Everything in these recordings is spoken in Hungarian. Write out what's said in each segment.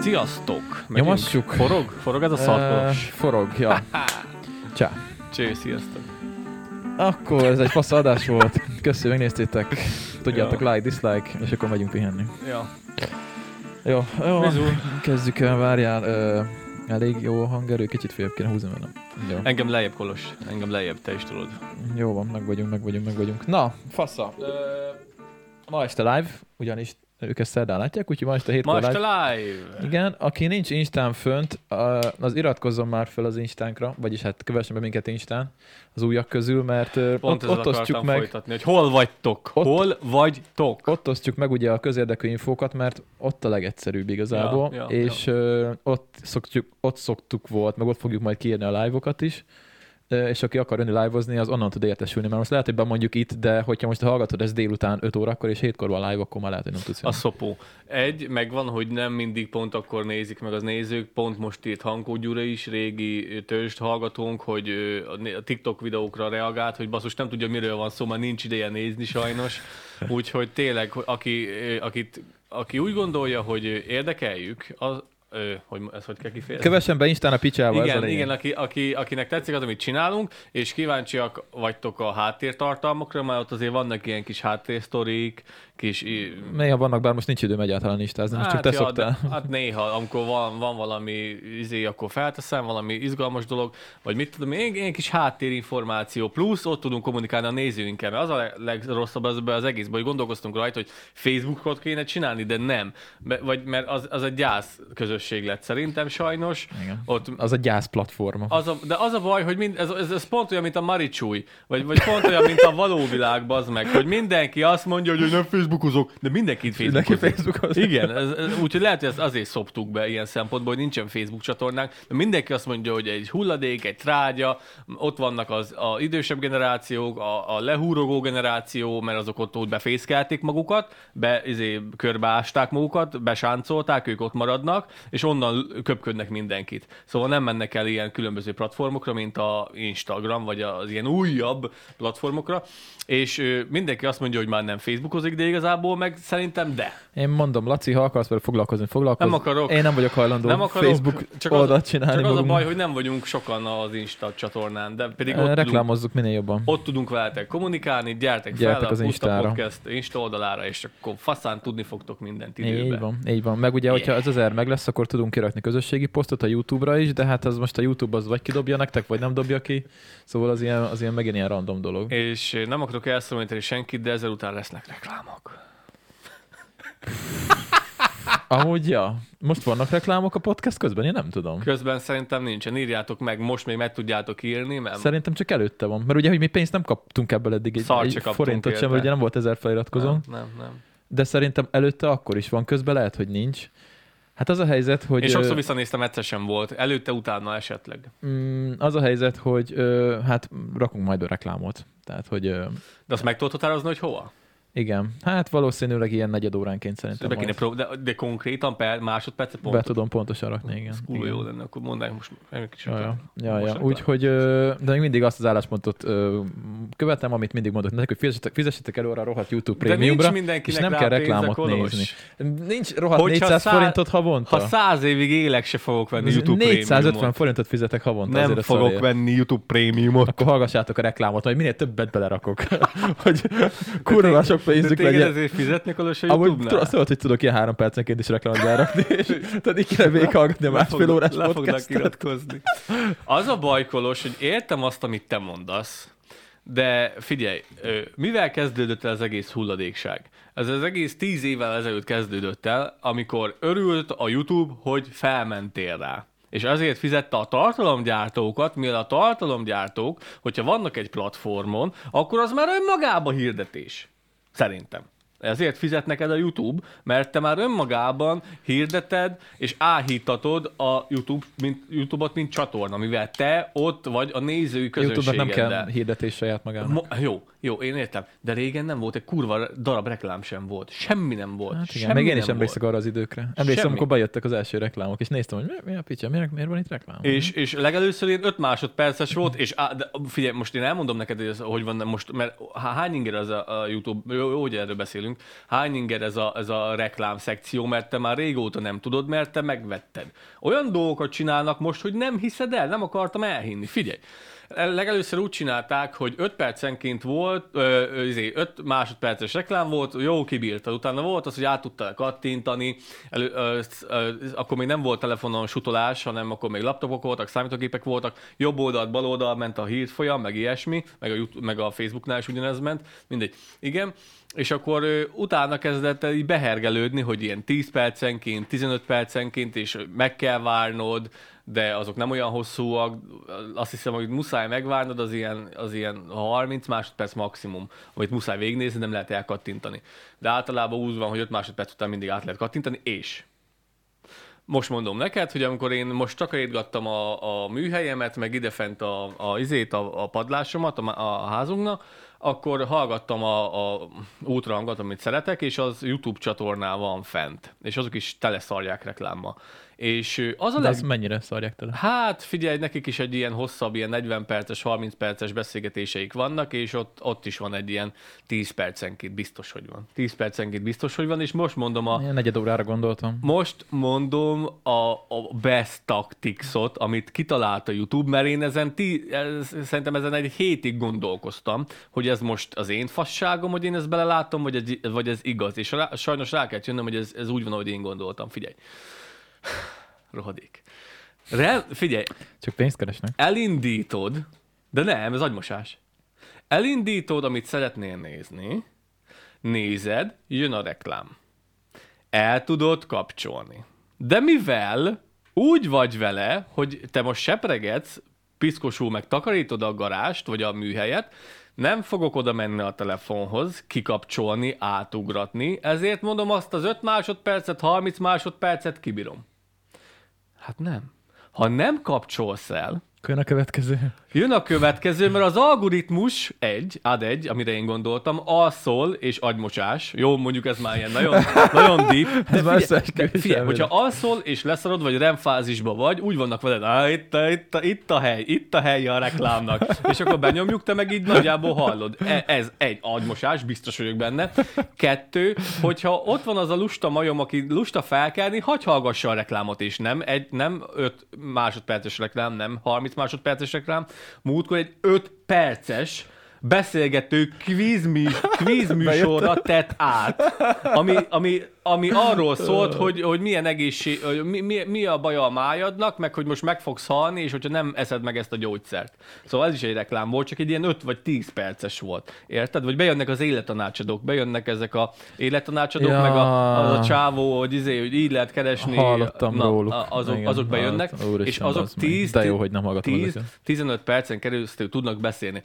Sziasztok! Megyünk? Nyomassuk? Forog? Forog ez a Ö, szarkolos? forog, ja. Csá. Cső, sziasztok. Akkor ez egy fasz adás volt. Köszi, megnéztétek. Tudjátok, Ja. like, dislike, és akkor megyünk pihenni. Ja. Jó, jó. Bizony. Kezdjük el, várjál. Ö, elég jó a hangerő, kicsit följebb kéne húzni velem. Jó. Engem lejjebb, Kolos. Engem lejjebb, te is tudod. Jó van, meg vagyunk, meg vagyunk, meg vagyunk. Na, fasza. Ö, ma este live, ugyanis ők ezt szerdán látják, úgyhogy ma este hétkor Ma live. live! Igen, aki nincs Instán fönt, az iratkozzon már fel az Instánkra, vagyis hát kövessen be minket Instán az újak közül, mert Pont ott, ott osztjuk meg, folytatni, hogy hol vagytok? Ott- Hol vagytok? ott osztjuk meg ugye a közérdekű infókat, mert ott a legegyszerűbb igazából, Ja, ja, és ö, ott, szoktuk, ott szoktuk volt, meg ott fogjuk majd kiírni a live-okat is, és aki akar jönni live-ozni, az onnan tud értesülni, mert most lehet, hogy bemondjuk itt, de hogyha most hallgatod ezt délután 5 órakor és 7-kor van live, akkor már lehet, hogy nem tudsz A jönni. szopó. Egy, megvan, hogy nem mindig pont akkor nézik meg az nézők, pont most írt Hankó Gyuri is, régi tőzsd hallgatónk, hogy a a TikTok videókra reagált, hogy basszus nem tudja, miről van szó, mert nincs ideje nézni sajnos. Úgyhogy tényleg, aki, akit, aki úgy gondolja, hogy érdekeljük, az, ö, hogy ezt hogy kell kifejezni? Kövessen be Instán a picsával, ez a Igen, igen aki, aki, akinek tetszik az, amit csinálunk, és kíváncsiak vagytok a háttértartalmakra, mert ott azért vannak ilyen kis háttérsztorik, kis... Néha vannak, bár most nincs időm egyáltalán listázni, most csak te ja, szoktál. De, hát néha, amikor van, van valami izé, akkor felteszem, valami izgalmas dolog, vagy mit tudom, én, én kis háttérinformáció, plusz ott tudunk kommunikálni a nézőinkkel, mert az a leg- legrosszabb az, az egészben, hogy gondolkoztunk rajta, hogy Facebookot kéne csinálni, de nem. Vagy, mert az, az egy gyász közösség lett szerintem sajnos. Igen. Ott Az a gyász platforma. az a, de az a baj, hogy mind, ez, ez, ez pont olyan, mint a Maricsúj, vagy, vagy pont olyan, mint a való világ, bazd meg, hogy mindenki azt mondja, hogy nem Facebookozok, de mindenki Mindenki Facebookozik. Facebookoz. Igen, ez, ez, úgyhogy lehet, hogy ezt azért szoptuk be ilyen szempontból, hogy nincsen Facebook csatornánk, de mindenki azt mondja, hogy egy hulladék, egy trágya, ott vannak az a idősebb generációk, a, a lehúrogó generáció, mert azok ott úgy befészkelték magukat, be, izé, körbeásták magukat, besáncolták, ők ott maradnak, és onnan köpködnek mindenkit. Szóval nem mennek el ilyen különböző platformokra, mint a Instagram, vagy az ilyen újabb platformokra, és mindenki azt mondja, hogy már nem Facebookozik, de igazából meg szerintem de. Én mondom, Laci, ha akarsz vele foglalkozni, foglalkozz. Nem akarok. Én nem vagyok hajlandó Nem akarok, Facebook csak oldalt az, csinálni Csak az a baj, hogy nem vagyunk sokan az Insta csatornán, de pedig ott tudunk, Reklámozzuk minél jobban. ott tudunk veletek kommunikálni, gyertek, Gyertek fel az a Instára. Podcast Insta oldalára, és akkor faszán tudni fogtok mindent Így időben. van, így van. Meg ugye, hogyha ez ezer meg lesz, akkor tudunk kirakni közösségi posztot a YouTube-ra is, de hát az most a YouTube az vagy kidobja nektek, vagy nem dobja ki. Szóval az ilyen, az ilyen megint ilyen random dolog. És nem akarok elszólítani senkit, de ezzel után lesznek reklámok. Amúgy, ja. Most vannak reklámok a podcast közben? Én nem tudom. Közben szerintem nincsen, írjátok meg, most még meg tudjátok írni, mert Szerintem csak előtte van. Mert ugye, hogy mi pénzt nem kaptunk ebből eddig egy, egy forintot sem, érte. mert ugye nem volt ezer feliratkozó. nem, nem, nem. De szerintem előtte akkor is van, közben lehet, hogy nincs. Hát az a helyzet, hogy... Én sokszor visszanéztem, egyszer sem volt. Előtte, utána esetleg. Mm, az a helyzet, hogy hát rakunk majd a reklámot. Tehát, hogy De azt meg tudod határozni, hogy hova? Igen, hát valószínűleg ilyen negyed óránként szerintem Be kéne majd prób- de, de konkrétan per másodpercet be pont. tudom pontosan rakni, igen. Ez igen. jó lenne, akkor mondd el most egy kicsit. Ja, ja, ja? Úgyhogy, de még mindig azt az álláspontot követem, amit mindig mondok nektek, hogy fizessetek, fizessetek elő arra a rohadt YouTube prémiumra, és nem kell reklámot nézni. Nincs rohadt Hogyha 400 szá- forintot havonta. Ha száz évig élek, se fogok venni YouTube 450 prémiumot. forintot fizetek havonta Nem fogok szarért. venni YouTube prémiumot. Akkor hallgassátok a reklámot, hogy minél többet belerakok. hogy kurva sok pénzük legyen. ezért fizetnek a Amúgy YouTube-nál? tudod, tudod, hogy tudok ilyen három percenként is reklámot berakni, és tudod, így kéne végighallgatni a másfél órás le fognak iratkozni. Az a baj, Kolos, hogy értem azt, amit te mondasz, de figyelj, mivel kezdődött el az egész hulladékság? Ez az egész tíz évvel ezelőtt kezdődött el, amikor örült a YouTube, hogy felmentél rá. És azért fizette a tartalomgyártókat, mivel a tartalomgyártók, hogyha vannak egy platformon, akkor az már önmagában hirdetés. Szerintem. Ezért fizet neked a YouTube, mert te már önmagában hirdeted és áhítatod a YouTube, mint, YouTube-ot, mint csatorna, mivel te ott vagy a nézői YouTube-nak nem közönségeddel. kell hirdetés saját magának. Mo- jó, Jó, én értem, de régen nem volt, egy kurva darab reklám sem volt. Semmi nem volt. Hát igen, még én is emlékszek arra az időkre. Emlékszem, Semmi. amikor bejöttek az első reklámok, és néztem, hogy mi, mi a picsa, miért, miért van itt reklám? És, és legelőször ilyen 5 másodperces volt, és á, de figyelj, most én elmondom neked, hogy, ez, hogy van most, mert há- hány inger ez a, a YouTube, jó, jó, hogy erről beszélünk, hány inger ez a, ez a reklám szekció, mert te már régóta nem tudod, mert te megvetted. Olyan dolgokat csinálnak most, hogy nem hiszed el, nem akartam elhinni. Figyelj, legelőször úgy csinálták, hogy 5 percenként volt, 5 másodperces reklám volt, jó kibírta. Utána volt az, hogy át tudtál kattintani, elő, ö, ö, akkor még nem volt telefonon sutolás, hanem akkor még laptopok voltak, számítógépek voltak, jobb oldalt, bal oldalt ment a hírfolyam, meg ilyesmi, meg a, YouTube, meg a Facebooknál is ugyanez ment, mindegy. Igen, és akkor ö, utána kezdett így behergelődni, hogy ilyen 10 percenként, 15 percenként, és meg kell várnod, de azok nem olyan hosszúak, azt hiszem, hogy muszáj megvárnod, az ilyen, az ilyen 30 másodperc maximum, amit muszáj végignézni, nem lehet elkattintani. De általában úgy van, hogy 5 másodperc után mindig át lehet kattintani, és most mondom neked, hogy amikor én most takarítgattam a, a műhelyemet, meg idefent a, a izét, a, a padlásomat a, a házunknak, akkor hallgattam a, a útrangot, amit szeretek, és az YouTube csatornán van fent. És azok is tele szarják reklámmal. És az a De leg... mennyire szarják tele? Hát figyelj, nekik is egy ilyen hosszabb, ilyen 40 perces, 30 perces beszélgetéseik vannak, és ott, ott is van egy ilyen 10 percenként biztos, hogy van. 10 percenként biztos, hogy van, és most mondom a, Ilyen negyed órára gondoltam. most mondom a, a best tacticsot, amit kitalált a YouTube, mert én ezen, ti, ez, szerintem ezen egy hétig gondolkoztam, hogy ez most az én fasságom, hogy én ezt belelátom, vagy ez, vagy ez igaz. És rá, sajnos rá kell jönnöm, hogy ez, ez úgy van, ahogy én gondoltam. Figyelj. Rohadék. Re, figyelj, Csak pénzt keresnek. elindítod, de nem, ez agymosás. Elindítod, amit szeretnél nézni, nézed, jön a reklám. El tudod kapcsolni. De mivel úgy vagy vele, hogy te most sepregetsz, piszkosul meg takarítod a garást, vagy a műhelyet, nem fogok oda menni a telefonhoz, kikapcsolni, átugratni, ezért mondom azt az 5 másodpercet, 30 másodpercet kibírom. Hát nem. Ha nem kapcsolsz el, Jön a következő. Jön a következő, mert az algoritmus egy, ad egy, amire én gondoltam, alszol és agymosás. Jó, mondjuk ez már ilyen nagyon, nagyon deep. De Ez figyelj, de figyelj hogyha alszol és leszarod, vagy REM fázisba vagy, úgy vannak veled, Á, itt, a, itt, a, itt a hely, itt a hely a reklámnak. És akkor benyomjuk, te meg így nagyjából hallod. E- Ez egy agymosás, biztos vagyok benne. Kettő, hogyha ott van az a lusta majom, aki lusta felkelni, hagy hallgassa a reklámot is, nem egy, nem 5 másodperces reklám, nem 30 másodperces reklám. Múltkor egy 5 perces beszélgető kvízmű, kvízműsorra tett át, ami, ami, ami arról szólt, hogy, hogy milyen egészség, hogy mi, mi, mi a baj a májadnak, meg hogy most meg fogsz halni, és hogyha nem eszed meg ezt a gyógyszert. Szóval ez is egy reklám volt, csak egy ilyen 5 vagy 10 perces volt. Érted? Vagy bejönnek az élettanácsadók, bejönnek ezek a élettanácsadók, Ja. meg a, az a csávó, hogy, izé, hogy így lehet keresni. Hallottam Na, róluk. Azok, Igen, azok bejönnek. Úristen, és azok bazd meg. 10, De jó, hogy nem hallgatom 10, ezeket. 15 percen keresztül tudnak beszélni.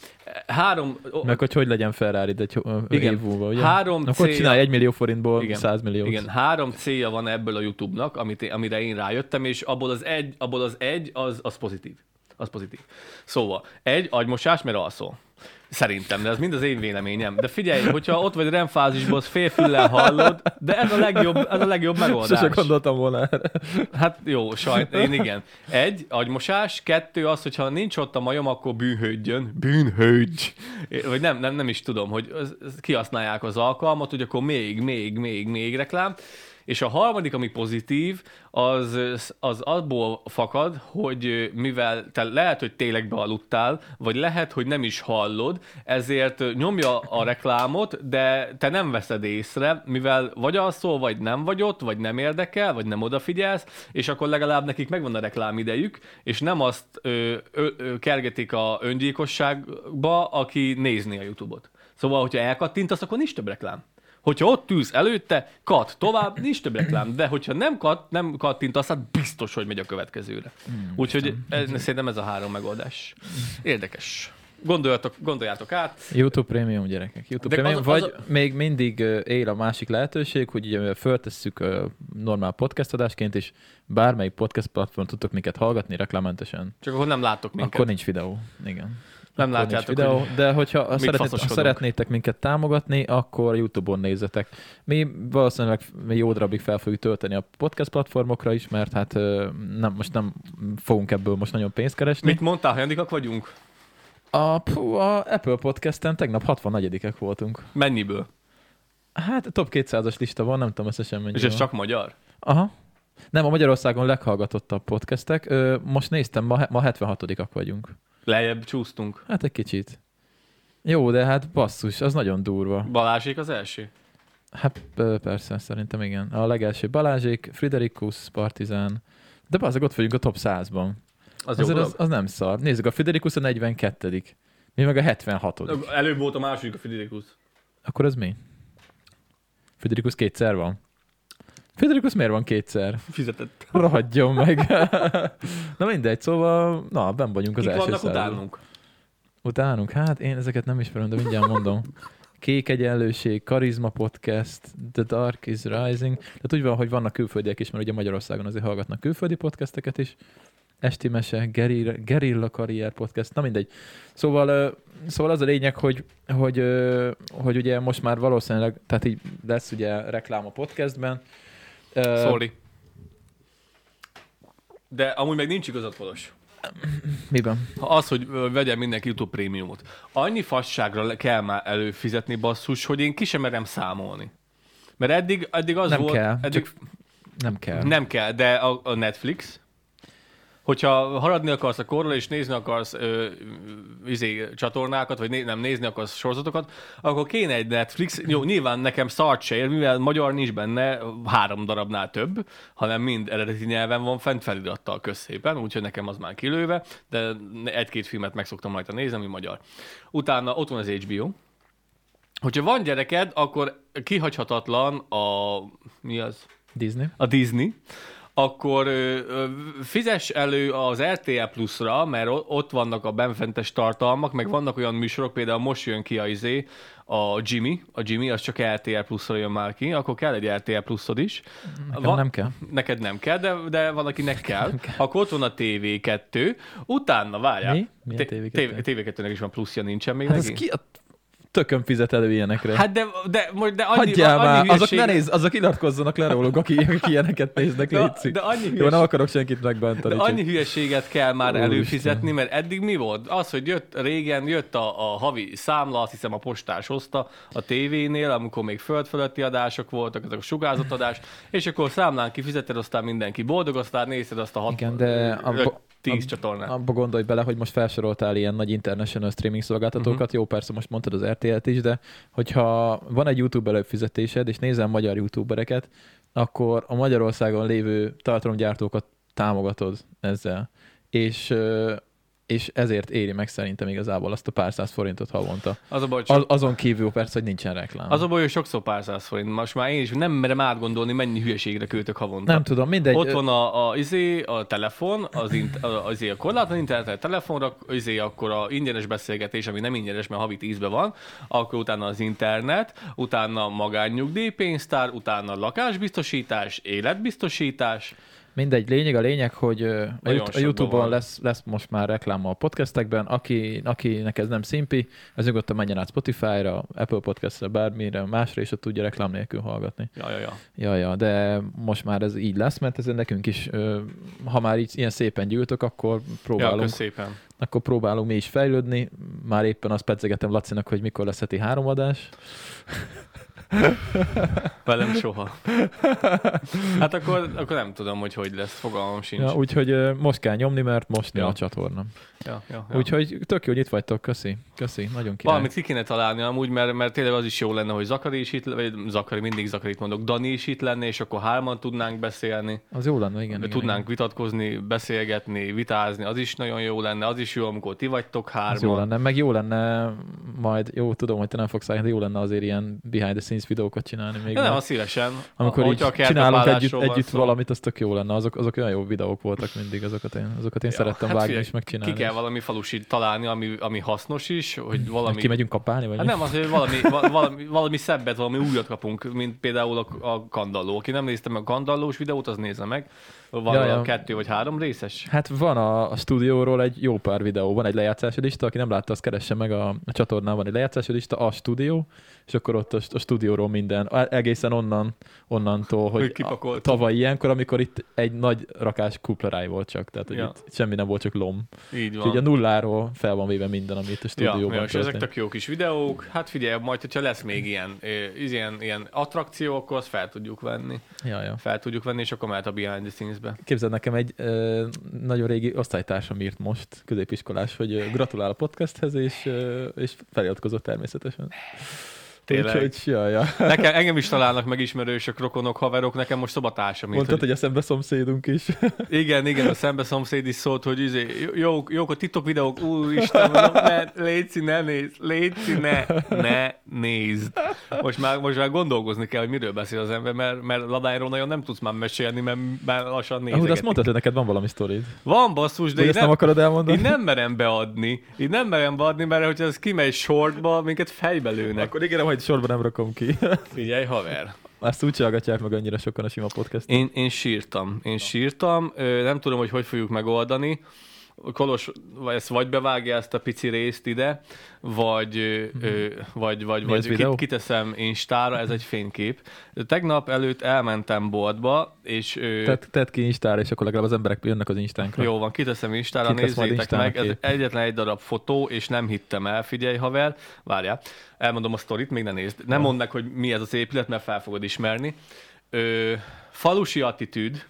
Három, Meg hogy hogy legyen Ferrari egy Igen. év múlva, ugye? Három Akkor célja- csinálj egy millió forintból igen, 100 milliót. Igen, három célja van ebből a YouTube-nak, amit, amire én rájöttem, és abból az egy, abból az, egy az, az pozitív. Az pozitív. Szóval, egy, agymosás, mert alszol. Szerintem, de ez mind az én véleményem. De figyelj, hogyha ott vagy remfázisban, az félfüllel hallod, de ez a legjobb, ez a legjobb megoldás. Sose gondoltam volna erre. Hát jó, sajt, én igen. Egy, agymosás, kettő az, hogyha nincs ott a majom, akkor bűnhődjön. Bűnhődj! Vagy nem, nem, nem is tudom, hogy kihasználják az alkalmat, hogy akkor még, még, még, még reklám. És a harmadik, ami pozitív, az, az abból fakad, hogy mivel te lehet, hogy tényleg bealudtál, vagy lehet, hogy nem is hallod, ezért nyomja a reklámot, de te nem veszed észre, mivel vagy alszol, vagy nem vagy ott, vagy nem érdekel, vagy nem odafigyelsz, és akkor legalább nekik megvan a reklámidejük, és nem azt ö, ö, ö, kergetik a öngyilkosságba, aki nézni a YouTube-ot. Szóval, hogyha elkattintasz, akkor nincs több reklám. Hogyha ott ülsz előtte, kat tovább, nincs több reklám, de hogyha nem kat, nem kattintasz, hát biztos, hogy megy a következőre. Hmm, Úgyhogy ez, szerintem ez a három megoldás. Érdekes. Gondoljatok, gondoljátok át. YouTube Premium, gyerekek. YouTube De Premium, az- vagy az még mindig él a másik lehetőség, hogy ugye föltesszük normál podcast adásként, és bármelyik podcast platformon tudtok minket hallgatni reklámmentesen. Csak akkor nem látok minket. Akkor nincs videó. Igen. Nem látjátok, videó, hogy de hogyha ha szeretnétek minket támogatni, akkor YouTube-on nézzetek. Mi valószínűleg mi jó darabig fel fogjuk tölteni a podcast platformokra is, mert hát nem, most nem fogunk ebből most nagyon pénzt keresni. Mit mondtál, hanyadikak vagyunk? A, pú, a Apple Podcast-en tegnap 64-ek voltunk. Mennyiből? Hát a top 200-as lista van, nem tudom összesen mennyi És ez van. csak magyar? Aha. Nem, a Magyarországon leghallgatottabb podcastek. Most néztem, ma, ma 76-ak vagyunk. Lejjebb csúsztunk. Hát egy kicsit. Jó, de hát basszus, az nagyon durva. Balázsék az első? Hát persze, szerintem igen. A legelső Balázsék, Friderikus, Partizán. De bazzag, ott vagyunk a top 100-ban. Az Azért az, az nem szar. Nézzük, a Friderikus a 42 Mi meg a 76 Előbb volt a második a Friderikus. Akkor ez mi? Friderikus kétszer van? Friderikus miért van kétszer? Fizetett. Rohadjon meg. na mindegy, szóval, na, ben vagyunk az Kik első vannak században. utánunk? Utánunk? Hát én ezeket nem ismerem, de mindjárt mondom. Kék egyenlőség, Karizma Podcast, The Dark is Rising. Tehát úgy van, hogy vannak külföldiek is, mert ugye Magyarországon azért hallgatnak külföldi podcasteket is. Esti Mese, Gerilla, Gerilla Karrier Podcast, na mindegy. Szóval, szóval az a lényeg, hogy, hogy, hogy ugye most már valószínűleg, tehát így lesz ugye reklám a podcastben. Ö, Sorry. De amúgy meg nincs igazad, Kolos. Miben? Az, hogy vegyen mindenki YouTube prémiumot. Annyi fasságra kell már előfizetni, basszus, hogy én ki sem merem számolni. Mert eddig, eddig az Nem volt... kell, eddig, Nem kell. Nem kell, de a, a Netflix, hogyha haradni akarsz a korral, és nézni akarsz ö, izé, csatornákat, vagy né, nem nézni akarsz sorozatokat, akkor kéne egy Netflix. Jó, nyilván nekem szart se ér, mivel magyar nincs benne három darabnál több, hanem mind eredeti nyelven van fent felirattal közszépen, úgyhogy nekem az már kilőve, de egy-két filmet meg szoktam rajta nézni, ami magyar. Utána ott van az HBO, Hogyha van gyereked, akkor kihagyhatatlan a... Mi az? Disney. a Disney, akkor ö, ö, fizes elő az RTL Plus-ra, mert ott vannak a benfentes tartalmak, meg vannak olyan műsorok, például most jön ki a izé, a Jimmy, a Jimmy, az csak RTL Plus-ra jön már ki, akkor kell egy RTL Plus-od is. Nekem Va- nem kell. Neked nem kell, de, de van, akinek kell. Akkor ott van a TV2, utána várjál. Mi? Milyen TV2? TV2-nek is van pluszja, nincsen még Hát neki? ki a tökön fizet elő ilyenekre? Hát de, de, most- de annyi, Hagyjál annyi már, azok ne néz, azok iratkozzanak le róluk, akik, akik ilyeneket néznek, de, létszik. de annyi Jó, hülyeség- nem akarok senkit megbántani. De annyi hülyeséget kell már Úristen. előfizetni, mert eddig mi volt? Az, hogy jött régen, jött a, a havi számla, azt hiszem a postás hozta a tévénél, amikor még föld fölötti adások voltak, ezek a sugárzott adás, és akkor számlán kifizeted, aztán mindenki boldog, aztán nézed azt a hat, Igen, de abba- 10 ab- csatornát. Abba gondolj bele, hogy most felsoroltál ilyen nagy international streaming szolgáltatókat, uh-huh. jó, persze most mondtad az RTL-t is, de hogyha van egy YouTube előfizetésed, és nézel magyar YouTubereket, akkor a Magyarországon lévő tartalomgyártókat támogatod ezzel. És, és ezért éri meg szerintem igazából azt a pár száz forintot havonta. Az a baj, Az, csak, azon kívül persze, hogy nincsen reklám. az a baj, hogy sokszor pár száz forint. Most már én is nem merem átgondolni, mennyi hülyeségre költök havonta. Nem tudom, mindegy. Ott van a, a, izé, a telefon, az, int, a, az izé, a korlátlan internet, a telefonra, izé, akkor a ingyenes beszélgetés, ami nem ingyenes, mert havi 10 van, akkor utána az internet, utána magánnyugdíjpénztár, utána lakásbiztosítás, életbiztosítás. Mindegy, lényeg a lényeg, hogy Nagyon a YouTube-on lesz, lesz most már reklám a podcastekben, aki, akinek ez nem szimpi, az nyugodtan menjen át Spotify-ra, Apple Podcast-ra, bármire, másra, ott tudja reklám nélkül hallgatni. Ja, ja, ja. Ja, ja, de most már ez így lesz, mert ez nekünk is, ha már így ilyen szépen gyűltök, akkor Ja, próbálunk, kösz szépen. akkor próbálunk mi is fejlődni. Már éppen azt pedzegetem Lacinak, hogy mikor lesz heti három adás. Velem soha. Hát akkor, akkor nem tudom, hogy hogy lesz, fogalmam sincs. Ja, úgyhogy most kell nyomni, mert most Ja. a csatorna. ja, ja, ja. Úgyhogy tök jó, hogy itt vagytok, köszi. Köszi, nagyon király. Valamit ki kéne találni amúgy, mert, mert tényleg az is jó lenne, hogy Zakari is itt, vagy Zakari, mindig Zakarit mondok, Dani is itt lenne, és akkor hárman tudnánk beszélni, Az jó lenne, igen. igen tudnánk igen. vitatkozni, beszélgetni, vitázni, az is nagyon jó lenne, az is jó, amikor ti vagytok Az jó hárman. lenne, meg jó lenne majd, jó, tudom, hogy te nem fogsz állni, de jó lenne azért ilyen behind the scenes teens videókat csinálni még. Nem, az szívesen. amikor Hogyha így a csinálunk együtt, együtt szó. valamit, az tök jó lenne. Azok, azok olyan jó videók voltak mindig, azokat én, azokat én Ja, szerettem hát vágni figyelj, és megcsinálni. Ki kell valami falusit találni, ami, ami hasznos is, hogy Valami... valami... Kimegyünk kapálni, vagy Hát nem, az, hogy valami, va- valami, valami szebbet, valami újat kapunk, mint például a, a kandalló. Aki nem nézte meg a kandallós videót, az nézze meg. Van Ja, ja, ja. kettő vagy három részes. Hát van a, a stúdióról egy jó pár videó, van egy lejátszási lista, aki nem látta, azt keresse meg a, a csatornán, van egy lejátszási lista, a stúdió, és akkor ott a, a stúdióról minden, egészen onnan, onnantól, Hogy a, tavaly ilyenkor, amikor itt egy nagy rakás kuplaráj volt csak, tehát hogy Ja. itt semmi nem volt, csak lom. Így Úgyhogy a van. nulláról fel van véve minden, amit a Ja, stúdióban ja, és ezek tök jó kis videók. Hát figyelj, majd, hogyha lesz még ilyen, ilyen, ilyen attrakció, akkor azt fel tudjuk venni. Ja, ja. Fel tudjuk venni, és akkor mehet a behind the scenes-be. Képzeld, nekem egy ö, nagyon régi osztálytársam írt most, középiskolás, hogy gratulál a podcasthez, és, ö, és feliratkozott természetesen. Tényleg? Úgyhogy, ja, ja. Nekem, engem is találnak meg ismerősök, rokonok, haverok, nekem most szobatársam Mondtad, hogy hogy a szembe szomszédunk is. Igen, igen, a szembe szomszéd is szólt, hogy izé, jó, jók a TikTok videók, úristen, mondom, ne, létszi, ne nézd, létszi, ne, ne nézd. Most már, most már gondolkozni kell, hogy miről beszél az ember, mert, mert Ladányról nagyon nem tudsz már mesélni, mert már lassan nézegetik. azt mondtad, hogy neked van valami sztorid. Van basszus, de így ezt nem nem, akarod elmondani? így nem merem beadni. Így nem merem beadni, mert hogyha ez kimegy shortba, minket fejbe lőnek. Akkor ígérem, hogy sorban nem rakom ki. Figyelj, haver. Azt úgy hallgatják meg annyira sokan a sima podcast. Én, én sírtam. Én sírtam. Nem tudom, hogy hogy fogjuk megoldani. Kolos, vagy ezt vagy bevágja ezt a pici részt ide, vagy, ö, ö, vagy, vagy, Mi vagy kit, kiteszem Instára, ez egy fénykép. Tegnap előtt elmentem boltba, és ö, Tedd, tedd ki Instára, és akkor legalább az emberek jönnek az Instánkra. jó van, kiteszem Instára, Kitesz nézzétek Instára meg, ez egyetlen egy darab fotó, és nem hittem el, figyelj haver, várjál, elmondom a sztorit, még ne nézd. Nem mondd meg, hogy mi ez az épület, mert fel fogod ismerni. Ö, falusi attitűd.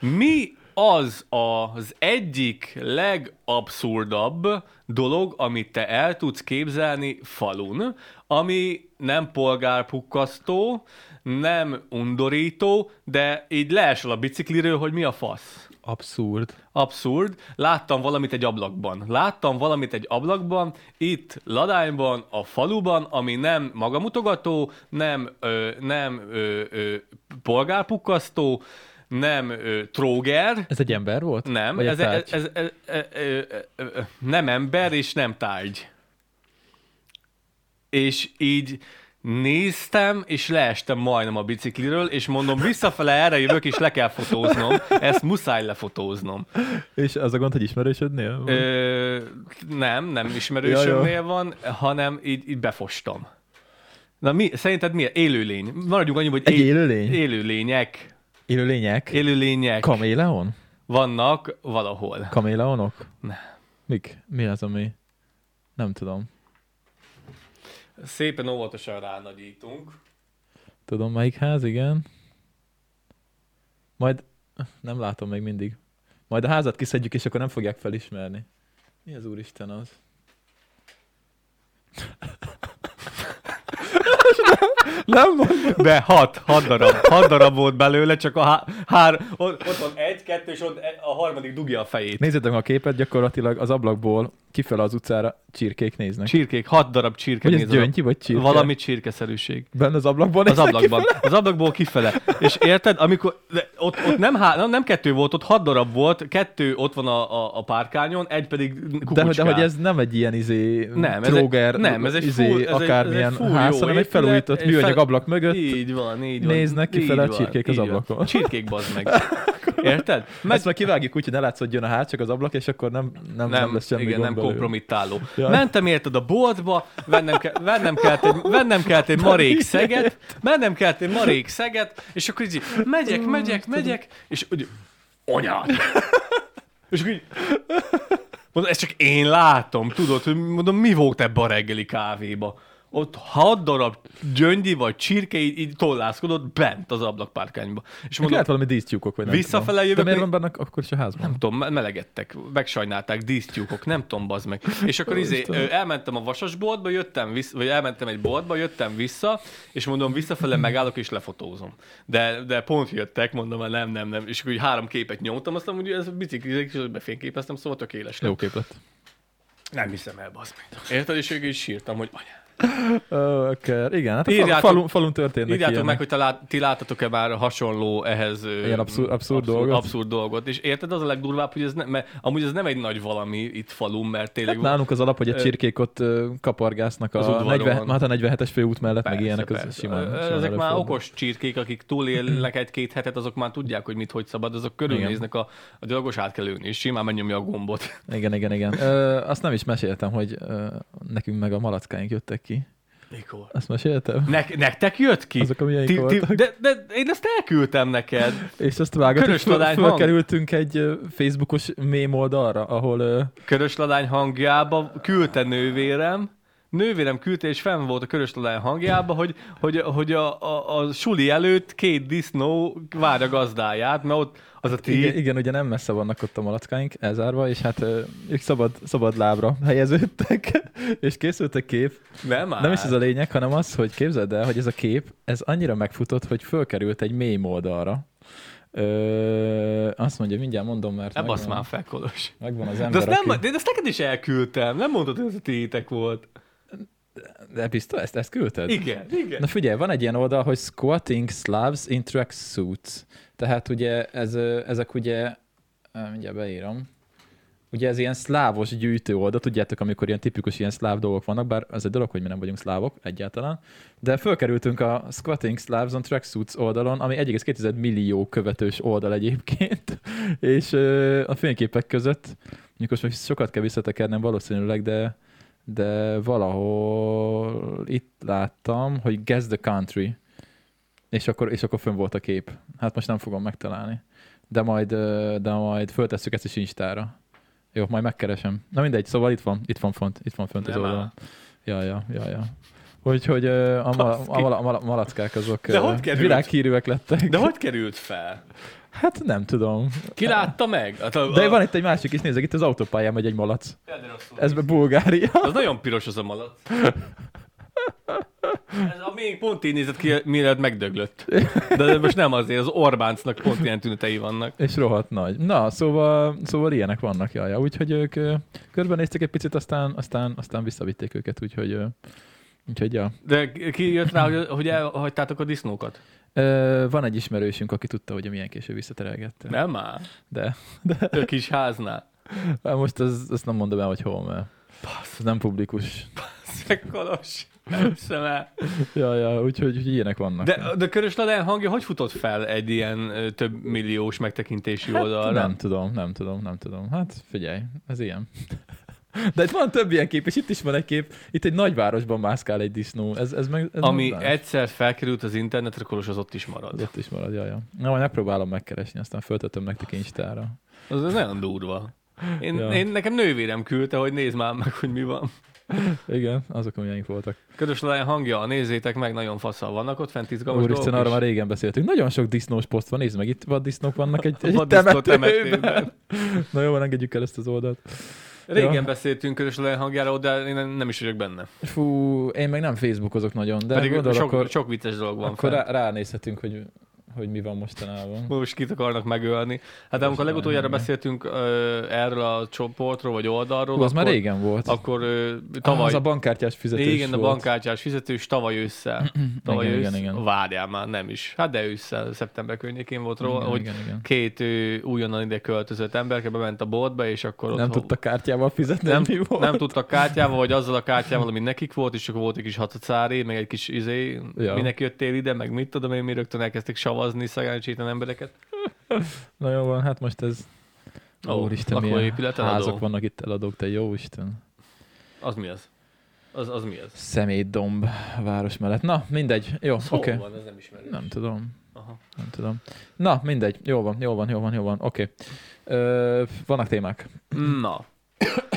Mi az az egyik legabszurdabb dolog, amit te el tudsz képzelni falun, ami nem polgárpukkasztó, nem undorító, de így leesel a bicikliről, hogy mi a fasz. Abszurd. Abszurd. Láttam valamit egy ablakban. Láttam valamit egy ablakban, itt Ladányban, a faluban, ami nem magamutogató, nem, ö, nem ö, ö, polgárpukkasztó, nem ö, tróger, Ez egy ember volt? nem, Vagy ez, ez, ez, ez, ez, ez, ez, nem ember és nem tárgy. És így néztem, és leestem majdnem a bicikliről, és mondom, visszafele erre jövök, és le kell fotóznom. Ezt muszáj lefotóznom. És az a gond, hogy ismerősödnél? van? Ö, nem, nem ismerősömnél van, hanem így, így befostam. Na mi, szerinted mi? Élőlény. Maradjunk annyi, hogy Egy é- élőlény? élőlények. Élőlények? Élőlények Kaméleon? vannak valahol. Kaméleonok? Ne. Mik? Mi az, ami... Nem tudom. Szépen óvatosan ránagyítunk. Tudom, melyik ház, igen. Majd... Nem látom még mindig. Majd a házat kiszedjük, és akkor nem fogják felismerni. Mi az úristen az? Nem mondom. De hat, hat darab, hat darab volt belőle, csak a há- hár, ott, ott van egy, kettő, és ott a harmadik dugja a fejét. Nézzétek meg a képet, gyakorlatilag az ablakból kifele az utcára csirkék néznek. Csirkék, hat darab csirke Hogy ez néz az vagy csirke? Valami csirkeszerűség. Benne az ablakban Az ablakban. kifele? Az ablakból kifele. És érted, amikor de ott, ott nem, há, nem, kettő volt, ott hat darab volt, kettő ott van a, a, a párkányon, egy pedig De, hogy- kukucskál. de hogy ez nem egy ilyen izé, Nem, ez egy- tróger, nem, ez egy izé, full- ez akármilyen ez egy ház, hanem egy felújított műanyag ablak mögött. Így van, így van. Néznek így kifele a van, csirkék az így van. ablakon. Csirkék, bazd meg. Érted? Meg... Ezt meg kivágjuk úgy, hogy ne látszódjon a ház, csak az ablak, és akkor nem, nem, nem, nem, lesz semmi igen, gond nem. Kompromittáló. Ja. Mentem érted a boltba, vennem, ke- vennem, kellett egy, vennem kellett egy marék szeget, mennem kellett egy marék szeget, és akkor így megyek, megyek, megyek, és úgy, anyád! És akkor így, mondom, ezt csak én látom, tudod, hogy mondom, mi volt ebbe a reggeli kávéba? Ott hat darab gyöngyi vagy csirke így, így tollászkodott bent az ablakpárkányba. És mondom, lehet valami dísztyúkok, vagy nem Visszafele tudom. jövök, De miért van benne akkor is a házban? nem tudom, me- melegettek, megsajnálták, dísztyúkok, nem tudom, bazd meg. És akkor izé, elmentem a vasasboltba, jöttem vissza, vagy elmentem egy boltba, jöttem vissza, és mondom, visszafele megállok és lefotózom. De, de pont jöttek, mondom, nem, nem, nem. És akkor úgy három képet nyomtam, aztán hogy ez biciklizik, és befényképeztem, szóval tök éles. Jó kép lett. Nem hiszem el, bazd meg. Érted? És is sírtam, hogy anya. Oké, igen, hát a Írjátok- fal, falun, falun történnek Írjátok ilyenek. meg, hogy talál, ti láttatok-e már hasonló ehhez Ilyen abszur- abszurd dolgot? abszurd dolgot. És érted, az a legdurvább, hogy ez ne, mert amúgy ez nem egy nagy valami itt falun, mert tényleg Hát nálunk az alap, hogy a csirkék ott kapargásznak Az a, udvaron. 40, hát a 47-es főút mellett, meg ilyenek, az persze. simán, Ö, simán Ezek már előfordul. okos csirkék, akik túlélnek egy-két hetet, azok már tudják, hogy mit, hogy szabad, azok körülnéznek a, a gyalogos átkelőn, és simán megnyomja a gombot. Igen, igen, igen. Ö, azt nem is meséltem, hogy ö, nekünk meg a malackáink jöttek ki. Mikor? Azt meséltem? Ne, nektek jött ki? Azok a miénk Ti, ti, de, de, én ezt elküldtem neked. És azt vágott, Körös hogy föl, fölkerültünk egy Facebookos mém oldalra, ahol ö, Körösladány hangjába küldte nővérem, nővérem küldte, és fenn volt a körösladány hangjába, hogy, hogy, hogy a, a, a, suli előtt két disznó vár a gazdáját, mert ott az a ti... igen, igen, ugye nem messze vannak ott a malackáink elzárva, és hát ők szabad, szabad lábra helyeződtek, és készült a kép. Nem, már. Nem is ez a lényeg, hanem az, hogy képzeld el, hogy ez a kép, ez annyira megfutott, hogy fölkerült egy mém oldalra. Ö, azt mondja, mindjárt mondom, mert Ne basz megvan, már fel, Kolos. megvan az De ember, azt, nem, aki... de ezt neked is elküldtem. Nem mondtad, hogy ez a tiétek volt. De biztos, ezt, ezt küldted? Igen, igen. Na figyelj, van egy ilyen oldal, hogy Squatting Slavs in Track Suits. Tehát ugye ez, ezek ugye, mindjárt beírom, ugye ez ilyen szlávos gyűjtő oldal, tudjátok, amikor ilyen tipikus ilyen szláv dolgok vannak, bár az egy dolog, hogy mi nem vagyunk szlávok egyáltalán, de fölkerültünk a Squatting Slavs on Tracksuits oldalon, ami 1,2 millió követős oldal egyébként, és a fényképek között, mondjuk most sokat kell visszatekernem valószínűleg, de de valahol itt láttam, hogy Guess the Country, és akkor, és akkor fönn volt a kép. Hát most nem fogom megtalálni. De majd, de majd föltesszük ezt is Instára. Jó, majd megkeresem. Na mindegy, szóval itt van, itt van font, itt van fönt az oldalon. Ja, ja, ja, ja. Úgyhogy a, ma, Baszki. a, mala, a malackák azok De hogy került? világhírűek lettek. De hogy került fel? Hát nem tudom. Ki látta meg? Hát a, De van itt egy másik is, nézzek, itt az autópályán megy egy malac. Ez be Bulgária. Az nagyon piros az a malac. Ez a még pont így nézett ki, mielőtt megdöglött. De most nem azért, az Orbáncnak pont ilyen tünetei vannak. És rohadt nagy. Na, szóval, szóval ilyenek vannak, jaja. Úgyhogy ők körbenéztek egy picit, aztán, aztán, aztán visszavitték őket, úgyhogy, úgyhogy ja. De ki jött rá, hogy, hogy elhagytátok a disznókat? Ö, van egy ismerősünk, aki tudta, hogy milyen később visszaterelgette. Nem már. De A kis háznál. hát most az, azt nem mondom el, hogy hol, mert ez nem publikus. Szekkolos. Nem hiszem el. Ja, ja, úgyhogy, úgyhogy ilyenek vannak. De, de Körös Ladán hangja hogy futott fel egy ilyen több milliós megtekintési oldalra? Hát Nem tudom, nem tudom, nem tudom. Hát figyelj, ez ilyen. De itt van több ilyen kép, és itt is van egy kép. Itt egy nagyvárosban mászkál egy disznó. Ez, ez meg, ez Ami nem- egyszer felkerült az internetre, Kolos az ott is Az marad. ott is marad, jaj, ja. Na, majd megpróbálom megkeresni, aztán föltöltöm nektek Instára. Az, az nagyon durva. Én, Ja. én, nekem nővérem küldte, hogy nézd már meg, hogy mi van. Igen, azok, amilyeink voltak. Ködös Ladán hangja, nézzétek meg, nagyon faszal vannak ott fent izgalmas Úristen, arra már régen beszéltünk. Nagyon sok disznós poszt van, nézd meg, itt vaddisznók vannak egy, egy temetőben. temetőben. Na jó, engedjük el ezt az oldalt. Régen Ja. beszéltünk Ködös Ladán hangjáról, de én nem is vagyok benne. Fú, én meg nem Facebookozok nagyon, de Pedig gondolom, sok, akkor, sok vicces dolog van akkor fent. rá, ránézhetünk, hogy, hogy mi van mostanában. Most kit akarnak megölni. Hát amikor legutoljára beszéltünk ö, erről a csoportról, vagy oldalról, Hú, az már akkor, régen volt. akkor ö, Ah, tavaly... az a bankkártyás fizetős igen, a volt. bankkártyás fizetős tavaly ősszel. Tavaly Igen, ősz, igen, igen. Várjál már, nem is. Hát de ősszel, szeptember környékén volt róla, hogy igen, igen. két ő, újonnan ide költözött emberke bement a boltba, és akkor Nem ott tudta kártyával fizetni, nem, mi volt. nem tudtak kártyával, vagy azzal a kártyával, ami nekik volt, és akkor volt egy kis hatacári, meg egy kis izé, Ja. minek jöttél ide, meg mit tudom én, mi rögtön elkezdték savazni szerencsétlen embereket. Na jó van, hát most ez... Ó, Ó, Úristen, milyen házak vannak itt eladók, te jó Isten. Az mi az? Az, az mi az? Szemétdomb város mellett. Na, mindegy. Jó, oké. hol van, ez nem ismerős. Nem tudom. Aha. Nem tudom. Na, mindegy. Jó van, jó van, jó van, jó van. Oké. Ö, vannak témák. Na.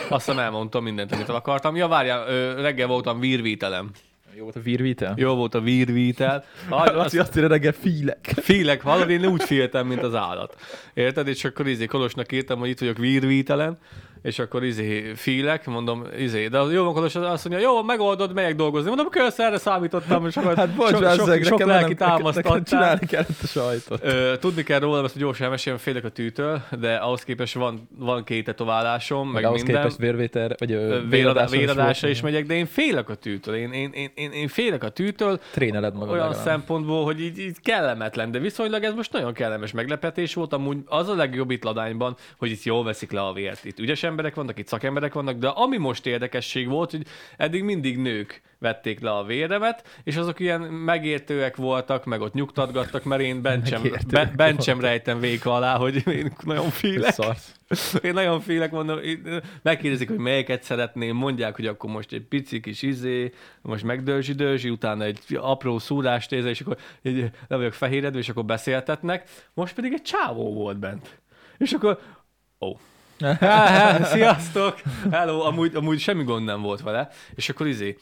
Azt hiszem elmondtam mindent, amit el akartam. Ja, várjál, ö, reggel voltam vírvítelem. Jó volt a vírvítel? Jó volt a vírvítel. Laci azt írja reggel fílek. Félek, hallod, én úgy féltem, mint az állat. Érted? És akkor izé Kolosnak írtam, hogy itt vagyok vírvítelen, és akkor izé fílek, mondom, izé, de a jó munkados azt mondja, jó, megoldod, megyek dolgozni. Mondom, kösz, erre számítottam, és akkor Hát bocs, sok, sok, sok, sok lelki támasztottál. csinálni kellett a sajtot. Ö, tudni kell róla, ezt gyorsan elmesélem, félek a tűtől, de ahhoz képest van, van két tetoválásom, meg, Meg ahhoz minden. képest vérvétel, vagy véradásra véradásra is volt. megyek, de én félek a tűtől. Én, én, én, én, én félek a tűtől Tréneled magad olyan legalább. szempontból, hogy így, így kellemetlen, de viszonylag ez most nagyon kellemes meglepetés volt. Amúgy az a legjobb itt Ladányban, hogy itt jól veszik le a vért. Itt ügyes emberek vannak, itt szakemberek vannak, de ami most érdekesség volt, hogy eddig mindig nők vették le a véremet, és azok ilyen megértőek voltak, meg ott nyugtatgattak, mert én bent sem, Megértőek be, bent sem voltak. rejtem véka alá, hogy én nagyon félek. Én nagyon félek, mondom, megkérdezik, hogy melyiket szeretném, mondják, hogy akkor most egy pici kis izé, most megdőzsi dőzsi, utána egy apró szúrást érzek, és akkor így le vagyok fehéredve, és akkor beszéltetnek. Most pedig egy csávó volt bent. És akkor, ó, oh. sziasztok! Hello, amúgy, amúgy semmi gond nem volt vele. És akkor izé,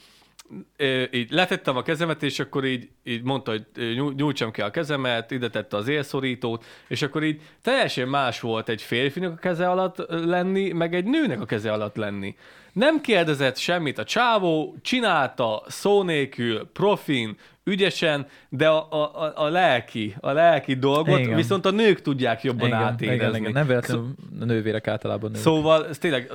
így letettem a kezemet, és akkor így, így mondta, hogy nyújtsam ki a kezemet, ide tette az élszorítót, és akkor így teljesen más volt egy férfinak a keze alatt lenni, meg egy nőnek a keze alatt lenni. Nem kérdezett semmit a csávó, csinálta szó nélkül, profin, ügyesen, de a, a, a, lelki, a lelki dolgot Igen. viszont a nők tudják jobban Igen, átérezni. igen, igen. Nem véletlenül a nővérek általában nők. Szóval ez tényleg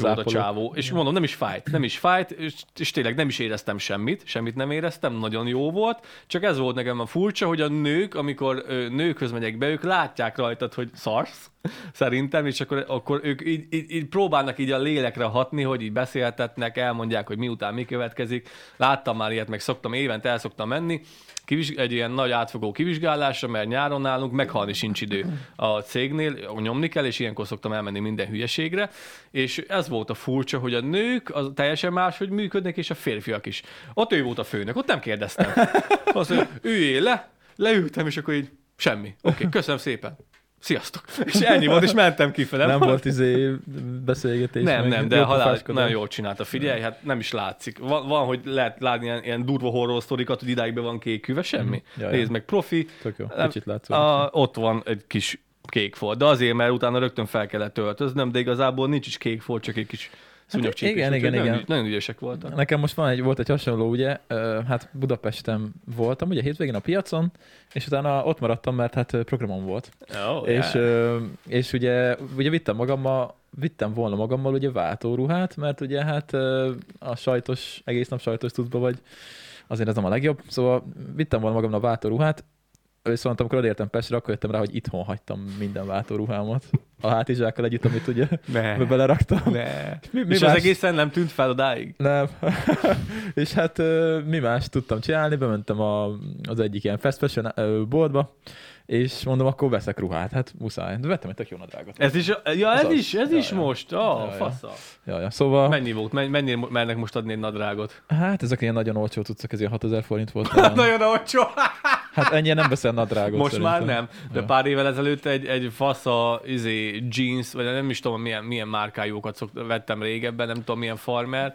volt a csávó, és mondom, nem is fájt, nem is fájt, és, és tényleg nem is éreztem semmit, semmit nem éreztem, nagyon jó volt, csak ez volt nekem a furcsa, hogy a nők, amikor nőkhöz megyek be, ők látják rajtad, hogy szarsz, szerintem, és akkor, akkor ők így, így, így próbálnak így a lélekre hatni, hogy így beszéltetnek, elmondják, hogy miután mi következik. Láttam már ilyet, meg szoktam évente el szoktam menni, Kivizs- egy ilyen nagy átfogó kivizsgálásra, mert nyáron nálunk meghalni sincs idő a cégnél, nyomni kell, és ilyenkor szoktam elmenni minden hülyeségre, és ez volt a furcsa, hogy a nők az teljesen máshogy működnek, és a férfiak is. Ott ő volt a főnök, ott nem kérdeztem. Azt mondja, üljél le, leültem, és akkor így semmi. Oké, okay, köszönöm szépen. Sziasztok. És ennyi volt, és mentem kifele. Nem volt izé beszélgetés. Nem, nem, de halál, nagyon jól csinálta. Figyelj, hát nem is látszik. Van, van hogy lehet látni ilyen, ilyen durva horror sztorikat, hogy idáig be van kéküve, semmi. Mhm. Ja, ja. Nézd meg, profi. Tök jó, Nem, kicsit látszó. A, ott van egy kis kék volt, de azért, mert utána rögtön fel kellett öltöznöm, de igazából nincs is kék volt, csak egy kis szúnyogcsípés. igen, úgyhogy igen, nagyon, igen. ügy- Nagyon ügyesek voltak. Nekem most van egy, volt egy hasonló, ugye, hát Budapesten voltam, ugye hétvégén a piacon, és utána ott maradtam, mert hát programom volt. Oh, És, ö, és ugye, ugye vittem magammal, vittem volna magammal ugye váltóruhát, mert ugye hát a sajtos, egész nap sajtos tudba vagy, azért ez nem a legjobb, szóval vittem volna magammal a váltóruhát, viszont amikor odaértem Pestre, akkor jöttem rá, hogy itthon hagytam minden váltóruhámat. A hátizsákkal együtt, amit ugye ne. beleraktam. ne. Mi, mi És az más- egészen nem tűnt fel odáig? nem. és hát mi más tudtam csinálni, bementem a, az egyik ilyen fast fashion boltba, és mondom, akkor veszek ruhát. Hát muszáj. De vettem egy tök jó nadrágot. Ez is, ja, ez Az az. is, ez Ja, is ja. most. Ah, ja. fasza. Ja, ja. Szóval, Mennyi volt? Men- Mennyire mernek most adni egy nadrágot? hát ezek ilyen nagyon olcsó cuccok, ez ilyen 6000 forint volt. Nagyon olcsó. Hát ennyien nem veszel nadrágot Most szerintem. már nem, de Ja. pár évvel ezelőtt egy, egy fasza izé, jeans, vagy nem is tudom milyen, milyen márkájukat szok, vettem régebben, nem tudom milyen farmer,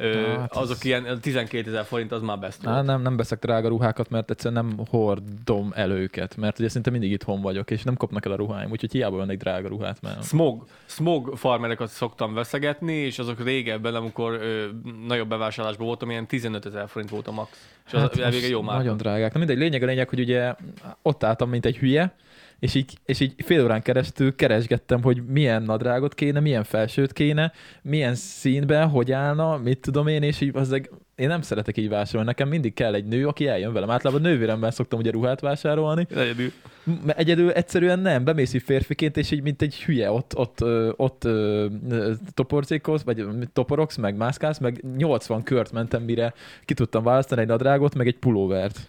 Ö, Hát azok ez- ilyen 12 ezer forint, az már best Á, volt. nem, nem veszek drága ruhákat, mert egyszerűen nem hordom el őket, mert ugye szinte mindig itthon vagyok, és nem kopnak el a ruháim, úgyhogy hiába vennék drága ruhát, mert Smog, smog farmereket szoktam veszegetni, és azok régebben, amikor ö, nagyobb bevásárlásban voltam, ilyen 15 ezer forint volt a max. És az hát elég most jó márka. Nagyon drágák. Na mindegy, lényeg a lényeg, hogy ugye ott álltam, mint egy hülye, és így, és így fél órán keresztül keresgettem, hogy milyen nadrágot kéne, milyen felsőt kéne, milyen színben, hogy állna, mit tudom én, és így az én nem szeretek így vásárolni. Nekem mindig kell egy nő, aki eljön velem. Általában nővéremmel szoktam ugye ruhát vásárolni. Egyedül. Egyedül egyszerűen nem, bemész így férfiként, és így mint egy hülye, ott, ott, ott ö, toporcékolsz, vagy toporogsz, meg mászkálsz, meg 80 kört mentem, mire ki tudtam választani egy nadrágot, meg egy pulóvert.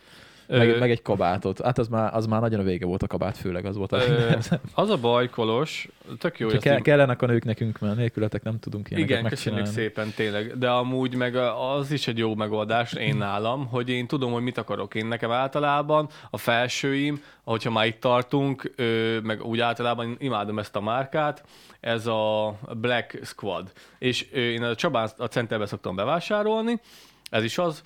Meg, meg egy kabátot. Hát az már, az már nagyon a vége volt a kabát, főleg az volt a Ö, az a baj, Kolos, tök jó, Csak kell, így- kellenek a nők nekünk, mert nélkületek nem tudunk ilyeneket Igen, köszönjük szépen tényleg, de amúgy meg az is egy jó megoldás én nálam, hogy én tudom, hogy mit akarok. Én nekem általában a felsőim, ahogyha már itt tartunk, meg úgy általában imádom ezt a márkát, ez a Black Squad. És én a Csabán a centerbe szoktam bevásárolni, ez is az,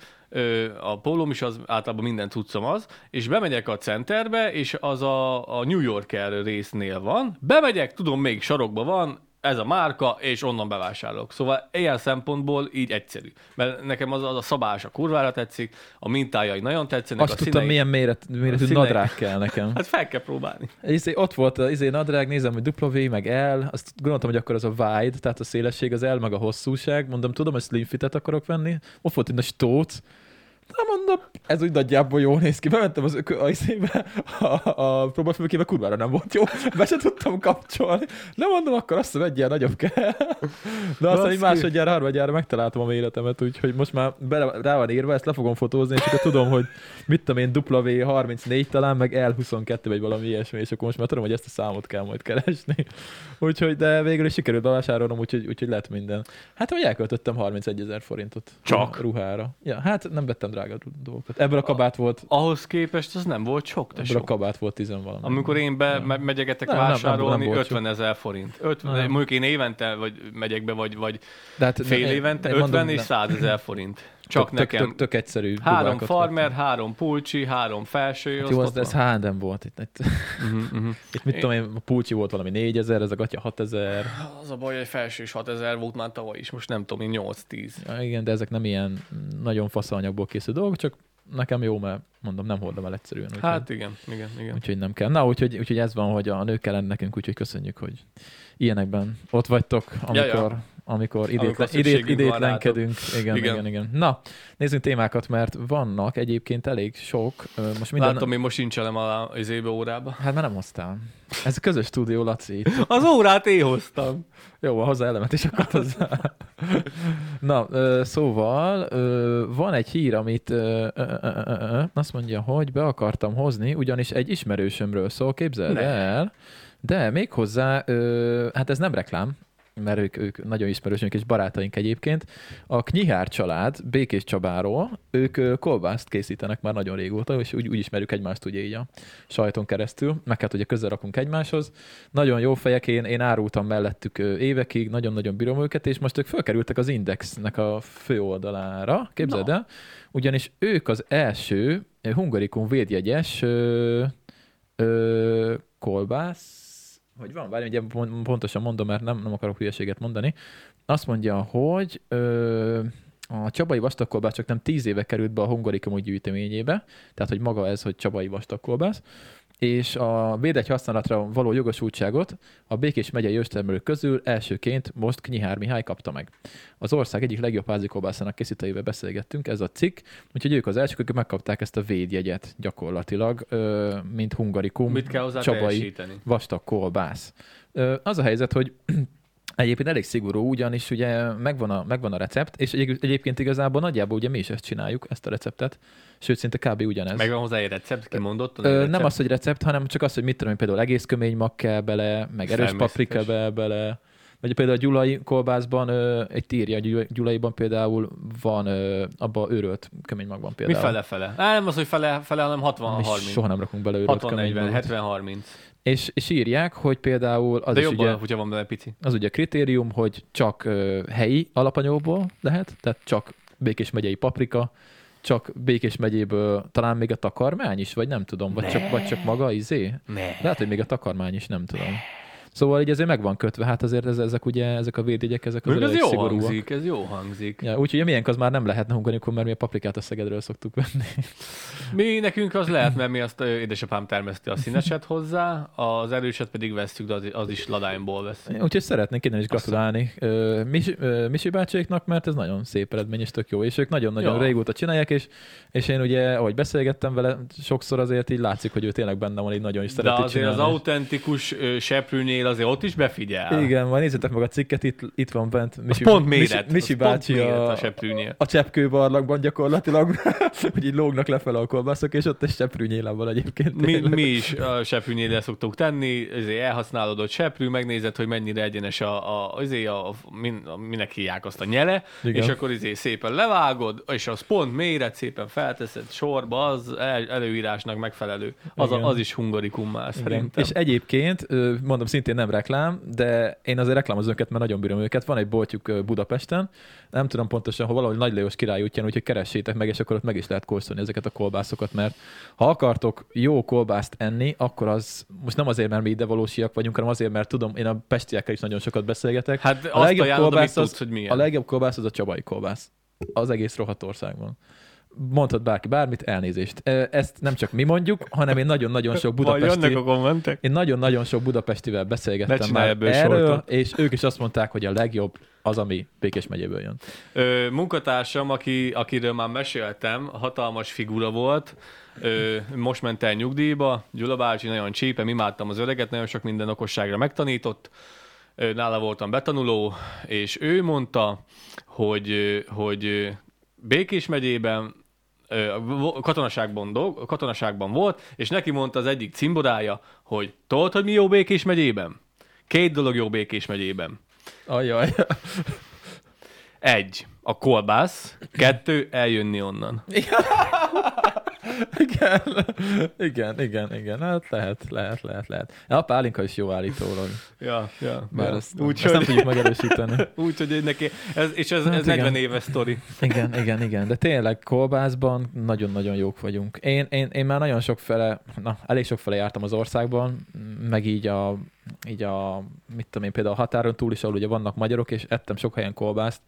a pólóm is az, általában minden cuccom az, és bemegyek a centerbe, és az a, a New Yorker résznél van, bemegyek, tudom, még sarokban van, ez a márka, és onnan bevásárolok. Szóval ilyen szempontból így egyszerű. Mert nekem az, az a szabás a kurvára tetszik, a mintájai nagyon tetszenek, Azt a tudtam, színei... milyen méret, méretű színei- nadrág kell nekem. Hát fel kell próbálni. Izé, ott volt az izé nadrág, nézem, hogy W, meg L, azt gondoltam, hogy akkor az a wide, tehát a szélesség az L, meg a hosszúság. Mondom, tudom, hogy slim fitet akarok venni. Ott volt egy nagy stóc. Nem mondom, ez úgy nagyjából jól néz ki. Bementem az ökö, a, izébe, a, a próbafülkébe, kurvára nem volt jó. Be se tudtam kapcsolni. Nem mondom, akkor azt hiszem egy ilyen nagyobb kell. De aztán Baszki. másodjára, harmadjára megtaláltam a méretemet, úgyhogy most már bele, rá van írva, ezt le fogom fotózni, és akkor tudom, hogy mit tudom én, W34 talán, meg L22 vagy valami ilyesmi, és akkor most már tudom, hogy ezt a számot kell majd keresni. Úgyhogy, de végül is sikerült bevásárolnom, úgyhogy, úgyhogy lett minden. Hát, hogy elköltöttem 31 ezer forintot. Csak? Ruhára. Ja, hát nem vettem drága dolgokat. Ebből a kabát volt, Ahhoz képest az nem volt sok, ebből tesó. a kabát volt 10 valami. Amikor én be, Nem. me- megyegetek Nem, nem, nem, vásárolni, nem volt 50 ezer forint. 50, Nem. mondjuk én évente vagy megyek be, vagy, vagy de hát, fél én- évente, én 50 mondom, és nem. 100 ezer forint. Csak tök, nekem Tök, tök, tök egyszerű. három farmer, vettem. három pulcsi, három felső. Hát jó, az, ez H&M volt. Itt, itt, uh-huh, uh-huh. itt mit tudom én, a pulcsi volt valami 4000, ez a gatya 6000. Az a baj, hogy felső is 6000 volt már tavaly is, most nem tudom, én 8-10. Ja, igen, de ezek nem ilyen nagyon faszanyagból készült dolgok, csak nekem jó, mert mondom, nem hordom el egyszerűen. Úgyhogy, Hát igen, igen, igen. úgyhogy nem kell. Na, úgyhogy, úgyhogy ez van, hogy a nők kell nekünk, úgyhogy köszönjük, hogy ilyenekben ott vagytok, amikor, Ja, ja. Amikor, idét, Amikor idét, idétlenkedünk. Igen, igen, Igen. igen, Na, nézzünk témákat, mert vannak egyébként elég sok. Most minden... Látom, én most sincsenem a- az ébe órába. Hát már nem hoztál. Ez közös stúdió, Laci. Az órát én hoztam. Jó, hozzá elemet is akar hozzá. Na, szóval van egy hír, amit azt mondja, hogy be akartam hozni, ugyanis egy ismerősömről szól, képzeld Ne. el, de még hozzá, ö, hát ez nem reklám, mert ők, ők nagyon ismerősünk és barátaink egyébként. A Knyihár család Békés Csabáról, ők kolbászt készítenek már nagyon régóta, és úgy, úgy ismerjük egymást ugye így a sajton keresztül, meg hát ugye közel rakunk egymáshoz. Nagyon jó fejek, én, én árultam mellettük évekig, nagyon-nagyon bírom őket, és most ők fölkerültek az Indexnek a főoldalára, képzeld el, ugyanis ők az első Hungarikum védjegyes ö, ö, kolbász, hogy van, várj, ugye pon- pontosan mondom, mert nem, nem akarok hülyeséget mondani. Azt mondja, hogy ö, a Csabai vastagkolbász csak nem 10 éve került be a Hungarikum gyűjteményébe, tehát hogy maga ez, hogy Csabai vastagkolbász, és a védegy használatra való jogosultságot a Békés megyei őstermelők közül elsőként most Knyihár Mihály kapta meg. Az ország egyik legjobb házikolbászának készítőjével beszélgettünk, ez a cikk, úgyhogy ők az elsők, akik megkapták ezt a védjegyet gyakorlatilag, mint Hungarikum Mit kell hozzá Csabai teljesíteni? vastag kolbász. Az a helyzet, hogy egyébként elég szigorú, ugyanis ugye megvan a, megvan a recept, és egy, egyébként igazából nagyjából ugye mi is ezt csináljuk, ezt a receptet, sőt szinte kb. ugyanez. Meg van hozzá egy recept, kimondottan? Ö, egy nem recept? az, hogy recept, hanem csak az, hogy mit tudom, én, például egész kömény mag kell bele, meg erős paprika be, bele, vagy például a gyulai kolbászban, ö, egy tírja, gyulaiban például van, ö, abban őrölt kömény magban Mi például. fele-fele? Á, nem az, hogy fele, fele hanem 60 Mi 30. soha nem rakunk bele őrölt kömény 60-40, magot. 70-30. És, és írják, hogy például az De is jobban, ugye, hogyha van benne pici. az ugye kritérium, hogy csak ö, helyi alapanyagból lehet, tehát csak Békés megyei paprika, csak Békés megyéből talán még a takarmány is, vagy nem tudom, vagy, csak, vagy csak maga izé. Ne. Lehet, hogy még a takarmány is, nem tudom. Szóval így ezért meg van kötve, hát azért ez, ezek ugye, ezek a védjegyek, ezek azért Még ez jó szigorúak. hangzik, ez jó hangzik. Ja, úgyhogy miénk az már nem lehetne hungarikon, mert mi a paprikát a Szegedről szoktuk venni. Mi nekünk az lehet, mert mi azt édesapám termeszti a színeset hozzá, az erőset pedig vesztük, de az, az is ladányból vesz. Úgyhogy szeretnék innen is gratulálni Misi, Misi bácséknak, mert ez nagyon szép eredmény, és tök jó. És ők nagyon-nagyon Ja. régóta csinálják, és, és én ugye, ahogy beszélgettem vele, sokszor azért így látszik, hogy ő tényleg benne van, így nagyon is De szereti azért csinálni. az autentikus ö, seprűnél azért ott is befigyel. Igen, majd nézzétek meg a cikket, itt, itt van bent Az Misi, pont méret. Misi, Misi az pont bácsi méret a, a a cseppkőbarlangban gyakorlatilag, hogy így lógnak lefelé a kolbászok, és ott egy seprű nyílában egyébként. Mi, tényleg. mi is a seprűnél szoktuk tenni, ezért elhasználódott seprű, megnézed, hogy mennyire egyenes a, a, azért a, min, a minek hívják azt a nyele, Igen. és akkor izé szépen levágod, és az pont méret szépen felteszed sorba, az el, előírásnak megfelelő. Az, Igen. az is hungarikum már szerintem. És egyébként, mondom, szintén nem reklám, de én azért reklámozom őket, mert nagyon bírom őket. Van egy boltjuk Budapesten, nem tudom pontosan, hol valahol Nagy Lajos király útján, úgyhogy keressétek meg, és akkor ott meg is lehet kóstolni ezeket a kolbászokat, mert ha akartok jó kolbászt enni, akkor az most nem azért, mert mi ide valósiak vagyunk, hanem azért, mert tudom, én a pestiekkel is nagyon sokat beszélgetek. Hát a legjobb kolbász tudsz, az, hogy milyen. a legjobb kolbász az a csabai kolbász. Az egész rohadt országban. Mondhat bárki bármit, elnézést. Ezt nem csak mi mondjuk, hanem én nagyon-nagyon sok budapesti... a kommentek. Én nagyon-nagyon sok budapestivel beszélgettem már ebből erről, sortot. és ők is azt mondták, hogy a legjobb az, ami Békés megyéből jön. Ö, munkatársam, aki, akiről már meséltem, hatalmas figura volt, ö, most ment el nyugdíjba, Gyula bácsi nagyon csípem, imádtam az öreget, nagyon sok minden okosságra megtanított, ö, nála voltam betanuló, és ő mondta, hogy, hogy Békés megyében katonaságban, dolg, katonaságban volt, és neki mondta az egyik cimborája, hogy tudod, hogy mi jó Békés megyében? Két dolog jó Békés megyében. Ajaj. Egy, a kolbász. Kettő, eljönni onnan. igen, igen, igen, igen. Hát lehet, lehet, lehet, lehet. A pálinka is jó állítólag. Ja, ja. Bár ja. ezt, Úgy, ezt nem hogy, tudjuk megerősíteni. úgy, hogy neki, ez, és ez, Hát ez 40 igen. éves sztori. Igen, igen, igen. De tényleg kolbászban nagyon-nagyon jók vagyunk. Én, én, én már nagyon sok fele, na, elég sok fele jártam az országban, meg így a, így a, mit tudom én, például a határon túl is, ahol ugye vannak magyarok, és ettem sok helyen kolbászt.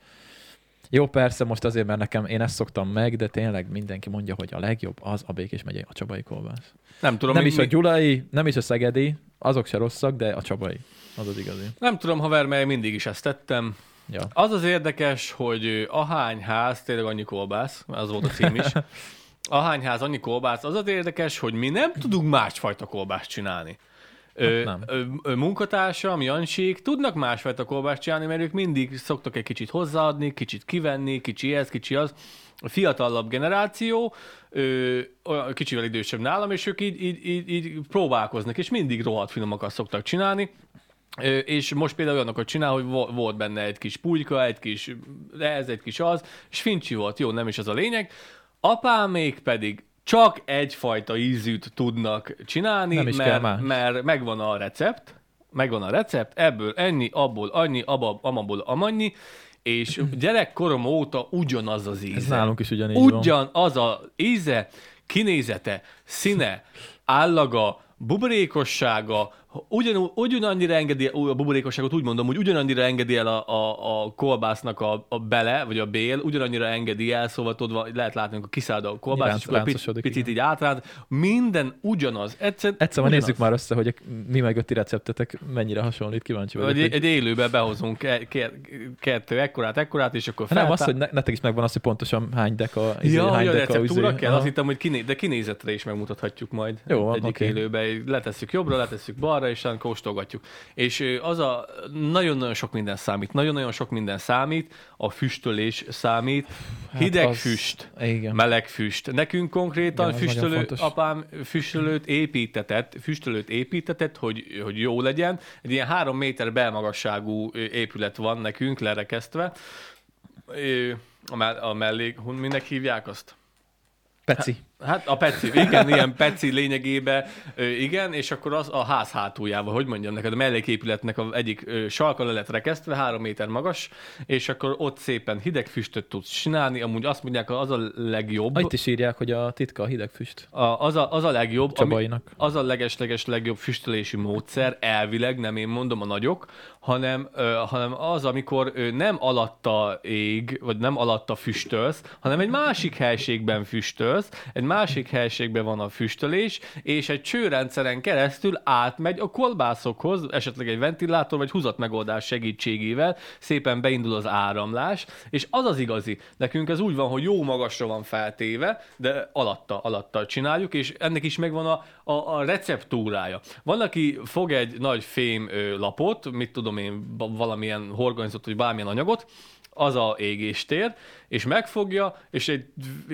Jó, persze, most azért, mert nekem én ezt szoktam meg, de tényleg mindenki mondja, hogy a legjobb az a Békés megyei, a csabai kolbász. Nem tudom, nem mi, is a gyulai, nem is a szegedi, azok se rosszak, de a csabai. Az az igazi. nem tudom, haver, mert mindig is ezt tettem. Ja. Az az érdekes, hogy ahány ház, tényleg annyi kolbász, az volt a cím is, ahány ház, annyi kolbász, az az érdekes, hogy mi nem tudunk másfajta kolbászt csinálni. Ö, nem. ö, munkatársam, Jansik tudnak másfajta kolbászt csinálni, mert ők mindig szoktak egy kicsit hozzáadni, kicsit kivenni, kicsi ez, kicsi az. A fiatalabb generáció, ö, olyan kicsivel idősebb nálam, és ők így, így, így, így próbálkoznak, és mindig rohadt finomakat szoktak csinálni. És most például olyanokat csinál, hogy vo- volt benne egy kis pulyka, egy kis ez, egy kis az, és fincsi volt, jó, nem is az a lényeg. Apámék pedig csak egyfajta ízűt tudnak csinálni, Nem is kell mert, más. mert megvan a recept, megvan a recept, ebből ennyi, abból annyi, abba, amabból amannyi, és gyerekkorom óta ugyanaz az íze. Ez nálunk is ugyanígy van. Ugyanaz a íze, kinézete, színe, állaga, buborékossága, ugyan, ugyanannyira engedi a buborékosságot, úgy mondom, hogy ugyanannyira engedi el a, a, a kolbásznak a, a bele, vagy a bél, ugyanannyira engedi el, szóval tudod, lehet látni, amikor kiszáll a kolbász, Ránc- és akkor picit igen. így átránt. Minden ugyanaz. Egyszer, Egyszer ugyanaz. nézzük már össze, hogy a mi mögötti receptetek mennyire hasonlít, kíváncsi vagyok. Vagy egy, hogy- egy élőbe behozunk ke- kettő ekkorát, ekkorát, és akkor Nem, az, hogy ne, nektek is megvan az, hogy pontosan hány deka, izé, Ja, hány hogy a deka receptúra izé. kell, Aha. azt hittem, hogy kiné, de kinézetre is megmutathatjuk majd Jó van, egyik oké. élőbe. Letesszük jobbra, letesszük balra, és aztán kóstolgatjuk. És az a nagyon-nagyon sok minden számít. Nagyon-nagyon sok minden számít. A füstölés számít. Hát Hideg az- füst, Igen. meleg füst. Nekünk konkrétan Igen, füstölő, apám füstölőt építetett, füstölőt építetett, hogy, hogy jó legyen. Egy ilyen három méter belmagasságú épület van nekünk lerekesztve. A, mell- a mellék, hogy minek hívják azt? Peci. Hát a peci, igen, ilyen peci lényegében, igen, és akkor az a ház hátuljával, hogy mondjam neked, a melléképületnek a egyik sarka le lett rekesztve, három méter magas, és akkor ott szépen hideg füstöt tudsz csinálni, amúgy azt mondják, az a legjobb, Ah, Itt is írják, hogy a titka a hideg füst. a, az, a, az a legjobb, ami, Csabainak. az a leges-leges legjobb füstölési módszer, elvileg, nem én mondom a nagyok, hanem, ö, hanem az, amikor ö, nem alatta ég, vagy nem alatta füstölsz, hanem egy másik helységben füstölsz, egy másik helységben van a füstölés, és egy csőrendszeren keresztül átmegy a kolbászokhoz, esetleg egy ventilátor vagy húzat megoldás segítségével, szépen beindul az áramlás, és az az igazi. Nekünk ez úgy van, hogy jó magasra van feltéve, de alatta, alatta csináljuk, és ennek is megvan a, a, a receptúrája. Van, aki fog egy nagy fém lapot, mit tudom én, valamilyen horgonyzat, vagy bármilyen anyagot, az a égéstér, és megfogja, és egy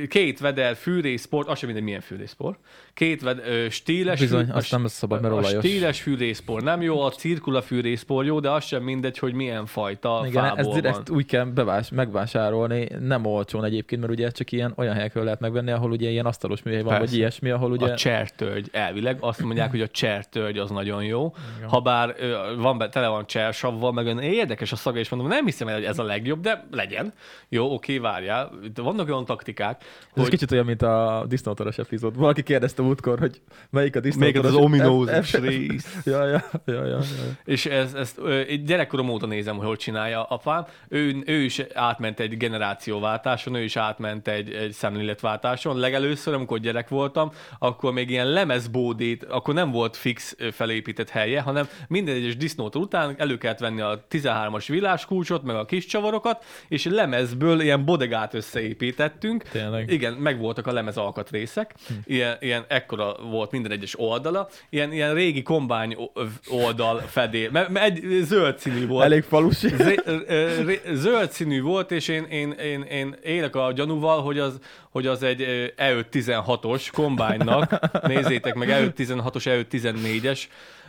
két veder fűrészport, az sem mindegy milyen fűrészpor, két ved, ö, stíles, Bizony, fű- azt nem szabad, mert a olajos. stíles fűrészpor nem jó, a cirkula fűrészpor jó, de az sem mindegy, hogy milyen fajta Igen, fából ez direkt van. úgy kell bevás, megvásárolni, nem olcsón egyébként, mert ugye csak ilyen olyan helyekről lehet megvenni, ahol ugye ilyen asztalos műhely van, Persze. vagy ilyesmi, ahol ugye... A csertölgy, elvileg azt mondják, hogy a csertölgy az nagyon jó. Habár ö, van, be- tele van csersavval, meg olyan érdekes a szaga, és mondom, nem hiszem el, hogy ez a legjobb, de legyen. Jó, oké, várjál. Vannak olyan taktikák, Ez hogy kicsit olyan, mint a disznótoros epizód. Valaki kérdezte útkor, hogy melyik a disznótoros. az ominózus F- F- rész. Ja, ja, ja, ja, ja. És ez, ezt ö, egy gyerekkorom óta nézem, hogy hogy csinálja apám. Ő, ő is átment egy generációváltáson, ő is átment egy, egy szemléletváltáson. Legelőször, amikor gyerek voltam, akkor még ilyen lemezbódét, akkor nem volt fix felépített helye, hanem minden egyes disznótól után elő kellett venni a 13-as villáskulcsot, meg a kis csavarokat, és lemezből ilyen bodegát összeépítettünk. Tényleg. Igen, megvoltak a lemez alkatrészek, ilyen, ilyen ekkora volt minden egyes oldala, ilyen, ilyen régi kombány oldal fedél, mert, mert egy zöld színű volt. Elég falusi. Ö, zöld színű volt, és én, én, én, én élek a gyanúval, hogy az, hogy az egy ö, E516-os kombánynak, nézzétek meg, E E516-os, E514-es ö, ö,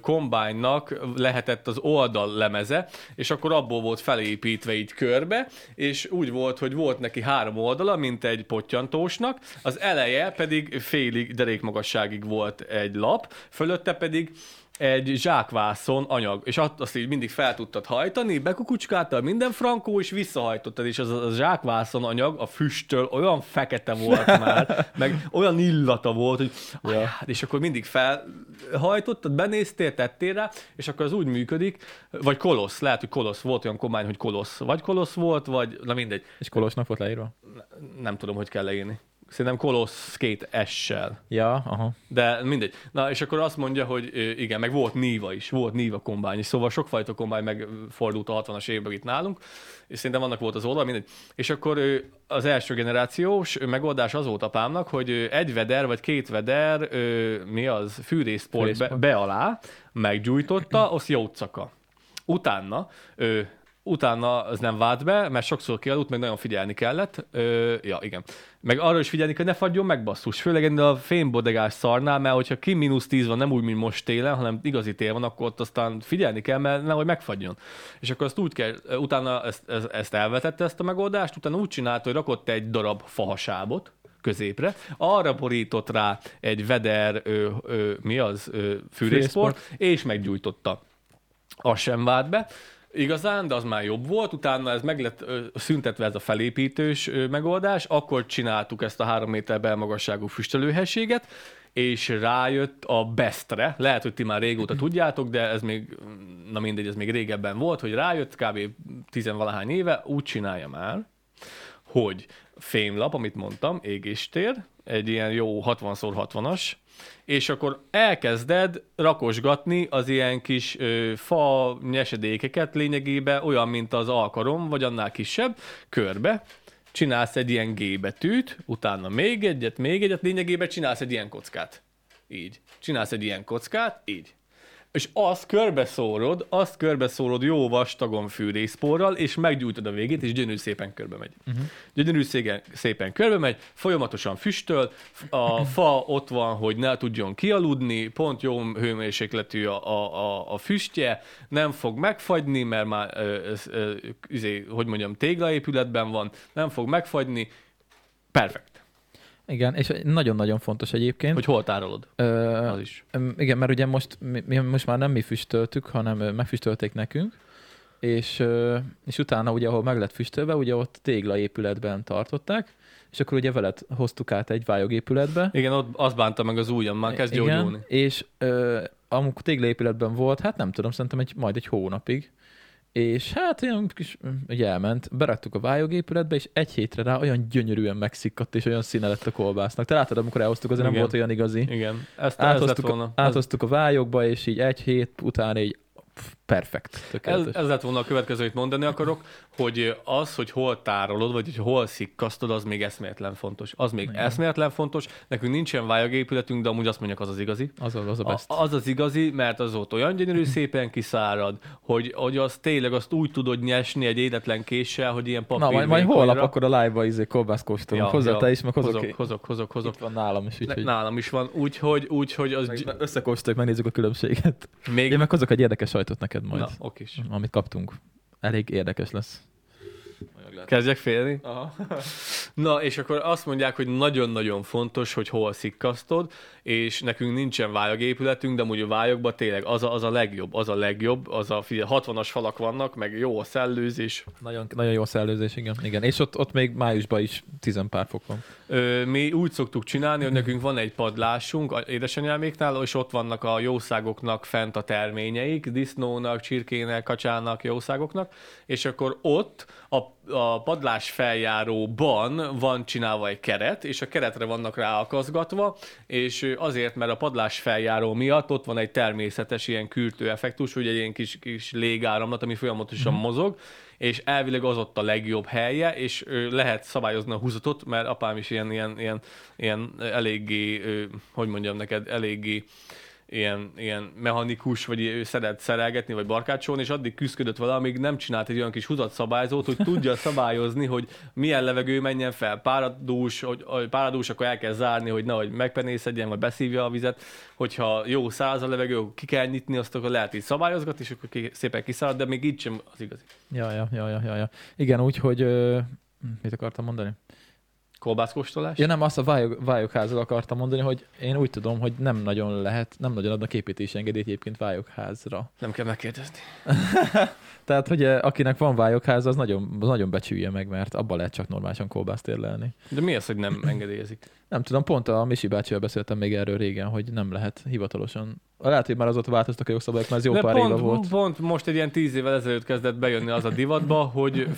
kombánynak lehetett az oldal lemeze, és akkor abból volt felépítve így körbe, és úgy volt, hogy volt neki három oldala, mint egy pottyantósnak, az eleje pedig félig derékmagasságig volt egy lap, fölötte pedig egy zsákvászon anyag, és azt, így mindig fel tudtad hajtani, bekukucskáltad minden frankó, és visszahajtottad, és az a zsákvászon anyag a füsttől olyan fekete volt már, meg olyan illata volt, hogy Ja. és akkor mindig felhajtottad, benéztél, tettél rá, és akkor az úgy működik, vagy kolosz, lehet, hogy kolosz, volt olyan komány, hogy kolosz, vagy kolosz volt, vagy, na mindegy, És Kolosnak volt leírva? nem tudom, hogy kell leírni. Szerintem kolosz két S-sel. Ja, aha. De mindegy. Na, és akkor azt mondja, hogy igen, meg volt Niva is, volt Niva kombány is, szóval sokfajta kombány megfordult a 60-as években itt nálunk, és szerintem annak volt az oldal, mindegy. És akkor az első generációs megoldás az volt apámnak, hogy egy veder vagy két veder, mi az, fűrészport be, Fűrészport. be alá, meggyújtotta, az jócaka. Utána utána az nem vált be, mert sokszor kialudt, meg nagyon figyelni kellett. Ö, ja, igen. Meg arra is figyelni kell, ne fagyjon meg basszus. Főleg ennél a fémbodegás szarnál, mert hogyha ki mínusz 10 van, nem úgy, mint most télen, hanem igazi tél van, akkor ott aztán figyelni kell, mert nehogy megfagyjon. És akkor azt úgy kell, utána ezt, ezt, ezt elvetette ezt a megoldást, utána úgy csinálta, hogy rakott egy darab fahasábot, középre, arra borított rá egy veder, ö, ö, mi az, ö, fűrészport, és meggyújtotta. Az sem vált be, igazán, de az már jobb volt, utána ez meg lett ö, szüntetve ez a felépítős ö, megoldás, akkor csináltuk ezt a három méter belmagasságú füstelőhelységet, és rájött a Bestre, lehet, hogy ti már régóta tudjátok, de ez még, na mindegy, ez még régebben volt, hogy rájött kb. tizenvalahány éve, úgy csinálja már, hogy fémlap, amit mondtam, égéstér, egy ilyen jó 60x60-as, és akkor elkezded rakosgatni az ilyen kis ö, fa nyesedékeket lényegében olyan, mint az alkarom, vagy annál kisebb, körbe, csinálsz egy ilyen G betűt, utána még egyet, még egyet, lényegében csinálsz egy ilyen kockát. Így. Csinálsz egy ilyen kockát, így. És azt körbeszórod, azt körbeszórod jó vastagon fűrészporral, és meggyújtod a végét, és gyönyörű szépen körbe megy. Uh-huh. Gyönyörű szépen, szépen körbe megy, folyamatosan füstöl, a fa ott van, hogy ne tudjon kialudni, pont jó hőmérsékletű a, a, a, a füstje, nem fog megfagyni, mert már, ö, ez, ö, üzé, hogy mondjam, téglaépületben van, nem fog megfagyni, perfekt. Igen, és nagyon-nagyon fontos egyébként. Hogy hol tárolod? Ö, Az is. Igen, mert ugye most, mi, most már nem mi füstöltük, hanem megfüstölték nekünk, és, és utána ugye, ahol meg lett füstölve, ugye ott téglaépületben tartották, és akkor ugye veled hoztuk át egy vályogépületbe. Igen, ott az bánta meg az ujjam, már kezd Igen, gyógyulni. és ö, amikor téglaépületben volt, hát nem tudom, szerintem egy, majd egy hónapig, és hát olyan kis, ugye elment, beraktuk a vályogépületbe, és egy hétre rá olyan gyönyörűen megszikkadt, és olyan színe lett a kolbásznak. Te láttad, amikor elhoztuk, azért nem Igen. volt olyan igazi. Igen, ezt, ez lett Áthoztuk, volna. áthoztuk a vályogba, és így egy hét után így perfekt. Ez, ez lett volna a következő, amit mondani akarok, hogy az, hogy hol tárolod, vagy hogy hol szikkasztod, az még eszméletlen fontos. Az még Igen. eszméletlen fontos. Nekünk nincsen vályagépületünk, de amúgy azt mondják, az az igazi. Az a, az a A, best. az az igazi, mert az ott olyan gyönyörű, szépen kiszárad, hogy, hogy az tényleg azt úgy tudod nyesni egy édetlen késsel, hogy ilyen papír Na, majd, majd holnap akkor a live-ba izé kolbász kóstolunk. Ja, Hozzá te is, meg hozok. hozok, hozok, hozok, hozok. Itt van nálam is, úgyhogy nálam is van, úgyhogy, úgyhogy az... meg összekóstoljuk, megnézzük a különbséget. még... Én meg hozok egy érdekes sajtot neked majd, Na, okis. amit kaptunk. Elég érdekes lesz. Kezdjek félni? Aha. Na, és akkor azt mondják, hogy nagyon-nagyon fontos, hogy hol szikkasztod, és nekünk nincsen vályagépületünk, de amúgy a vályagban tényleg az a, az a legjobb, az a legjobb, az a figyelj, 60-as falak vannak, meg jó a szellőzés. Nagyon, nagyon jó szellőzés, igen. igen. És ott, ott még májusban is tizen pár fok van. Ö, mi úgy szoktuk csinálni, hogy nekünk van egy padlásunk a édesanyáméknál, és ott vannak a jószágoknak fent a terményeik, disznónak, csirkének, kacsának, jószágoknak, és akkor ott a, a padlás feljáróban van csinálva egy keret, és a keretre vannak ráakaszgatva, és azért, mert a padlás feljáró miatt ott van egy természetes ilyen kürtő effektus, ugye egy ilyen kis, kis légáramlat, ami folyamatosan mozog, és elvileg az ott a legjobb helye, és lehet szabályozni a húzatot, mert apám is ilyen, ilyen, ilyen, ilyen eléggé, hogy mondjam neked, eléggé ilyen, ilyen mechanikus, vagy ő szeret szerelgetni, vagy barkácsolni, és addig küzdött vele, amíg nem csinált egy olyan kis húzatszabályzót, hogy tudja szabályozni, hogy milyen levegő menjen fel, páradús, hogy, páradús, akkor el kell zárni, hogy nehogy megpenészedjen, vagy beszívja a vizet, hogyha jó száraz a levegő, ki kell nyitni, azt akkor lehet így szabályozgatni, és akkor ki, szépen kiszárad, de még így sem az igazi. Ja, ja, ja, ja, ja, ja. Igen, úgyhogy... Mit akartam mondani? Kolbászkóstolás? Ja nem, azt a vályog, vályogházról akartam mondani, hogy én úgy tudom, hogy nem nagyon lehet, nem nagyon adnak építési engedélyt egyébként vályogházra. Nem kell megkérdezni. Tehát, hogy eh, akinek van vályogház, az nagyon, az nagyon becsülje meg, mert abban lehet csak normálisan kolbászt érlelni. De mi az, hogy nem engedélyezik? Nem tudom, pont a Misi bácsival beszéltem még erről régen, hogy nem lehet hivatalosan. Lehet, hogy már azóta változtak a jogszabályok, mert ez jó De pár pont, éve volt. pont most egy ilyen tíz évvel ezelőtt kezdett bejönni az a divatba, hogy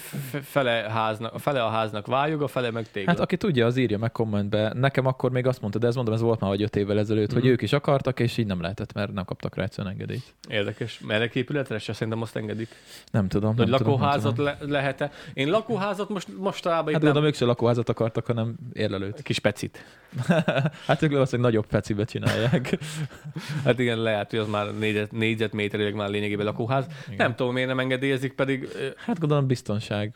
fele, háznak, fele a háznak vályog, a fele meg tégla. Hát aki tudja, az írja meg kommentbe. Nekem akkor még azt mondta, de ez mondom, ez volt már vagy öt évvel ezelőtt, Mhm. hogy ők is akartak, és így nem lehetett, mert nem kaptak rá egyszerűen engedélyt. Érdekes. Merek épületre se szerintem azt engedik. Nem tudom. Vagy nem tudom, nem lakóházat tudom. le- lehet-e? Én lakóházat most mostanában Hát itt gondolom, nem... ők se lakóházat akartak, hanem érlelőt. Kis pecit. Hát ők hogy nagyobb fecibe csinálják. Hát igen, lehet, hogy az már négyzet, négyzetméterileg már lényegében lakóház. Igen. Nem tudom, miért nem engedélyezik, pedig... Hát gondolom biztonsági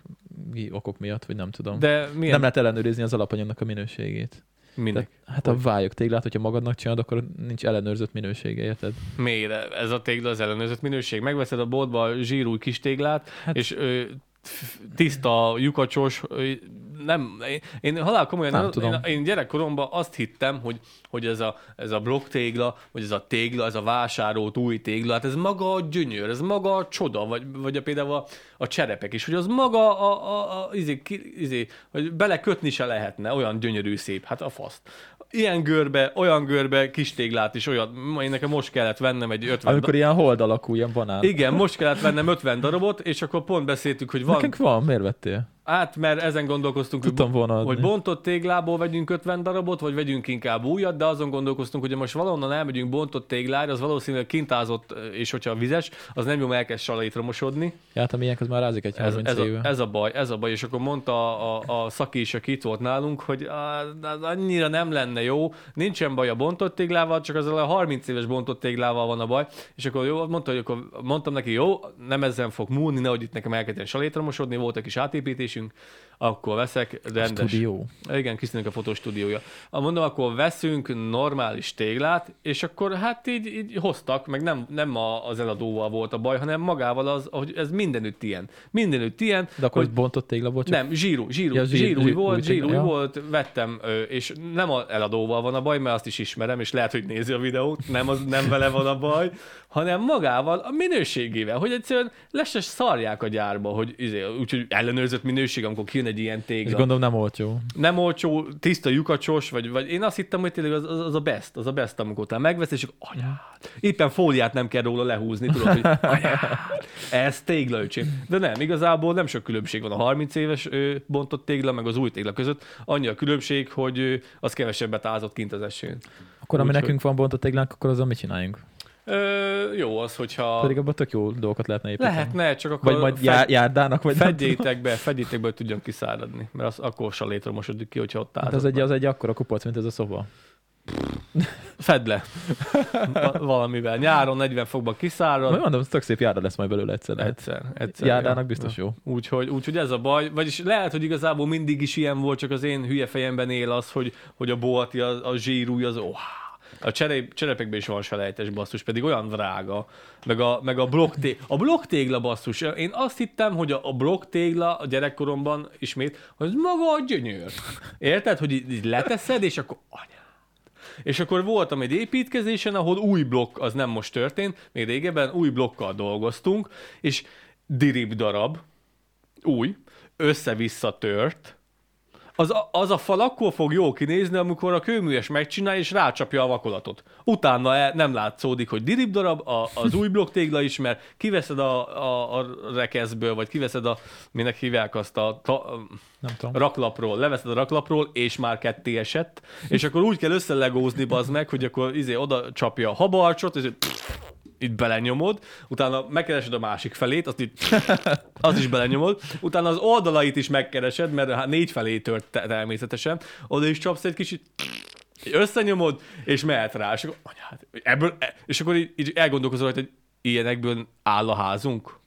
okok miatt, vagy nem tudom. De Milyen? Nem lehet ellenőrizni az alapanyagnak a minőségét. Minek? Tehát, hát a vályog téglát, hogyha magadnak csinálod, akkor nincs ellenőrzött minősége, érted? Miért? Ez a tégla az ellenőrzött minőség. Megveszed a boltba a zsírúj kis téglát, Hát- és ö, tiszta, lyukacsos, nem, én, én halál komolyan, Nem én, tudom. Én, én gyerekkoromban azt hittem, hogy, hogy ez a, ez a blokk tégla, vagy ez a tégla, ez a vásárolt új tégla, hát ez maga a gyönyör, ez maga a csoda, vagy, vagy a, például a, a cserepek is, hogy az maga a, a, a izé, izé, hogy belekötni se lehetne, olyan gyönyörű szép, hát a faszt. Ilyen görbe, olyan görbe, kis téglát is, olyan, én nekem most kellett vennem egy 50 Amikor ilyen hold alakú, ilyen banán. igen, most kellett vennem 50 darabot, és akkor pont beszéltük, hogy van. Nekünk van, miért vettél? Hát, mert ezen gondolkoztunk, hogy, Tudtam volna adni. hogy bontott téglából vegyünk 50 darabot, vagy vegyünk inkább újat, de azon gondolkoztunk, hogy ha most valahonnan elmegyünk bontott téglára, az valószínűleg kintázott, és hogyha vizes, az nem jó, mert elkezd salait romosodni. Ja, hát a miénk az már rázik egy Ez, 30 ez, a, ez, a baj, ez a baj, és akkor mondta a, a, a szaki is, aki itt volt nálunk, hogy az annyira nem lenne jó, nincsen baj a bontott téglával, csak az a 30 éves bontott téglával van a baj, és akkor jó, mondta, hogy akkor mondtam neki, jó, nem ezen fog múlni, nehogy itt nekem elkezdjen salétromosodni, volt egy kis Begrüßung akkor veszek rendes. Stúdió. Igen, Krisztinek a fotostúdiója. Mondom, akkor veszünk normális téglát, és akkor hát így, így hoztak, meg nem, nem a, az eladóval volt a baj, hanem magával az, hogy ez mindenütt ilyen. Mindenütt ilyen. De akkor hogy bontott tégla volt csak? nem, zsírú, zsírú, Ja, zsír- zsírúj zsír- volt, új zsírúj ja. volt, vettem, és nem a eladóval van a baj, mert azt is ismerem, és lehet, hogy nézi a videót, nem, az, nem vele van a baj, hanem magával, a minőségével, hogy egyszerűen lesses szarják a gyárba, hogy izé, úgyhogy ellenőrzött minőség, amikor kijön egy ilyen És tégla. gondolom nem olcsó. Nem olcsó, tiszta lyukacsos, vagy, vagy én azt hittem, hogy tényleg az, az, az a best, az a best, amikor utána megvesz, és akkor anyád, éppen fóliát nem kell róla lehúzni, tudod, hogy anyád, ez tégla, öcsém. De nem, igazából nem sok különbség van a 30 éves ö, bontott tégla, meg az új tégla között. Annyi a különbség, hogy ö, az kevesebbet ázott kint az esőn. Akkor ami Úgyhogy- nekünk van bontott téglánk, akkor azon mit csináljunk? Ö, jó az, hogyha... Pedig abban tök jó dolgokat lehetne építeni. Lehetne, csak akkor Vagy majd fed- já- járdának, vagy fedjétek be, fedjétek be, hogy tudjon kiszáradni. Mert az akkor se létremosodik ki, hogyha ott Hát állsz. az egy, az egy akkora kupac, mint ez a szoba. Fedd le. Va- Valamivel. Nyáron 40 fokban kiszárad. Majd mondom, tök szép járda lesz majd belőle egyszer. Egyszer, egyszer. Járdának ja. biztos jó. Úgyhogy, úgyhogy ez a baj. Vagyis lehet, hogy igazából mindig is ilyen volt, csak az én hülye fejemben él az, hogy, hogy a bolti, a, a zsírúj, az oh, a cserép, cserepekben is van selejtes basszus, pedig olyan drága. Meg a, meg a blokktégla. A blokktégla basszus. Én azt hittem, hogy a, a blokktégla a gyerekkoromban ismét, hogy maga a gyönyör. Érted? Hogy így, így leteszed, és akkor anyád. És akkor voltam egy építkezésen, ahol új blokk, az nem most történt, még régebben új blokkal dolgoztunk, és dirib darab, új, össze-vissza tört, az a, az a fal akkor fog jó kinézni, amikor a kőműves megcsinálja és rácsapja a vakolatot. Utána el, nem látszódik, hogy dirib darab, a, az új blokktégla is, mert kiveszed a, a, a rekeszből, vagy kiveszed a, minek hívják azt a, ta, Nem tudom. raklapról, leveszed a raklapról, és már ketté esett, és akkor úgy kell összelegózni, bazd meg, hogy akkor izé oda csapja a habarcsot, és itt belenyomod, utána megkeresed a másik felét, azt itt, az is belenyomod, utána az oldalait is megkeresed, mert hát négy felé tört te- természetesen, oda is csapsz egy kicsit, összenyomod, és mehet rá, és akkor, anyád, ebből, e- és akkor így, így elgondolkozol, hogy ilyenekből áll a házunk.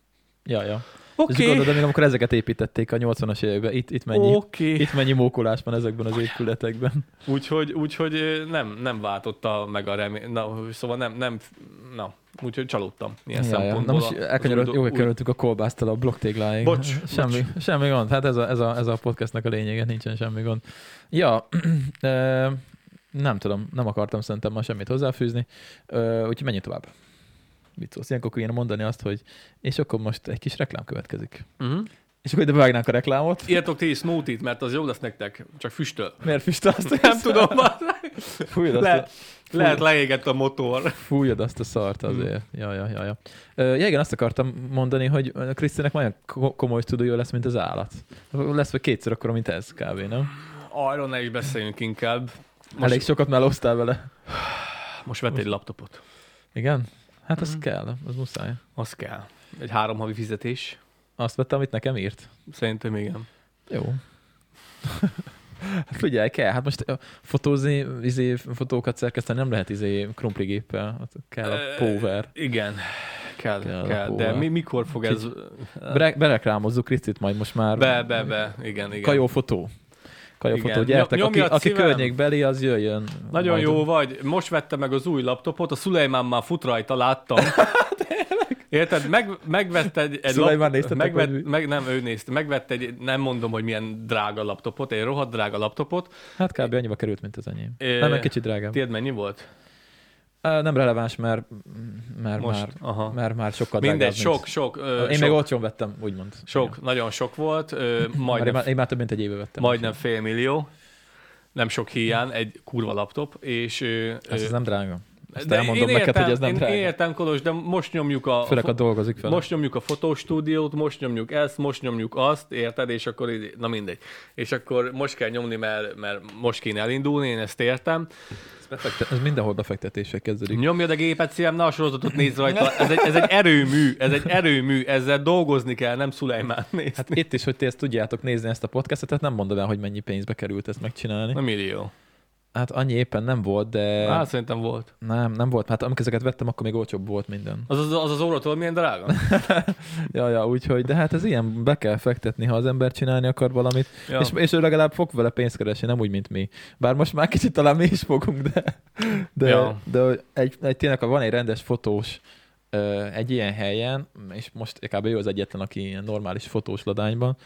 Ja, ja. Oké. És gondolod, amikor ezeket építették a 80-as években, itt, itt mennyi, Oké. itt mennyi mókolás van ezekben az épületekben. Úgyhogy, úgyhogy nem, nem váltotta meg a remény. Na, szóval nem, nem, na, úgyhogy csalódtam ilyen Ja, ja. Na szempontból. most elkanyarodtunk, a kolbásztal a blokktégláig. Bocs, semmi, semmi gond. Hát ez a, ez, a, ez a podcastnak a lényege, nincsen semmi gond. Ja, nem tudom, nem akartam szerintem ma semmit hozzáfűzni, úgyhogy menjünk tovább. Mit szólsz? Ilyenkor kéne mondani azt, hogy és akkor most egy kis reklám következik. Uh-huh. És akkor ide bevágnánk a reklámot. Írtok ti is smoothie mert az jó lesz nektek, csak füstöl. Miért füstalsz? Nem tudom, Fújjad azt, Le, a, lehet leégett a motor. fújjad azt a szart azért. Ja, ja, ja, ja. Ö, Ja, igen, azt akartam mondani, hogy Krisztinek olyan ko- komoly stúdió lesz, mint az állat. Lesz vagy kétszer akkor, mint ez kb. Nem? Arról ne is beszéljünk inkább. Most... Most, Elég sokat melóztál vele. most vett egy laptopot. Igen? Hát az Mhm. kell, az muszáj. Az kell. Egy három havi fizetés. Azt vettem, amit nekem írt. Szerintem igen. Jó. Hát figyelj, kell. Hát most fotózni, izé, fotókat szerkeszteni nem lehet izé krumpligéppel. Hát kell a power. Igen. Kell, Kell kell. De mi, mikor fog ez... Be, bereklámozzuk Krisztit majd most már. Be, be, be. Igen, igen. Kajó fotó. Kajó Igen. fotó, gyertek. Nyom- Aki, nyomjad aki szívem. környékbeli, az jöjjön. Nagyon Majd- jó vagy. Most vettem meg az új laptopot, a Szulejmán már fut rajta, láttam. Érted? Meg, megvette egy, egy néztetek, megvett, meg, nem, ő nézte, megvette egy, nem mondom, hogy milyen drága laptopot, egy rohadt drága laptopot. Hát kb. annyiba került, mint az enyém. Ö, Nem, egy kicsit drágább. Tiéd mennyi volt? Nem releváns, mert, mert, Most, már, aha. mert már sokkal Mindegy, sok, mint- sok, ö, Én sok, meg olcsón vettem, úgymond. sok, Igen. nagyon sok volt, ö, Már én, majdnem, már, én már több mint egy éve vettem. majdnem fél millió, nem sok hiány, egy kurva laptop, és... ö, Ez, ö, ez nem drága. Ezt de elmondom én neked, értem, hogy ez nem én drága. értem, Kolos, de most nyomjuk a... Főleg, a dolgozik fel. Most nyomjuk a fotostúdiót, most nyomjuk ezt, most nyomjuk azt, érted? És akkor, így- na mindegy. És akkor most kell nyomni, mert, mert most kéne elindulni, én ezt értem. Befekte- ez mindenhol befektetések kezdődik. Nyomjad a gépet, szívem, ne a sorozatot nézz rajta. Ez egy, ez egy erőmű, ez egy erőmű, ezzel dolgozni kell, nem Szulejmán nézni. Hát itt is, hogy ti ezt tudjátok nézni ezt a podcastet, tehát nem mondod el, hogy mennyi pénzbe került ezt megcsinálni. Na millió. Hát annyi éppen nem volt, de Hát szerintem volt. nem, nem volt. Hát amikor ezeket vettem, akkor még olcsóbb volt minden. Az az, az, az óratól milyen drága? Ja, ja, úgyhogy, de hát ez ilyen, be kell fektetni, ha az ember csinálni akar valamit, Ja. és, és ő legalább fog vele pénzt keresni, nem úgy, mint mi. Bár most már kicsit talán mi is fogunk, de, de, Ja. de egy, egy, tényleg, ha van egy rendes fotós egy ilyen helyen, és most kb. ő az egyetlen, aki ilyen normális fotós ladányban,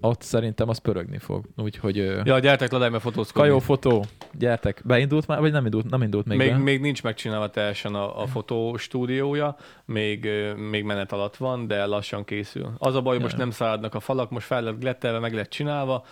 ott szerintem az pörögni fog. Úgyhogy Ja, gyertek ladányba fotózkodni. Kajó fotó, gyertek. Beindult már, vagy nem indult, nem indult még, Még, be? még nincs megcsinálva teljesen a, a fotostúdiója, még, még menet alatt van, de lassan készül. Az a baj, hogy most nem száradnak a falak, most fel lett glettelve, meg lett csinálva,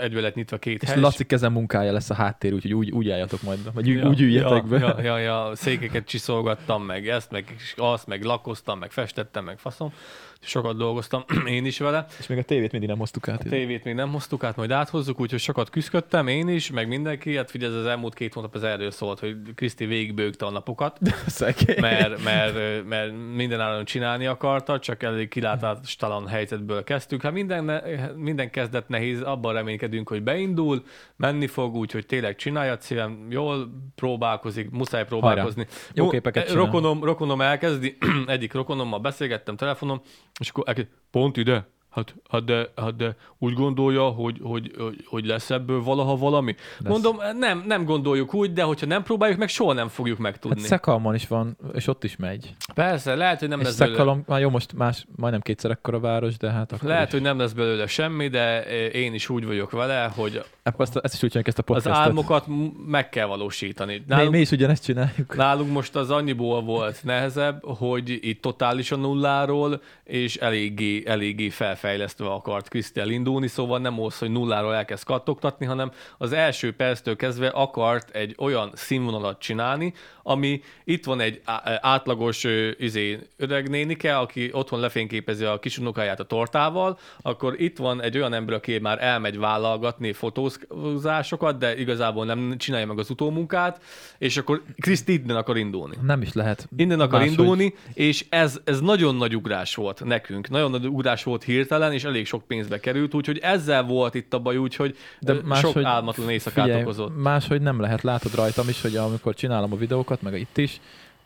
egybe lett nyitva két És hely. Laci kezem munkája lesz a háttér, úgyhogy úgy, úgy álljatok majd, vagy úgy, Ja, úgy üljetek ja, be. Ja, ja, ja, székeket csiszolgattam, meg ezt, meg azt, meg lakoztam, meg festettem, meg faszom. Sokat dolgoztam én is vele. És még a tévét mindig nem hoztuk át. A tévét még nem hoztuk át, majd áthozzuk, úgyhogy sokat küzdöttem, én is, meg mindenki. Hát figyelj, az elmúlt két hónap ez erről szólt, hogy Kriszti végigbőgte a napokat, Szegény. mert, mert, mert minden áron csinálni akarta, csak elég kilátástalan helyzetből kezdtük. Hát minden, minden kezdet nehéz, abban reménykedünk, hogy beindul, menni fog, úgyhogy tényleg csinálja szívem, jól próbálkozik, muszáj próbálkozni. Jó Mo- képeket csinál. rokonom, rokonom elkezdi, egyik rokonommal beszélgettem telefonon, és akkor pont ide, Hát, hát, de, hát de úgy gondolja, hogy, hogy, hogy, hogy lesz ebből valaha valami? Lesz. Mondom, nem, nem gondoljuk úgy, de hogyha nem próbáljuk meg, soha nem fogjuk Hát megtudni. Szekalmon is van, és ott is megy. Persze, lehet, hogy nem és lesz belőle. Szekalom, már jó, most más, majdnem kétszer ekkora város, de hát akkor Lehet, is. hogy nem lesz belőle semmi, de én is úgy vagyok vele, hogy Akkor ezt, ezt is úgy ezt a az podcastet. álmokat meg kell valósítani. mi, Nálunk, mi is ugyanezt csináljuk. nálunk most az annyiból volt nehezebb, hogy itt totálisan nulláról, és eléggé, eléggé felfejlesztve akart Kriszti elindulni, szóval nem az, hogy nulláról elkezd kattogtatni, hanem az első perctől kezdve akart egy olyan színvonalat csinálni, ami itt van egy átlagos izé, öreg nénike, aki otthon lefényképezi a kisunokáját a tortával, akkor itt van egy olyan ember, aki már elmegy vállalgatni fotózásokat, de igazából nem csinálja meg az utómunkát, és akkor Kriszti innen akar indulni. Nem is lehet. Innen akar máshogy. indulni, és ez, ez nagyon nagy ugrás volt nekünk. Nagyon nagy ugrás volt hirtelen, és elég sok pénzbe került, úgyhogy ezzel volt itt a baj, úgyhogy De máshogy, sok álmatlan éjszakát figyelj, okozott. Máshogy nem lehet, látod rajtam is, hogy amikor csinálom a videókat, meg itt is,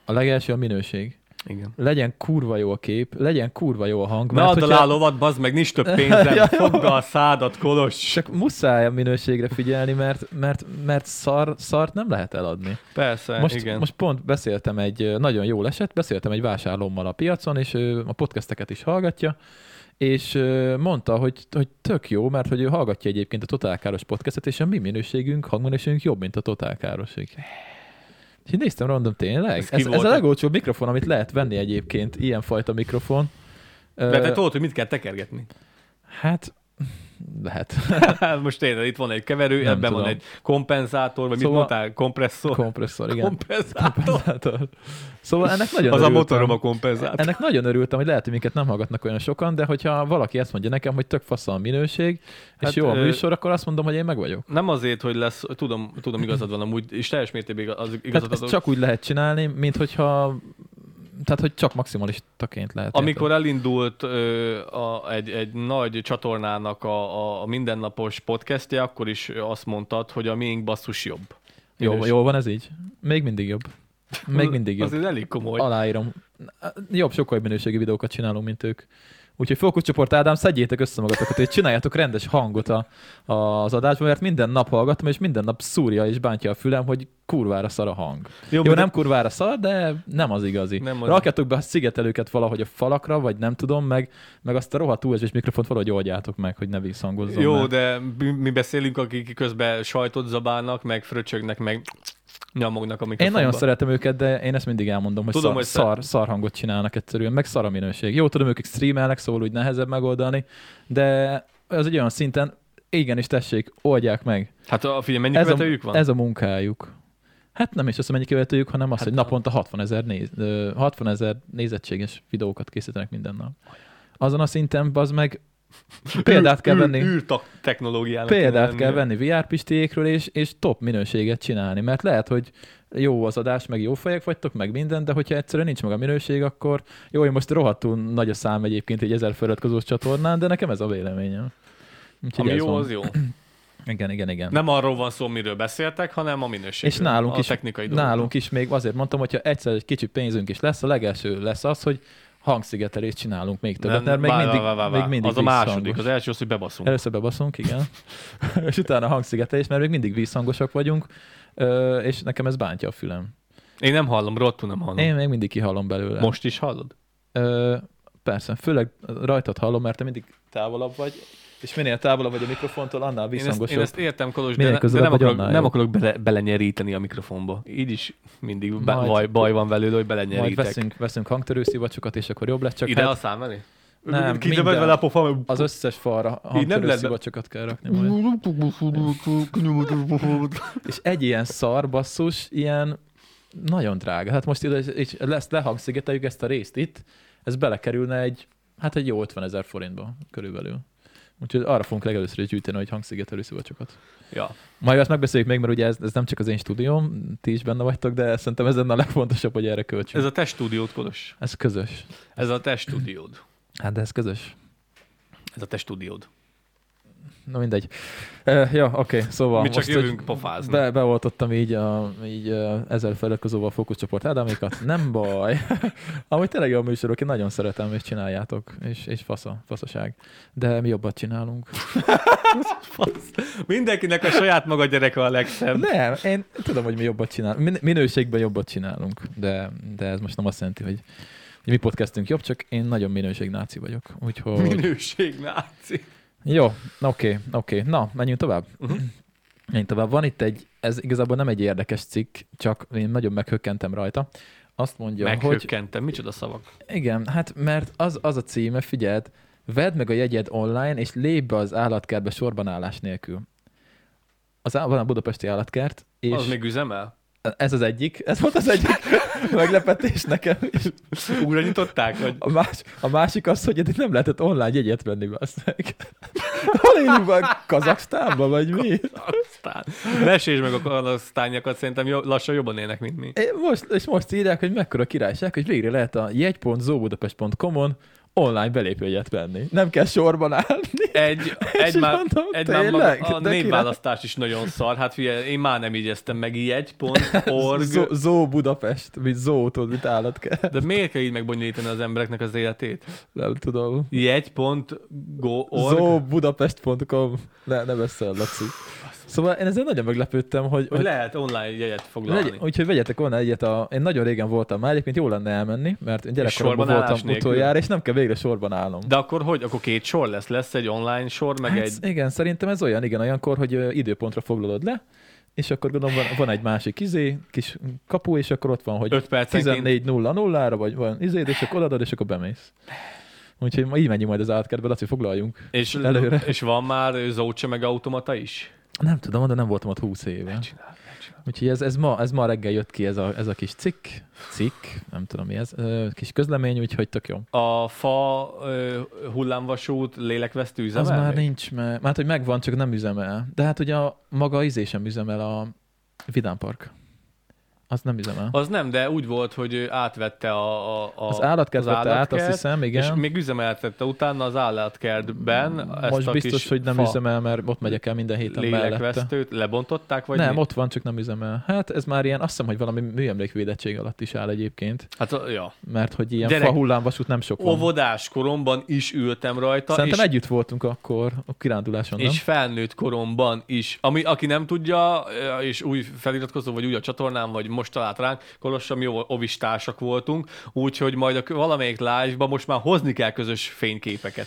a legelső a minőség. Igen. Legyen kurva jó a kép, legyen kurva jó a hang. Mert add alá a lovat, bazd meg, nincs több pénzem, Ja, fogd a szádat, Kolos. Csak muszáj a minőségre figyelni, mert, mert, mert szar, szart nem lehet eladni. Persze, Most, igen. most pont beszéltem egy nagyon jó eset, beszéltem egy vásárlómmal a piacon, és a podcasteket is hallgatja, és mondta, hogy, hogy tök jó, mert hogy ő hallgatja egyébként a totálkáros podcastet, és a mi minőségünk, hangminőségünk jobb, mint a totálkárosig. És néztem, mondom, tényleg? Ez Ez, ez, a legolcsóbb mikrofon, amit lehet venni egyébként, ilyenfajta mikrofon. De te tudod, hogy mit kell tekergetni. Hát, lehet. Most tényleg itt van egy keverő, Nem ebben van tudom. egy kompenzátor, vagy Szóval- mit mondtál? Kompresszor? Kompresszor, igen. Kompenzátor. Kompenzátor. Szóval ennek nagyon Az a örültem. motorom a kompenzátor. Ennek nagyon örültem, hogy lehet, hogy minket nem hallgatnak olyan sokan, de hogyha valaki ezt mondja nekem, hogy tök fasz a minőség, és Hát, jó a műsor, akkor azt mondom, hogy én meg vagyok. Nem azért, hogy lesz, tudom, tudom igazad van amúgy, és teljes mértékben az Tehát igazad ezt adok. csak úgy lehet csinálni, mint hogyha tehát, hogy csak maximalistaként lehet. Amikor elindult ö, a, egy, egy nagy csatornának a, a, mindennapos podcastje, akkor is azt mondtad, hogy a miénk basszus jobb. Jó, jó van ez így? Még mindig jobb. Még mindig jobb. Azért elég komoly. Aláírom. Jobb, sokkal minőségi videókat csinálunk, mint ők. Úgyhogy fókuszcsoport Ádám, szedjétek össze magatokat, és csináljátok rendes hangot a, az adásban, mert minden nap hallgatom, és minden nap szúrja és bántja a fülem, hogy kurvára szar a hang. Jó, de- nem kurvára szar, de nem az igazi. Nem az-. Rakjatok be a szigetelőket valahogy a falakra, vagy nem tudom, meg, meg azt a rohadt USB-s mikrofont valahogy oldjátok meg, hogy ne visszhangozzon. Jó, mert- de mi beszélünk, akik közben sajtot zabálnak, meg fröcsögnek, meg nyomognak a mikrofonba. Én nagyon szeretem őket, de én ezt mindig elmondom, hogy, Tudom, szar, hogy szar, szar hangot csinálnak egyszerűen, meg szar a minőség. Jó, tudom, ők streamelnek, szóval úgy nehezebb megoldani, de az egy olyan szinten, igenis tessék, oldják meg. Hát a, figyelj, mennyi Ez a, követőjük van? ez a munkájuk. Hát nem is azt, mennyi követőjük, hanem az, Hát hogy a- naponta 60 ezer néz, ö, 60 ezer nézettséges videókat készítenek minden nap. Azon a szinten, az meg példát kell venni. Űr, űr technológiának. Példát kell venni VR pistékről, és, és top minőséget csinálni, mert lehet, hogy jó az adás, meg jó fejek vagytok, meg minden, de hogyha egyszerűen nincs meg a minőség, akkor jó, hogy most rohadtul nagy a szám egyébként egy ezer feliratkozós csatornán, de nekem ez a véleményem. Úgyhogy Ami jó, van. az jó. Igen, igen, igen. Nem arról van szó, miről beszéltek, hanem a minőség. és nálunk a is, technikai dolgokról. nálunk is még azért mondtam, hogyha egyszer egy kicsi pénzünk is lesz, a legelső lesz az, hogy hangszigetelést csinálunk még többet, mert még várj, mindig, várj, várj, még várj. mindig Az a második, vízhangos. az első az, hogy bebaszunk. Először bebaszunk, igen. és utána hangszigetelés, mert még mindig vízhangosak vagyunk, és nekem ez bántja a fülem. Én nem hallom, rottul nem hallom. Én még mindig kihallom belőle. Most is hallod? Ö, persze, főleg rajtad hallom, mert te mindig távolabb vagy, és minél távolabb vagy a mikrofontól, annál Én visszhangosabb. én ezt értem, Kolos, de, de nem akarok, nem akarok bele, belenyeríteni a mikrofonba. Így is mindig be, Majd- baj, baj van velőle, hogy Majd belenyerítek. veszünk, veszünk hangtörőszivacsokat, és akkor jobb lesz, csak Ide hát, a szám elé? Nem, minden. vele a pofam. Az összes falra nem hangtörő lehet- szivacsokat kell rakni majd. És egy ilyen szar basszus, ilyen nagyon drága. Hát most ide, és lesz, lehangszigeteljük ezt a részt itt, ez belekerülne egy, hát egy jó 50 ezer forintba körülbelül. Úgyhogy arra fogunk legelőször is gyűjteni, hogy hangszigetelő szivacsokat. Ja. Majd azt megbeszéljük még, mert ugye ez, ez nem csak az én stúdióm, ti is benne vagytok, de szerintem ez lenne a legfontosabb, hogy erre költsünk. Ez Ez, a te stúdiód, Kolos. ez közös. Ez a te stúdiód. Hát de ez közös. Ez a te stúdiód. Na mindegy. Uh, ja, oké, okay, szóval Mi csak most, jövünk pofázni. Be, beoltottam így, a, így uh, ezzel feliratkozóval a fókuszcsoport Ádámékat. Nem baj. Amúgy tényleg jó műsorok, én nagyon szeretem, és csináljátok. És, és fasza, faszaság. De mi jobbat csinálunk. Fasz. Mindenkinek a saját maga gyereke a legszebb. Nem, én tudom, hogy mi jobbat csinálunk. Min- minőségben jobbat csinálunk. De, de ez most nem azt jelenti, hogy, mi podcastünk jobb, csak én nagyon minőségnáci vagyok. Úgyhogy... Minőség, náci. Jó, oké, oké. Na, menjünk tovább. Uh-huh. Menjünk tovább. Van itt egy, ez igazából nem egy érdekes cikk, csak én nagyon meghökkentem rajta. Azt mondja, hogy Meghökkentem. Micsoda szavak. igen, hát mert az, az a címe, figyeld, vedd meg a jegyed online, és lépj be az állatkertbe sorban állás nélkül. Az, van a budapesti állatkert, és Az még üzemel? Ez az egyik, ez volt az egyik meglepetés nekem. Újra nyitották? Vagy? A, más, a másik az, hogy eddig nem lehetett online jegyet venni, basszeg. Hol élünk van? Kazaksztánban, vagy mi? Aztán. Mesélj meg a kalasztányakat, szerintem jobb, lassan jobban élnek, mint mi. É, Most, és most írják, hogy mekkora királyság, hogy végre lehet a jegy.zóbudapest.com-on online belépőjegyet venni. Nem kell sorban állni. Egy, egy már, mondom, egy már maga, a névválasztás is nagyon szar. Hát figyelj, én már nem igyeztem meg jegy.org. Zó, Zó Budapest, mint Zó, tudod, mint állat kell. De miért kell így megbonyolítani az embereknek az életét? Nem tudom. Jegy.org. Zóbudapest.com. Ne, ne beszél, Laci. Szóval én ezzel nagyon meglepődtem, hogy, Hogy lehet online jegyet foglalni. Legy, úgyhogy vegyetek volna egyet. A, én nagyon régen voltam már, egyébként jó lenne elmenni, mert én gyerekkoromban voltam nélkül? utoljára, és nem kell végre sorban állnom. De akkor hogy? Akkor két sor lesz? Lesz egy online sor, meg hát, egy... Igen, szerintem ez olyan, igen, olyankor, hogy időpontra foglalod le, és akkor gondolom van, van egy másik izé, kis kapu, és akkor ott van, hogy 5 percenként 14.00-ra, vagy van izéd, és akkor odaadod, és akkor bemész. Úgyhogy így megyünk majd az átkertbe, Laci, foglaljunk. És, előre. és van már Zócsa meg automata is? Nem tudom, de nem voltam ott 20 éve. Csinál, megcsinál. Úgyhogy ez, ez, ma, ez ma reggel jött ki ez a, ez a kis cikk, cikk, nem tudom mi ez, kis közlemény, úgyhogy tök jó. A fa hullámvasút lélekvesztő Az üzemel? már még? nincs, mert hát, hogy megvan, csak nem üzemel. De hát ugye a maga izé sem üzemel a Vidám Park. Az nem üzemel. Az nem, de úgy volt, hogy átvette a, a, a Az állatkert vette át, azt állatkert, hiszem, igen. És még üzemeltette utána az állatkertben ezt Most a biztos, hogy nem üzemel, mert ott megyek el minden héten mellette. lebontották, vagy nem, mi? ott van, csak nem üzemel. Hát ez már ilyen, azt hiszem, hogy valami műemlékvédettség alatt is áll egyébként, Hát ja. mert hogy ilyen Gyerek, fa hullámvasút nem sok van. Óvodás koromban is ültem rajta, Szerintem és, együtt voltunk akkor a kiránduláson, nem? és felnőtt koromban is. Ami, aki nem tudja, és új feliratkozó, vagy új a csatornán, vagy most talált ránk, Kolossa, mi ovistársak voltunk, úgyhogy majd a valamelyik live-ba most már hozni kell közös fényképeket.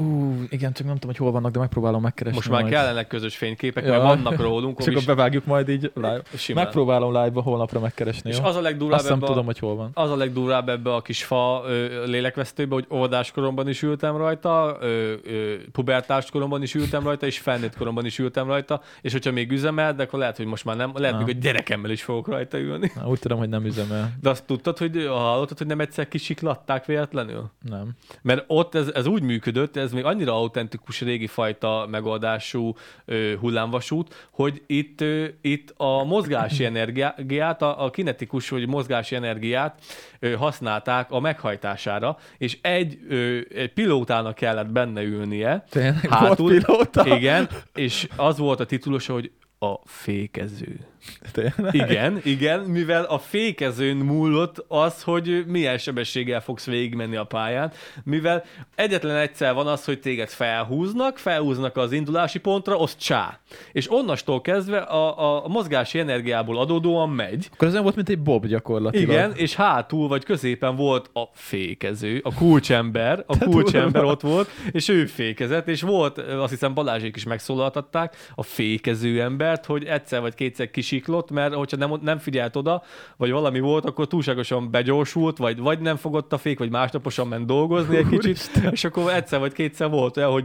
Ú, igen, csak nem tudom, hogy hol vannak, de megpróbálom megkeresni Most már majd. kellenek közös fényképek, Ja. mert vannak rólunk. És akkor bevágjuk majd így live. simán. Megpróbálom live-ba holnapra megkeresni, És jó? az a legdurvább Azt nem ebbe a- tudom, hogy hol van. az a legdurvább ebbe a kis fa ö, lélekvesztőbe, hogy óvodás koromban is ültem rajta, ö, ö, pubertás koromban is ültem rajta, és felnőtt koromban is ültem rajta, és hogyha még üzemel, de akkor lehet, hogy most már nem, lehet Na. még a gyerekemmel is fogok rajta ülni. Na, úgy tudom, hogy nem üzemel. De azt tudtad, hogy hallottad, hogy nem egyszer kisiklatták véletlenül? Nem. Mert ott ez, ez úgy működött, ez még annyira autentikus régi fajta megoldású ö, hullámvasút, hogy itt, ö, itt a mozgási energiát, a, a kinetikus vagy mozgási energiát ö, használták a meghajtására, és egy, ö, egy pilótának kellett benne ülnie. Tényleg Hátul- volt pilóta? Igen, és az volt a titulosa, hogy a fékező. Tényleg? Igen, igen, mivel a fékezőn múlott az, hogy milyen sebességgel fogsz végigmenni a pályán, mivel egyetlen egyszer van az, hogy téged felhúznak, felhúznak az indulási pontra, az csá. És onnastól kezdve a, a mozgási energiából adódóan megy, Akkor ez olyan volt, mint egy bob gyakorlatilag. igen, és hátul vagy középen volt a fékező, a kulcsember, a kulcsember ott volt, és ő fékezett, és volt, azt hiszem Balázsék is megszólaltatták, a fékező embert, hogy egyszer vagy kétszer kisiklott, mert hogyha nem, nem figyelt oda, vagy valami volt, akkor túlságosan begyorsult, vagy, vagy nem fogott a fék, vagy másnaposan ment dolgozni egy kicsit, és akkor egyszer vagy kétszer volt olyan, hogy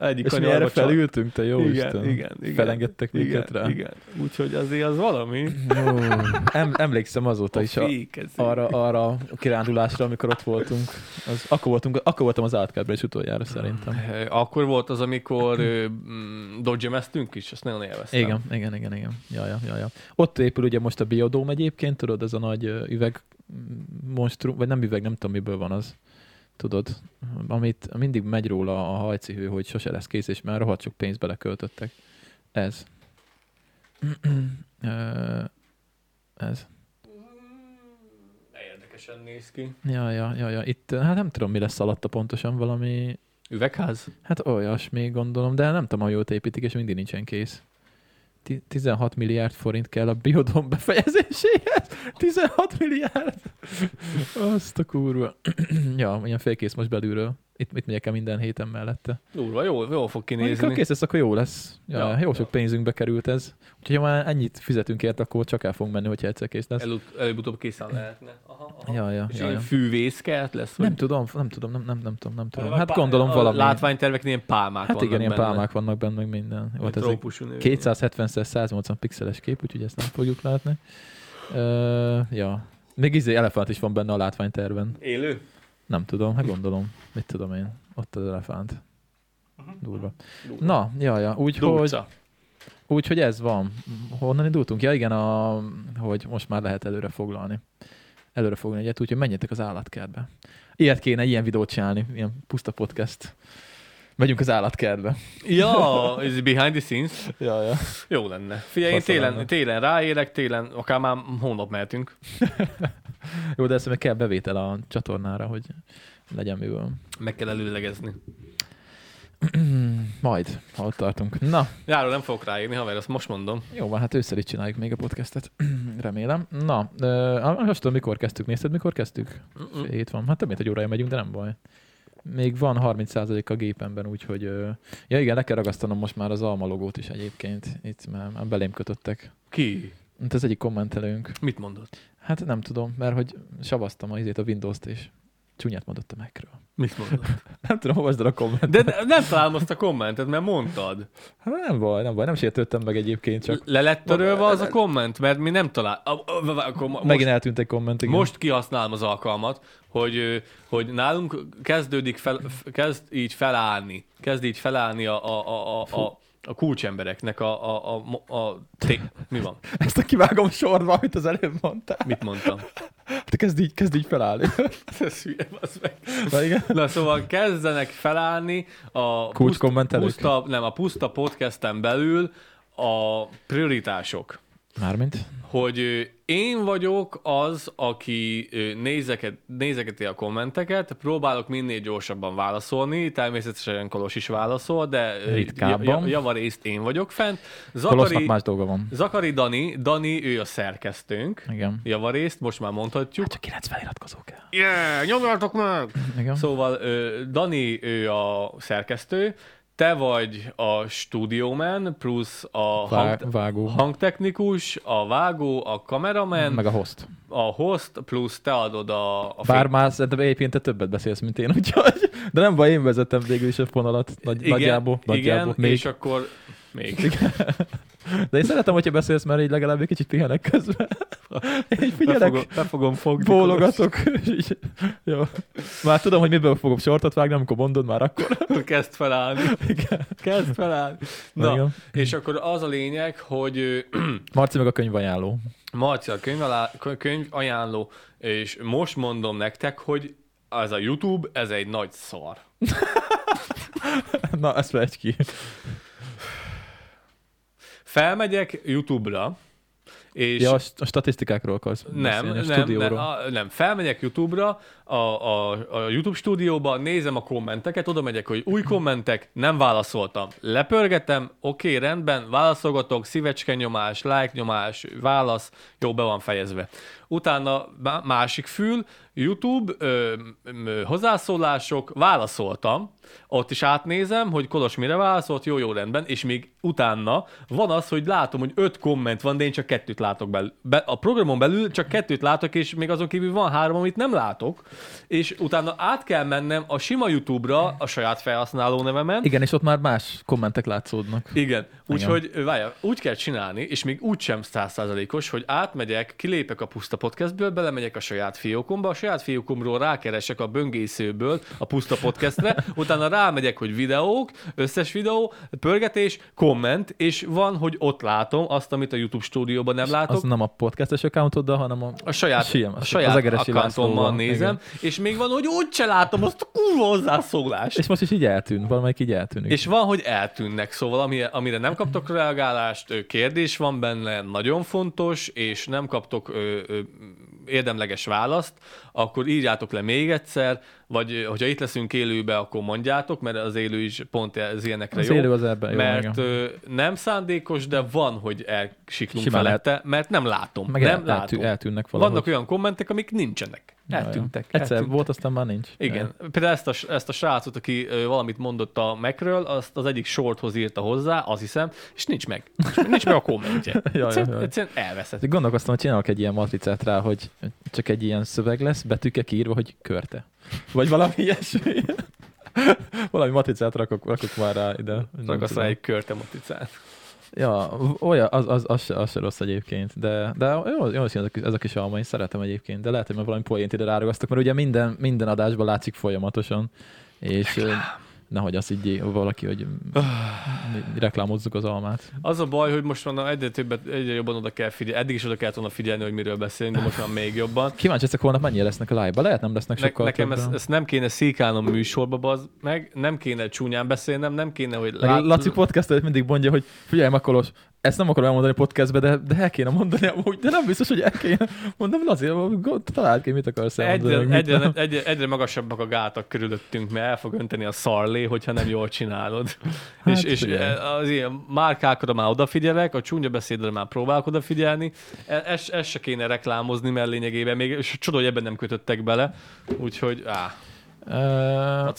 egyik És mi erre csal- felültünk, te jó igen, Isten. igen, igen. Felengedtek igen, minket rá. Igen, úgyhogy azért az valami. Ó, em, emlékszem azóta is a, arra, arra a kirándulásra, amikor ott voltunk. Az, akkor, voltunk akkor voltam az átkertben is utoljára szerintem. Akkor volt az, amikor mm, dodgemeztünk is, azt nagyon élveztem. Igen, igen, igen, igen. Ja, ja, ja, ja. Ott épül ugye most a Biodóm egyébként, tudod, ez a nagy üveg mm, monstrum, vagy nem üveg, nem tudom miből van az. Tudod, amit mindig megy róla a hajcihő, hogy sose lesz kész, és már rohadt sok pénzt beleköltöttek. Ez. Ez. Érdekesen néz ki. Ja, ja, ja, ja. Itt, hát nem tudom, mi lesz alatta pontosan valami, Üvegház? hát olyasmi gondolom, de nem tudom, ha jót építik, és mindig nincsen kész. Ti- 16 milliárd forint kell a biodom befejezéséhez. 16 milliárd! Azt a kurva. ja, ilyen félkész most belülről. Itt, itt megyek el minden héten mellette. Durva, jól, jól fog Mondjuk, ha kinézni. kész lesz, akkor jó lesz. Ja, Ja, ja, jó ja. sok pénzünkbe került ez. Úgyhogy ha már ennyit fizetünk ért, akkor csak el fogunk menni, hogyha egyszer kész lesz. Előbb, előbb-utóbb készen lehetne. Aha, aha. Ja, ja, És ja, ja. fűvészkert lesz? vagy- Nem tudom, nem tudom, nem, nem, nem tudom, nem tudom. Hát gondolom a valami. Látványterveknél ilyen pálmák Hát igen, ilyen benne. pálmák vannak benne, meg minden. Volt ez trópusú növény. 270x180 pixeles kép, úgyhogy ezt nem fogjuk látni. Uh, ja. Még izé elefánt is van benne a látványterven. Élő? Nem tudom, hát gondolom. Mit tudom én. Ott az elefánt. Durva. Durva. Na, ja, ja. Úgyhogy Durca. úgy, hogy ez van. Honnan indultunk? Ja igen, a, hogy most már lehet előre foglalni. Előre foglalni egyet, úgyhogy menjetek az állatkertbe. Ilyet kéne, ilyen videót csinálni, ilyen puszta podcast. Megyünk az állatkertbe. Ja, ez behind the scenes. Ja, ja. Jó lenne. Figyelj, én télen, lenne. télen ráérek, télen akár már hónap mehetünk. Jó, de ezt meg kell bevétel a csatornára, hogy legyen miből. Meg kell előlegezni. Majd, ha ott tartunk. Na, Járól nem fogok ráírni, haver, azt most mondom. jó van, hát ősszel itt csináljuk még a podcastet. Remélem. Na, uh, most tudom, mikor kezdtük. Nézted, mikor kezdtük? Hét van. Hát több mint egy órája megyünk, de nem baj. Még van 30% a gépemben, úgyhogy... Ja igen, le kell ragasztanom most már az alma logót is egyébként. Itt már, már belém kötöttek. Ki? Itt az egyik kommentelőnk. Mit mondott? Hát nem tudom, mert hogy savaztam a, izét, a Windows-t és csúnyát mondott a Mac-ről. Mit mondott? Nem tudom, olvasd a kommentet. De ne- nem találom azt a kommentet, mert mondtad. Hát nem baj, nem baj, nem sértődtem meg egyébként, csak Le lett törölve az a komment, mert mi nem talál... Akkor megint eltűnt egy komment, igen. most kihasználom az alkalmat, hogy, hogy nálunk kezdődik fel, kezd így felállni, kezd így felállni a, a, a, a, a, a kulcsembereknek a, a, a, a, té- Mi van? Ezt a kivágom sorba, amit az előbb mondtál. Mit mondtam? Te kezd így, kezd így felállni. Ez hülye, bazd meg. Na igen. Na szóval kezdenek felállni a Kulcskommentelők? puszta, nem, a puszta podcasten belül a prioritások. Mármint? Hogy én vagyok az, aki nézeket, nézeketi a kommenteket, próbálok minél gyorsabban válaszolni, természetesen Kolos is válaszol, de Ritkábban. ja- javarészt én vagyok fent. Zakari, más dolga van. Zakari Dani, Dani, ő a szerkesztőnk, Igen. javarészt, most már mondhatjuk. Csak 9 feliratkozó kell. Yeah, nyomjatok meg! Igen. Szóval Dani, ő a szerkesztő, te vagy a stúdiómen, plusz a Vá- hang, vágó. hangtechnikus, a vágó, a kameraman, Meg a host. a host, plusz te adod a, a Bár fény- már szerintem egyébként te többet beszélsz, mint én, úgyhogy... De nem baj, én vezetem végül is a fonalat. Nagy, igen, nagyjából. nagyjából. igen még. és akkor még. De én szeretem, hogyha beszélsz, mert így legalább egy kicsit pihenek közben. Én figyelek, fogom, be fogom fogni. bólogatok. így- Jó. Már tudom, hogy miből fogom sortot vágni, amikor mondod már akkor. Kezd felállni. Igen. Kezd felállni. Na, Igen. és akkor az a lényeg, hogy Marci meg a könyvajánló. Marci a könyv, könyv ajánló, és most mondom nektek, hogy az a YouTube, ez egy nagy szar. Na, ezt vegy ki. Felmegyek YouTube-ra, és Ja, a st- a statisztikákról akarsz nem, beszélni, a nem, nem, stúdióról. a, nem, felmegyek YouTube-ra, a, a, a YouTube stúdióba, nézem a kommenteket, oda megyek, hogy új kommentek, nem válaszoltam. Lepörgetem, oké, okay, rendben, válaszolgatok, szívecske nyomás, like nyomás, válasz, jó, be van fejezve. Utána másik fül, YouTube, ö, ö, hozzászólások, válaszoltam, ott is átnézem, hogy Kolos mire válaszolt, jó, jó, rendben, és még utána van az, hogy látom, hogy öt komment van, de én csak kettőt látok belül. Be, a programon belül csak kettőt látok, és még azon kívül van három, amit nem látok, és utána át kell mennem a sima YouTube-ra a saját felhasználó nevemen. Igen, és ott már más kommentek látszódnak. Igen, úgyhogy várja, úgy kell csinálni, és még úgy sem százszázalékos, hogy átmegyek, kilépek a puszta podcastből, belemegyek a saját fiókomba, a saját fiókomról rákeresek a böngészőből a puszta podcastre, utána rámegyek, hogy videók, összes videó, pörgetés, komment, és van, hogy ott látom azt, amit a YouTube stúdióban nem látok. Az nem a podcastes accountod, hanem a, a saját, siem, a saját az accountommal nézem, igen. és még van, hogy úgyse látom azt a kurva hozzászólást. És most is így eltűn, valamelyik így eltűnik. És van, hogy eltűnnek, szóval amire, amire nem kaptok reagálást, kérdés van benne, nagyon fontos, és nem kaptok ö, ö, érdemleges választ, akkor írjátok le még egyszer, vagy hogyha itt leszünk élőbe, akkor mondjátok, mert az élő is pont az ilyenekre az jó. Élő az ebben, mert jó, nem szándékos, de van, hogy elsiklunk Simán felette, mert nem látom. Meg nem el, látom. eltűnnek valahogy. Vannak olyan kommentek, amik nincsenek. Eltűntek. Egyszer eltűntek. volt, aztán már nincs. Igen. Ja. Például ezt a, ezt a srácot, aki valamit mondott a Macről, azt az egyik shorthoz írta hozzá, azt hiszem, és nincs meg. Nincs, nincs meg a kommentje. ja, egyszerűen, ja, ja. egyszerűen elveszett. Gondolkoztam, hogy csinálok egy ilyen matricát rá, hogy csak egy ilyen szöveg lesz, betűkkel írva, hogy körte. Vagy valami ilyesmi. valami matricát rakok, rakok már rá ide. Rakasz rá egy körte matricát. Ja, olyan, az, az, az, se, az se rossz egyébként, de, de jó, jó ezek, ezek a kis alma, én szeretem egyébként, de lehet, hogy már valami poént ide ráragasztok, mert ugye minden, minden adásban látszik folyamatosan, és Reklám nehogy azt így valaki, hogy reklámozzuk az almát. Az a baj, hogy most van egyre többet, egyre jobban oda kell figyelni. Eddig is oda kellett volna figyelni, hogy miről beszélünk, de most már még jobban. Kíváncsi leszek holnap mennyire lesznek a live-ba. Lehet nem lesznek sokkal ne, Nekem ezt, ezt, nem kéne székálnom műsorba, baz, meg nem kéne csúnyán beszélnem, nem kéne, hogy... Lát... Laci podcast mindig mondja, hogy figyelj, Makolos, ezt nem akarom elmondani podcastbe, de, de el kéne mondani amúgy, de nem biztos, hogy el kéne mondani, azért találd ki, mit akarsz elmondani. Egyre, egyre, egyre, egyre, egyre, magasabbak a gátak körülöttünk, mert el fog önteni a szarlé, hogyha nem jól csinálod. Hát, és, és az ilyen márkákra már odafigyelek, a csúnya beszédre már próbálok odafigyelni. E, ezt ez se kéne reklámozni, mert lényegében még és csoda, hogy ebben nem kötöttek bele. Úgyhogy, áh. Uh,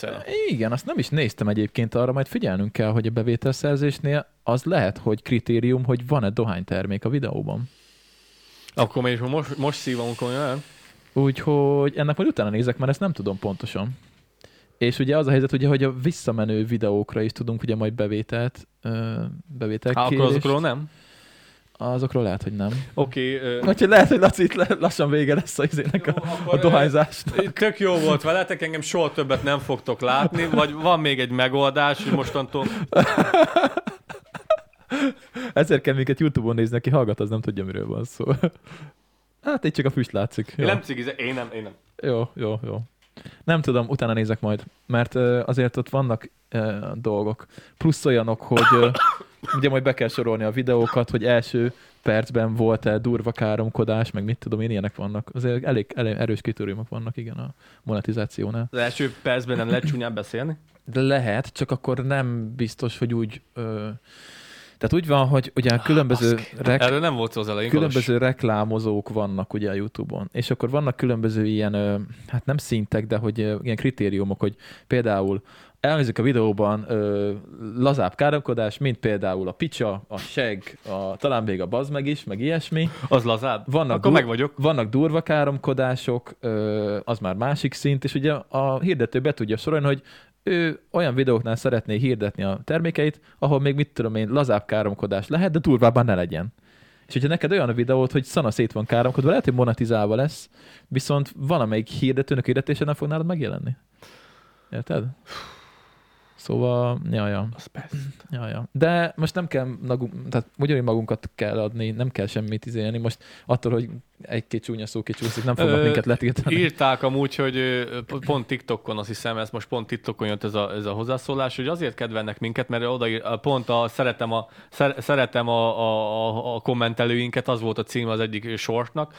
igen, azt nem is néztem egyébként, arra majd figyelnünk kell, hogy a bevételszerzésnél az lehet, hogy kritérium, hogy van-e dohánytermék a videóban. Akkor még most, most szívom komolyan. Úgyhogy ennek majd utána nézek, mert ezt nem tudom pontosan. És ugye az a helyzet, ugye, hogy a visszamenő videókra is tudunk ugye majd bevételt, Há, akkor azokról nem? Azokról lehet, hogy nem. Oké. Okay, uh... Úgyhogy lehet, hogy Laci itt lassan vége lesz a, izének a, a dohányzást. Tök jó volt veletek, engem soha többet nem fogtok látni, vagy van még egy megoldás, hogy mostantól... Ezért kell minket Youtube-on nézni, aki hallgat, az nem tudja, miről van szó. Hát itt csak a füst látszik. Én nem cigize, én nem, én nem. Jó, jó, jó. Nem tudom, utána nézek majd, mert azért ott vannak dolgok. Plusz olyanok, hogy ugye majd be kell sorolni a videókat, hogy első percben volt-e durva káromkodás, meg mit tudom én, ilyenek vannak. Azért elég, elég erős kritériumok vannak, igen, a monetizációnál. Az első percben nem lehet csúnyán beszélni? De lehet, csak akkor nem biztos, hogy úgy... Ö, tehát úgy van, hogy ugye ah, különböző, rek- Erről nem volt az elején, különböző reklámozók vannak ugye a Youtube-on, és akkor vannak különböző ilyen, hát nem szintek, de hogy ilyen kritériumok, hogy például elnézik a videóban ö, lazább káromkodás, mint például a picsa, a seg, a, talán még a bazd meg is, meg ilyesmi. Az lazább? Vannak Akkor dur- meg vagyok. Vannak durva káromkodások, ö, az már másik szint, és ugye a hirdető be tudja sorolni, hogy ő olyan videóknál szeretné hirdetni a termékeit, ahol még mit tudom én, lazább káromkodás lehet, de durvábban ne legyen. És hogyha neked olyan a videót, hogy szana szét van káromkodva, lehet, hogy monetizálva lesz, viszont valamelyik hirdetőnek hirdetése nem fog nálad megjelenni. Érted? Szóval, ja, ja. Az. Ja, ja. De most nem kell magunk, tehát ugyanúgy magunkat kell adni, nem kell semmit izélni. Most attól, hogy egy-két csúnya szó kicsúszik, nem fognak minket letiltani. Írták amúgy, hogy pont TikTokon, azt hiszem, ez most pont TikTokon jött ez a, ez a hozzászólás, hogy azért kedvelnek minket, mert oda pont a szeretem a, szer- szeretem a, a, a, kommentelőinket, az volt a cím az egyik sortnak,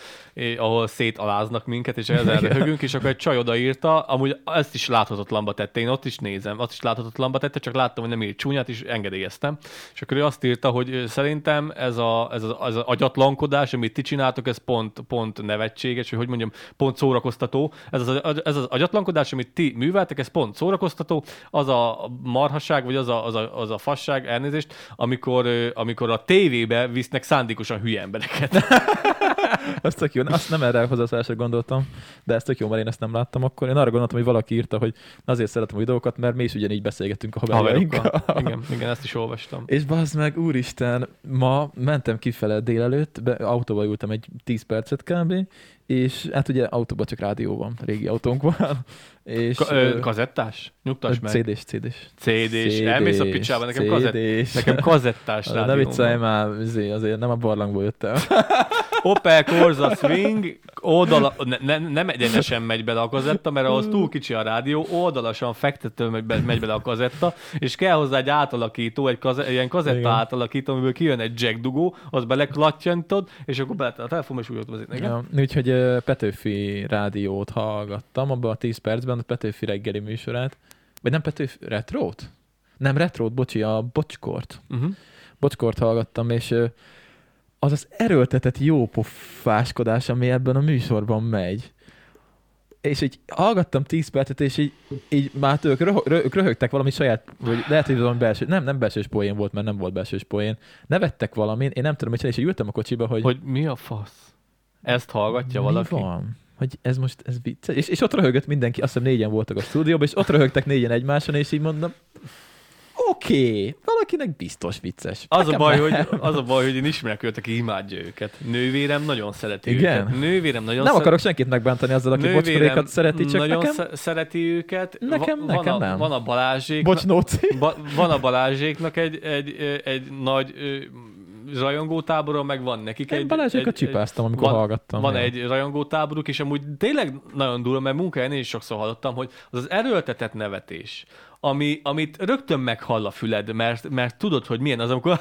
ahol szétaláznak minket, és ezzel röhögünk, és akkor egy csaj odaírta, amúgy ezt is láthatatlanba tette, én ott is nézem, azt is láthatatlanba tette, csak láttam, hogy nem írt csúnyát, és engedélyeztem. És akkor ő azt írta, hogy szerintem ez a, ez a, ez a agyatlankodás, amit ti csináltok, ez pont, pont nevetséges, vagy hogy mondjam, pont szórakoztató. Ez az, ez az agyatlankodás, amit ti műveltek, ez pont szórakoztató. Az a marhaság, vagy az a, az a, az a fasság, elnézést, amikor, amikor a tévébe visznek szándékosan hülye embereket. Ez tök jó. Azt nem erre a hozzászólásra gondoltam, de ez tök jó, mert én ezt nem láttam akkor. Én arra gondoltam, hogy valaki írta, hogy azért szeretem a videókat, mert mi is ugyanígy beszélgetünk a haverjainkkal. Igen, igen, ezt is olvastam. És bazd meg, úristen, ma mentem kifele délelőtt, be, autóba ültem egy 10 percet kb. És hát ugye autóban csak rádió van, régi autónk van. És, Ka- ö, kazettás? Nyugtass meg. CD-s, CD-s. CD-s. Elmész a picsába, nekem, kazett, CD-s. nekem kazettás Ne rádióm viccelj már, azért, azért nem a barlangból jöttem. Opel Corsa Swing, oldala, ne, ne, nem egyenesen megy bele a kazetta, mert ahhoz túl kicsi a rádió, oldalasan fektető megy, be, megy bele a kazetta, és kell hozzá egy átalakító, egy kaze, ilyen kazetta Igen. átalakító, amiből kijön egy jack dugó, az beleklattyantod, és akkor bele a telefon, és úgy ott igen. Ja, úgyhogy Petőfi rádiót hallgattam, abban a 10 percben a Petőfi reggeli műsorát. Vagy nem Petőfi, Retrót? Nem Retrót, bocsi, a Bocskort. Uh-huh. Bocskort hallgattam, és az az erőltetett jó pofáskodás, ami ebben a műsorban megy. És így hallgattam 10 percet, és így, így már ők, röh, röh, ők röhögtek valami saját, vagy lehet, hogy valami belső, nem, nem belsős poén volt, mert nem volt belsős poén. Nevettek valamin, én nem tudom, csinálni, és így ültem a kocsiba, hogy, Hogy mi a fasz? Ezt hallgatja mi valaki? van? Hogy ez most, ez vicces. És, és ott röhögött mindenki, azt hiszem négyen voltak a stúdióban, és ott röhögtek négyen egymáson, és így mondom, oké, okay, valakinek biztos vicces. Az a, baj, nem. hogy, az a baj, hogy én ismerek őt, aki imádja őket. Nővérem nagyon szereti Igen? őket. Nővérem nagyon Nem szeret- akarok senkit megbántani azzal, aki bocskorékat szereti, csak nagyon nekem, sze- szereti őket. Nekem- Va- nekem van a, nem. Van a Balázsék. bocs, Nóci. Ba, van a Balázséknak egy, egy, egy, egy nagy ö, rajongótábora, meg van nekik Én egy... Balázsékat csipáztam, amikor van, hallgattam. Van ja. egy rajongótáboruk, és amúgy tényleg nagyon durva, mert munkahelyen én is sokszor hallottam, hogy az az erőltetett nevetés, ami, amit rögtön meghall a füled, mert, mert tudod, hogy milyen az, amikor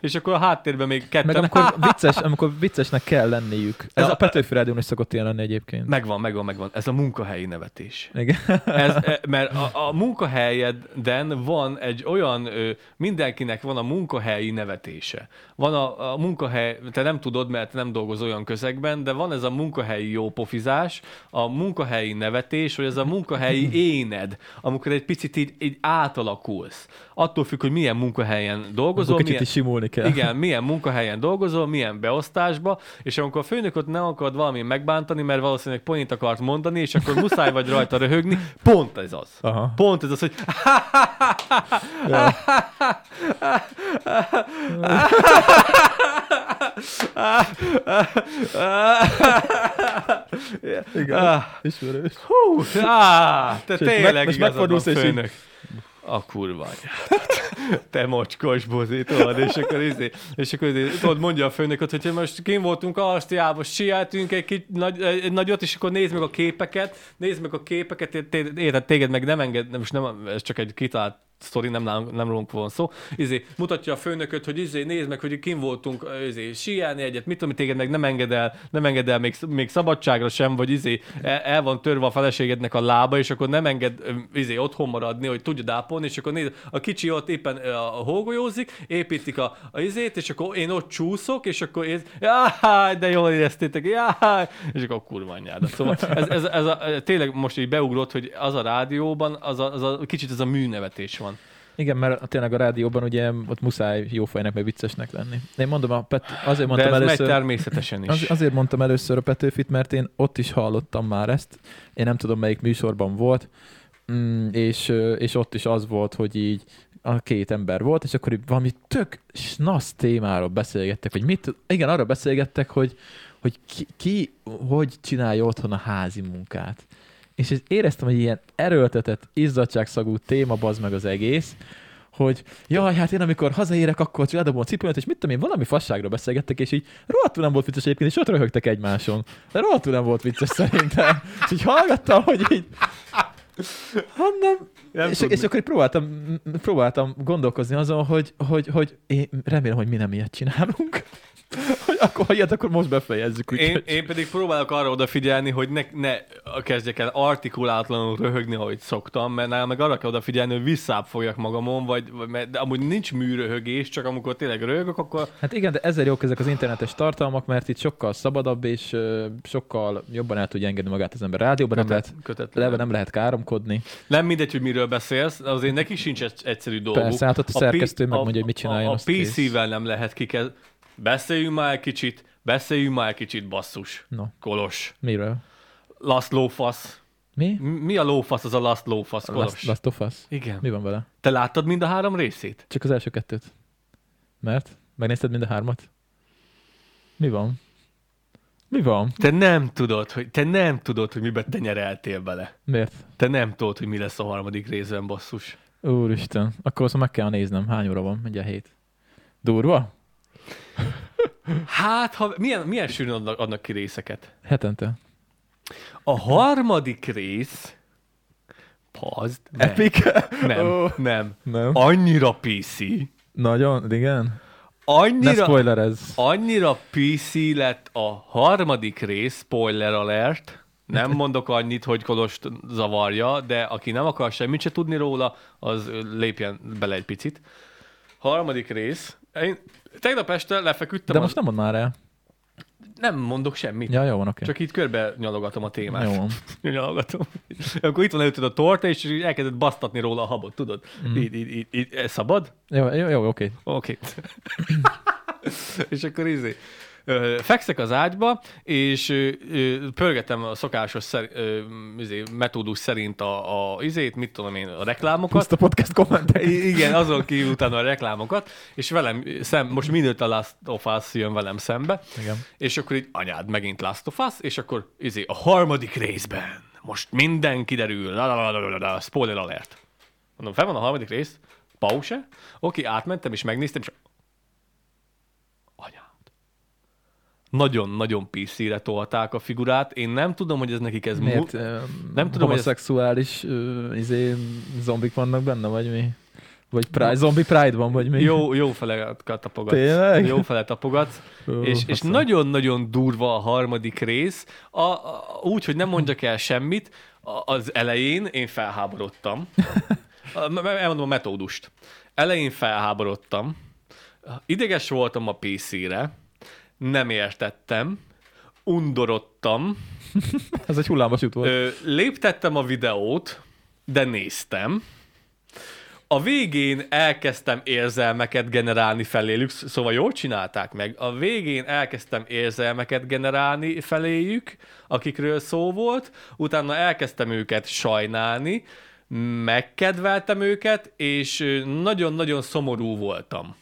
és akkor a háttérben még ketten Meg amikor, vicces, amikor viccesnek kell lenniük. Ez, a a- Petőfi Rádión is szokott ilyen lenni egyébként. Megvan, megvan, megvan. Ez a munkahelyi nevetés. Igen. Ez, e, mert a, a munkahelyeden van egy olyan, mindenkinek van a munkahelyi nevetése. Van a, a munkahely, te nem tudod, mert nem dolgozol olyan közegben, de van ez a munkahelyi jópofizás, a munkahelyi nevetés, vagy ez a munkahelyi éned, amikor egy picit így, így átalakulsz. Attól függ, hogy milyen munkahelyen dolgozol, Akkor kicsit milyen, simulni kell. igen, milyen munkahelyen dolgozol, milyen beosztásba, és amikor a főnököt nem akarod valami megbántani, mert valószínűleg point akart mondani, és akkor muszáj vagy rajta röhögni, pont ez az. Aha. Pont ez az, hogy. Igen. Ah, Ismerős. hú, á, te meg- tényleg most igazad főnök. A kurva. Te mocskos bozi, tudod, és akkor, izé, és akkor izé, tudod, mondja a főnököt, hogy most kim voltunk Asztiába, sieltünk egy, kicsi, nagy, egy nagyot, és akkor nézd meg a képeket, nézd meg a képeket, érted, téged meg nem enged, most nem, ez csak egy kitalált sztori, nem, nálunk- nem rólunk van szó. Izé, mutatja a főnököt, hogy izé, nézd meg, hogy kim voltunk izé, síelni egyet, mit tudom, téged meg nem enged el, nem enged el még, még szabadságra sem, vagy izé, el, van törve a feleségednek a lába, és akkor nem enged izé, otthon maradni, hogy tudja ápolni, és akkor nézd, a kicsi ott éppen a hógolyózik, építik a, a izét, és akkor én ott csúszok, és akkor én, jáj, de jól éreztétek, jáj, és akkor kurva anyádat. Szóval ez, ez, ez a, tényleg most így beugrott, hogy az a rádióban, az a, az a kicsit ez a műnevetés van. Igen, mert tényleg a rádióban ugye ott muszáj jófajnak meg viccesnek lenni. Én mondom, a Pet... azért De mondtam ez megy először... természetesen is. Az, azért mondtam először a Petőfit, mert én ott is hallottam már ezt. Én nem tudom, melyik műsorban volt, mm, és, és ott is az volt, hogy így a két ember volt, és akkor így valami tök snasz témáról beszélgettek, hogy mit, igen, arra beszélgettek, hogy, hogy ki, ki, hogy csinálja otthon a házi munkát. És ez éreztem, hogy ilyen erőltetett, izzadságszagú téma bazd meg az egész, hogy jaj, hát én amikor hazaérek, akkor csak ledobom a cipőmet, és mit tudom én, valami fasságra beszélgettek, és így rohadtul nem volt vicces egyébként, és ott röhögtek egymáson. De rohadtul nem volt vicces szerintem. És így hallgattam, hogy így Hát nem. Nem és, tudni. és akkor így próbáltam, próbáltam gondolkozni azon, hogy, hogy, hogy én remélem, hogy mi nem ilyet csinálunk. Hogy akkor, ilyet, akkor most befejezzük. Én, úgyhogy- én pedig próbálok arra odafigyelni, hogy ne, ne kezdjek el artikulálatlanul röhögni, ahogy szoktam, mert nálam meg arra kell odafigyelni, hogy visszább fogjak magamon, vagy, vagy mert, de amúgy nincs műröhögés, csak amikor tényleg röhögök, akkor Hát igen, de ezzel jók ezek az internetes tartalmak, mert itt sokkal szabadabb, és sokkal jobban el tudja engedni magát az ember. Rádióban nem lehet, kötet, leve nem lehet káromkodni. nem mindegy, hogy miről beszélsz, azért neki sincs egy- egyszerű dolguk. Persze, hát ott a pi- szerkesztő megmondja, hogy mit csináljon, A, a. PC-vel nem lehet kikez... Beszéljünk már egy kicsit, beszéljünk már egy kicsit, basszus. No, Kolos. miről? Last lófasz. Mi? Mi a lófasz, az a last lófasz, Kolos? Last, Last of Us? Igen. Mi van vele? Te láttad mind a három részét? Csak az első kettőt. Mert? Megnézted mind a hármat? Mi van? Mi van? Te nem tudod, hogy te nem tudod, hogy mibe te nyereltél bele. Miért? Te nem tudod, hogy mi lesz a harmadik részben, basszus. Úristen, akkor azt meg kell néznem. Hány óra van? Mindjárt hét. Durva? Hát, ha, milyen, milyen sűrűn adnak, adnak ki részeket? Hetente. A harmadik rész... Pazd. Nem, Epic? nem, Ó, nem. nem. Annyira PC. Nagyon, igen. Ne Annyira, ez. annyira PC lett a harmadik rész, spoiler alert, nem mondok annyit, hogy Kolost zavarja, de aki nem akar semmit se tudni róla, az lépjen bele egy picit. Harmadik rész. Én tegnap este lefeküdtem. De az- most nem mond már el. nem mondok semmit. Ja, jó van, oké. Csak így körbe nyalogatom a témát. Jó van. Nyalogatom. Akkor itt van előtted a torta, és elkezdett basztatni róla a habot, tudod? Mm. Így, így, így, így, szabad? Jó, jó, jó oké. Oké. és akkor izé. Ö, fekszek az ágyba, és ö, ö, pörgetem a szokásos szer, ö, izé, metódus szerint a, a izét, mit tudom én, a reklámokat. Puszta podcast kommentek. Igen, azon kívül utána a reklámokat, és velem szem, most minőtt a Last of Us jön velem szembe, Igen. és akkor így anyád megint Last of Us, és akkor izé, a harmadik részben most minden kiderül, la, la, la, la, la, la, spoiler alert. Mondom, fel van a harmadik rész, pause, oké, átmentem, és megnéztem, és anyád. Nagyon-nagyon PC-re tolták a figurát. Én nem tudom, hogy ez nekik ez... Miért? Mu- Nem nem tudom, hogy ez- homoszexuális izé, zombik vannak benne, vagy mi? Vagy Pride, zombi Pride van, vagy mi? jó, jó fele tapogatsz. Tényleg? Jó fele tapogatsz. Ó, és, és aztán. nagyon-nagyon durva a harmadik rész, a, a, úgy, hogy nem mondjak el semmit, a, az elején én felháborodtam. Elmondom a metódust. Elején felháborodtam, ideges voltam a PC-re, nem értettem, undorodtam, Ez egy hullámvasút volt. Ö, léptettem a videót, de néztem. A végén elkezdtem érzelmeket generálni feléjük, szóval jól csinálták meg. A végén elkezdtem érzelmeket generálni feléjük, akikről szó volt, utána elkezdtem őket sajnálni, megkedveltem őket, és nagyon-nagyon szomorú voltam.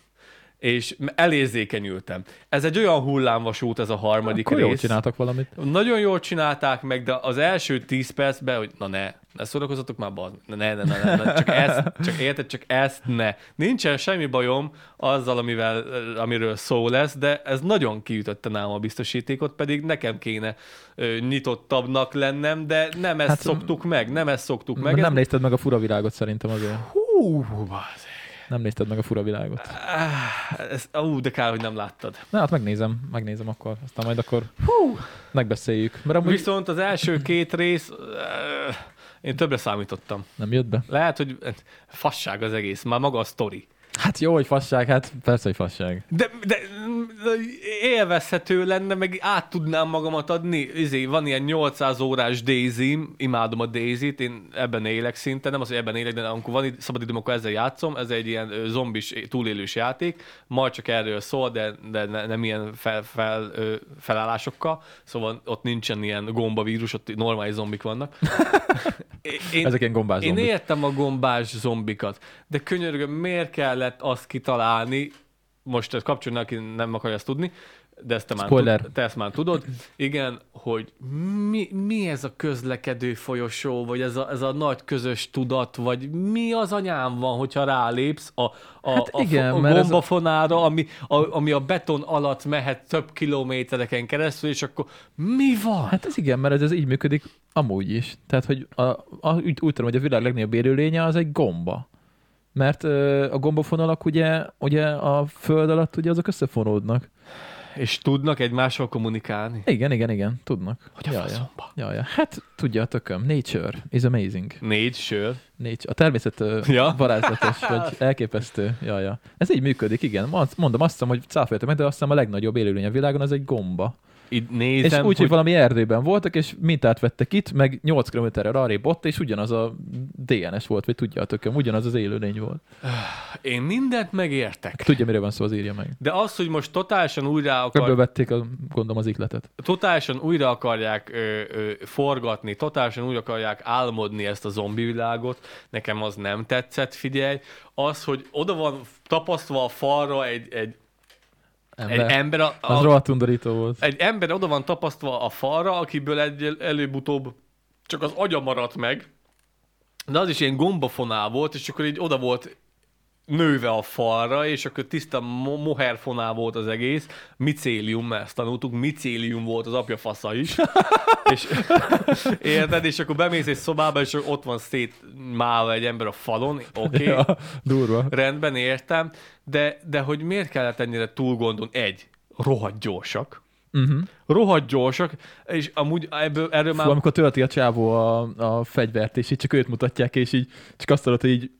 És elérzékenyültem. Ez egy olyan hullámvasút, ez a harmadik Akkor rész. jól csináltak valamit. Nagyon jól csinálták meg, de az első 10 percben, hogy na ne, ne szórakozatok már, bazd, ne, ne, ne, ne, ne, csak ezt, csak érted, csak ezt ne. Nincsen semmi bajom azzal, amivel, amiről szó lesz, de ez nagyon kiütötte nálam a biztosítékot, pedig nekem kéne ö, nyitottabbnak lennem, de nem ezt Hát, szoktuk meg, nem ezt szoktuk meg. Nem ez... nézted meg a fura világot szerintem azért. Hú, bazd. Nem nézted meg a fura világot. Ah, Ez, ú, de kár, hogy nem láttad. Na hát megnézem, megnézem akkor. Aztán majd akkor Hú. megbeszéljük. Mert amúgy Viszont az első két rész, ö, én többre számítottam. nem jött be. Lehet, hogy fasság az egész, már maga a sztori. Hát jó, hogy fasság, hát persze, hogy fasság. De, de, de élvezhető lenne, meg át tudnám magamat adni. Izé, van ilyen 800 órás daisy imádom a Daisy-t, én ebben élek szinte, nem az, hogy ebben élek, de amikor van id- szabad időm, akkor ezzel játszom, ez egy ilyen zombis túlélős játék, majd csak erről szól, de, de ne, nem ilyen fel, fel, felállásokkal, szóval ott nincsen ilyen gombavírus, ott normális zombik vannak. Én, Ezek ilyen gombás én zombik. értem a gombás zombikat, de könyörgöm, miért kellett azt kitalálni, most ezt kapcsolni, aki nem akarja ezt tudni, de ezt te már, Spoiler. te ezt már tudod, igen, hogy mi, mi ez a közlekedő folyosó, vagy ez a, ez a nagy közös tudat, vagy mi az anyám van, hogyha rálépsz a, a, Hát a, igen, a a- gombafonára, ami, a, ami a beton alatt mehet több kilométereken keresztül, és akkor mi van? Hát ez igen, mert ez, ez így működik amúgy is. Tehát, hogy a, a, úgy, úgy tudom, hogy a világ legnagyobb élőlénye az egy gomba. Mert a gombafonalak ugye, ugye a föld alatt ugye azok összefonódnak. És tudnak egymással kommunikálni? Igen, igen, igen, tudnak. Hogy a ja, ja. faszomba? ja, ja. Hát tudja a tököm. Nature is amazing. Sör. Nature. A természet Ja. varázslatos, vagy elképesztő. Ja, ja. Ez így működik, igen. Mondom, azt hiszem, hogy cáfoljatok meg, de azt hiszem a legnagyobb élőlény a világon az egy gomba. Így És nézem, úgy, hogy... hogy valami erdőben voltak, és mintát vettek itt, meg 8 km-re arrébb ott, és ugyanaz a DNS volt, vagy tudja a tököm, ugyanaz az élőlény volt. én mindent megértek. Tudja, miről van szó, az írja meg. De az, hogy most totálisan újra, Ebből akar, vették, a, gondolom, az ikletet. totálisan újra akarják ö, ö, forgatni, totálisan újra akarják álmodni ezt a zombi világot, nekem az nem tetszett, figyelj. Az, hogy oda van tapasztva a falra egy, egy, Ember. egy ember, a, Az a, rohadt undorító volt. egy ember oda van tapasztva a falra, akiből egy előbb-utóbb csak az agya maradt meg, de az is ilyen gombafonál volt, és akkor így oda volt nőve a falra, és akkor tiszta mo- moherfonál volt az egész. Micélium, ezt tanultuk, micélium volt az apja fasza is. és, érted? És akkor bemész egy szobába, és ott van szétmálva egy ember a falon. Oké, okay, Ja, durva. rendben, értem. De, de hogy miért kellett ennyire túl gondon? Egy, rohadt gyorsak. Uh-huh. Rohadt gyorsak, és amúgy ebből, erről már... Fú, amikor tölti a csávó a, a fegyvert, és így csak őt mutatják, és így csak azt hallod, hogy így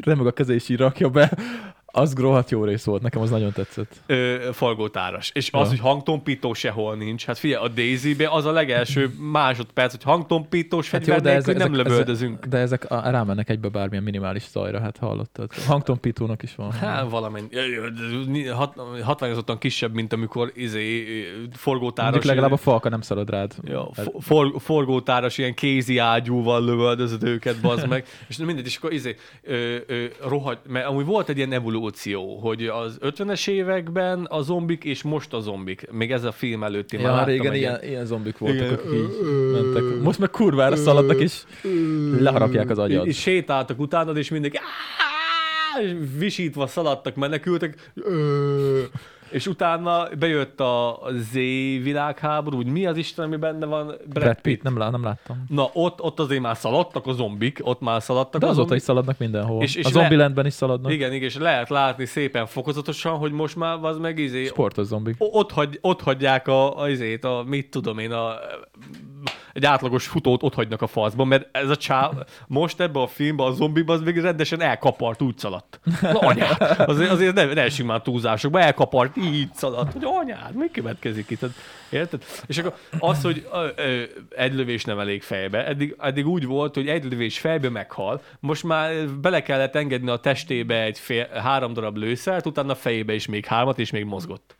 remeg a keze, és így rakja be, az rohadt jó rész volt, nekem az nagyon tetszett. ö, forgótáras. És az, Ja. hogy hangtompító sehol nincs. Hát figyelj, a Daisy-be az a legelső másodperc, hogy hangtompítós Hát fegyver de ezek, nem ezek, lövöldözünk. ezek, de ezek rámennek egybe bármilyen minimális zajra, hát hallottad. Hangtompítónak is van. Hát valamennyi. Hat, hatványozottan kisebb, mint amikor izé, forgótáras... Mondjuk legalább a falka nem szalad rád. Ja, for, for, forgótáras ilyen kézi ágyúval lövöldözöd őket, bazd meg. És mindegy, és akkor izé, ö, ö, rohadt, mert amúgy volt egy ilyen evolúció, hogy az 50-es években a zombik, és most a zombik. Még ez a film előtt én már Ja, láttam régen egy ilyen, ilyen zombik voltak, Igen. akik így mentek. Most meg kurvára szaladnak, és leharapják az agyad. És sétáltak utánad, és és visítva szaladtak, menekültek! És utána bejött a Z világháború, úgy mi az Isten, ami benne van? Brad, Brad Pitt, nem, lá, nem láttam. Na, ott, ott azért már szaladtak a zombik, ott már szaladtak De azóta zombik. is szaladnak mindenhol. És- és a Zombielandben is szaladnak. Igen, igen, és lehet látni szépen fokozatosan, hogy most már az meg izé, Sportos zombik. ott, hagy, ott hagyják a, a, izét, a, mit tudom én, a, egy átlagos futót ott hagynak a faszban, mert ez a csáv, most ebben a filmben a zombiban az még rendesen elkapart, úgy szaladt. Na anyád, azért, azért ne, ne simán túlzásokba, elkapart, így szaladt, hogy anyád, mi következik itt? Érted? És akkor az, hogy egy lövés nem elég fejbe, eddig, eddig úgy volt, hogy egy lövés fejbe meghal, most már bele kellett engedni a testébe egy fél, három darab lőszert, utána a fejébe is még hármat, és még mozgott.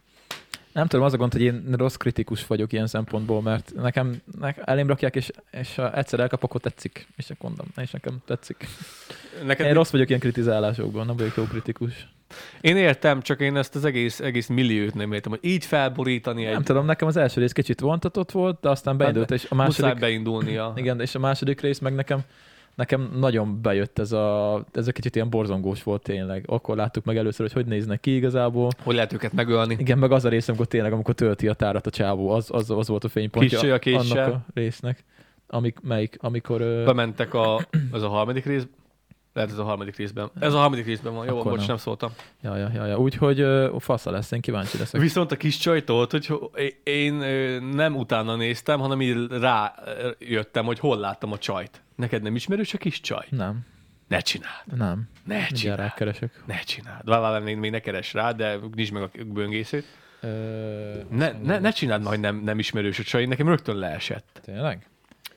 Nem tudom, az a gond, hogy én rossz kritikus vagyok ilyen szempontból, mert nekem, nekem elém rakják, és, és egyszer elkapok, akkor tetszik. És csak mondom, és nekem tetszik. Neked Én rossz vagyok ilyen kritizálásokban, nem vagyok jó kritikus. Én értem, csak én ezt az egész, egész milliót nem értem, hogy így felborítani Nem egy... tudom, nekem az első rész kicsit vontatott volt, de aztán beindult, és a második, Muszáj beindulnia. igen, és a második rész meg nekem, nekem nagyon bejött ez a, ez a kicsit ilyen borzongós volt tényleg. Akkor láttuk meg először, hogy hogy néznek ki igazából. Hogy lehet őket megölni. Igen, meg az a rész, amikor tényleg, amikor tölti a tárat a csávó, az, az, az volt a fénypontja Kis csaj a késsel. annak a résznek. Amik, melyik, amikor... Bementek a... Ez a harmadik rész? Lehet ez a harmadik részben. Ez a harmadik részben van. Jó, Akkor bocs, nem. nem szóltam. ja, ja, ja, ja. Úgyhogy ö, fasza lesz, én kíváncsi leszek. Viszont a kis csajtól, hogy ho- én nem utána néztem, hanem így rájöttem, hogy hol láttam a csajt. Neked nem ismerős a kis csaj? Nem, Ne csináld. nem. Ne csináld. rákeresek. Ne csináld. Vár, vár, még, még ne keres rá, de nyisd meg a böngészőt. Ö, Ne, ne, ne csináld majd nem, nem ismerős a csaj, nekem rögtön leesett. Tényleg?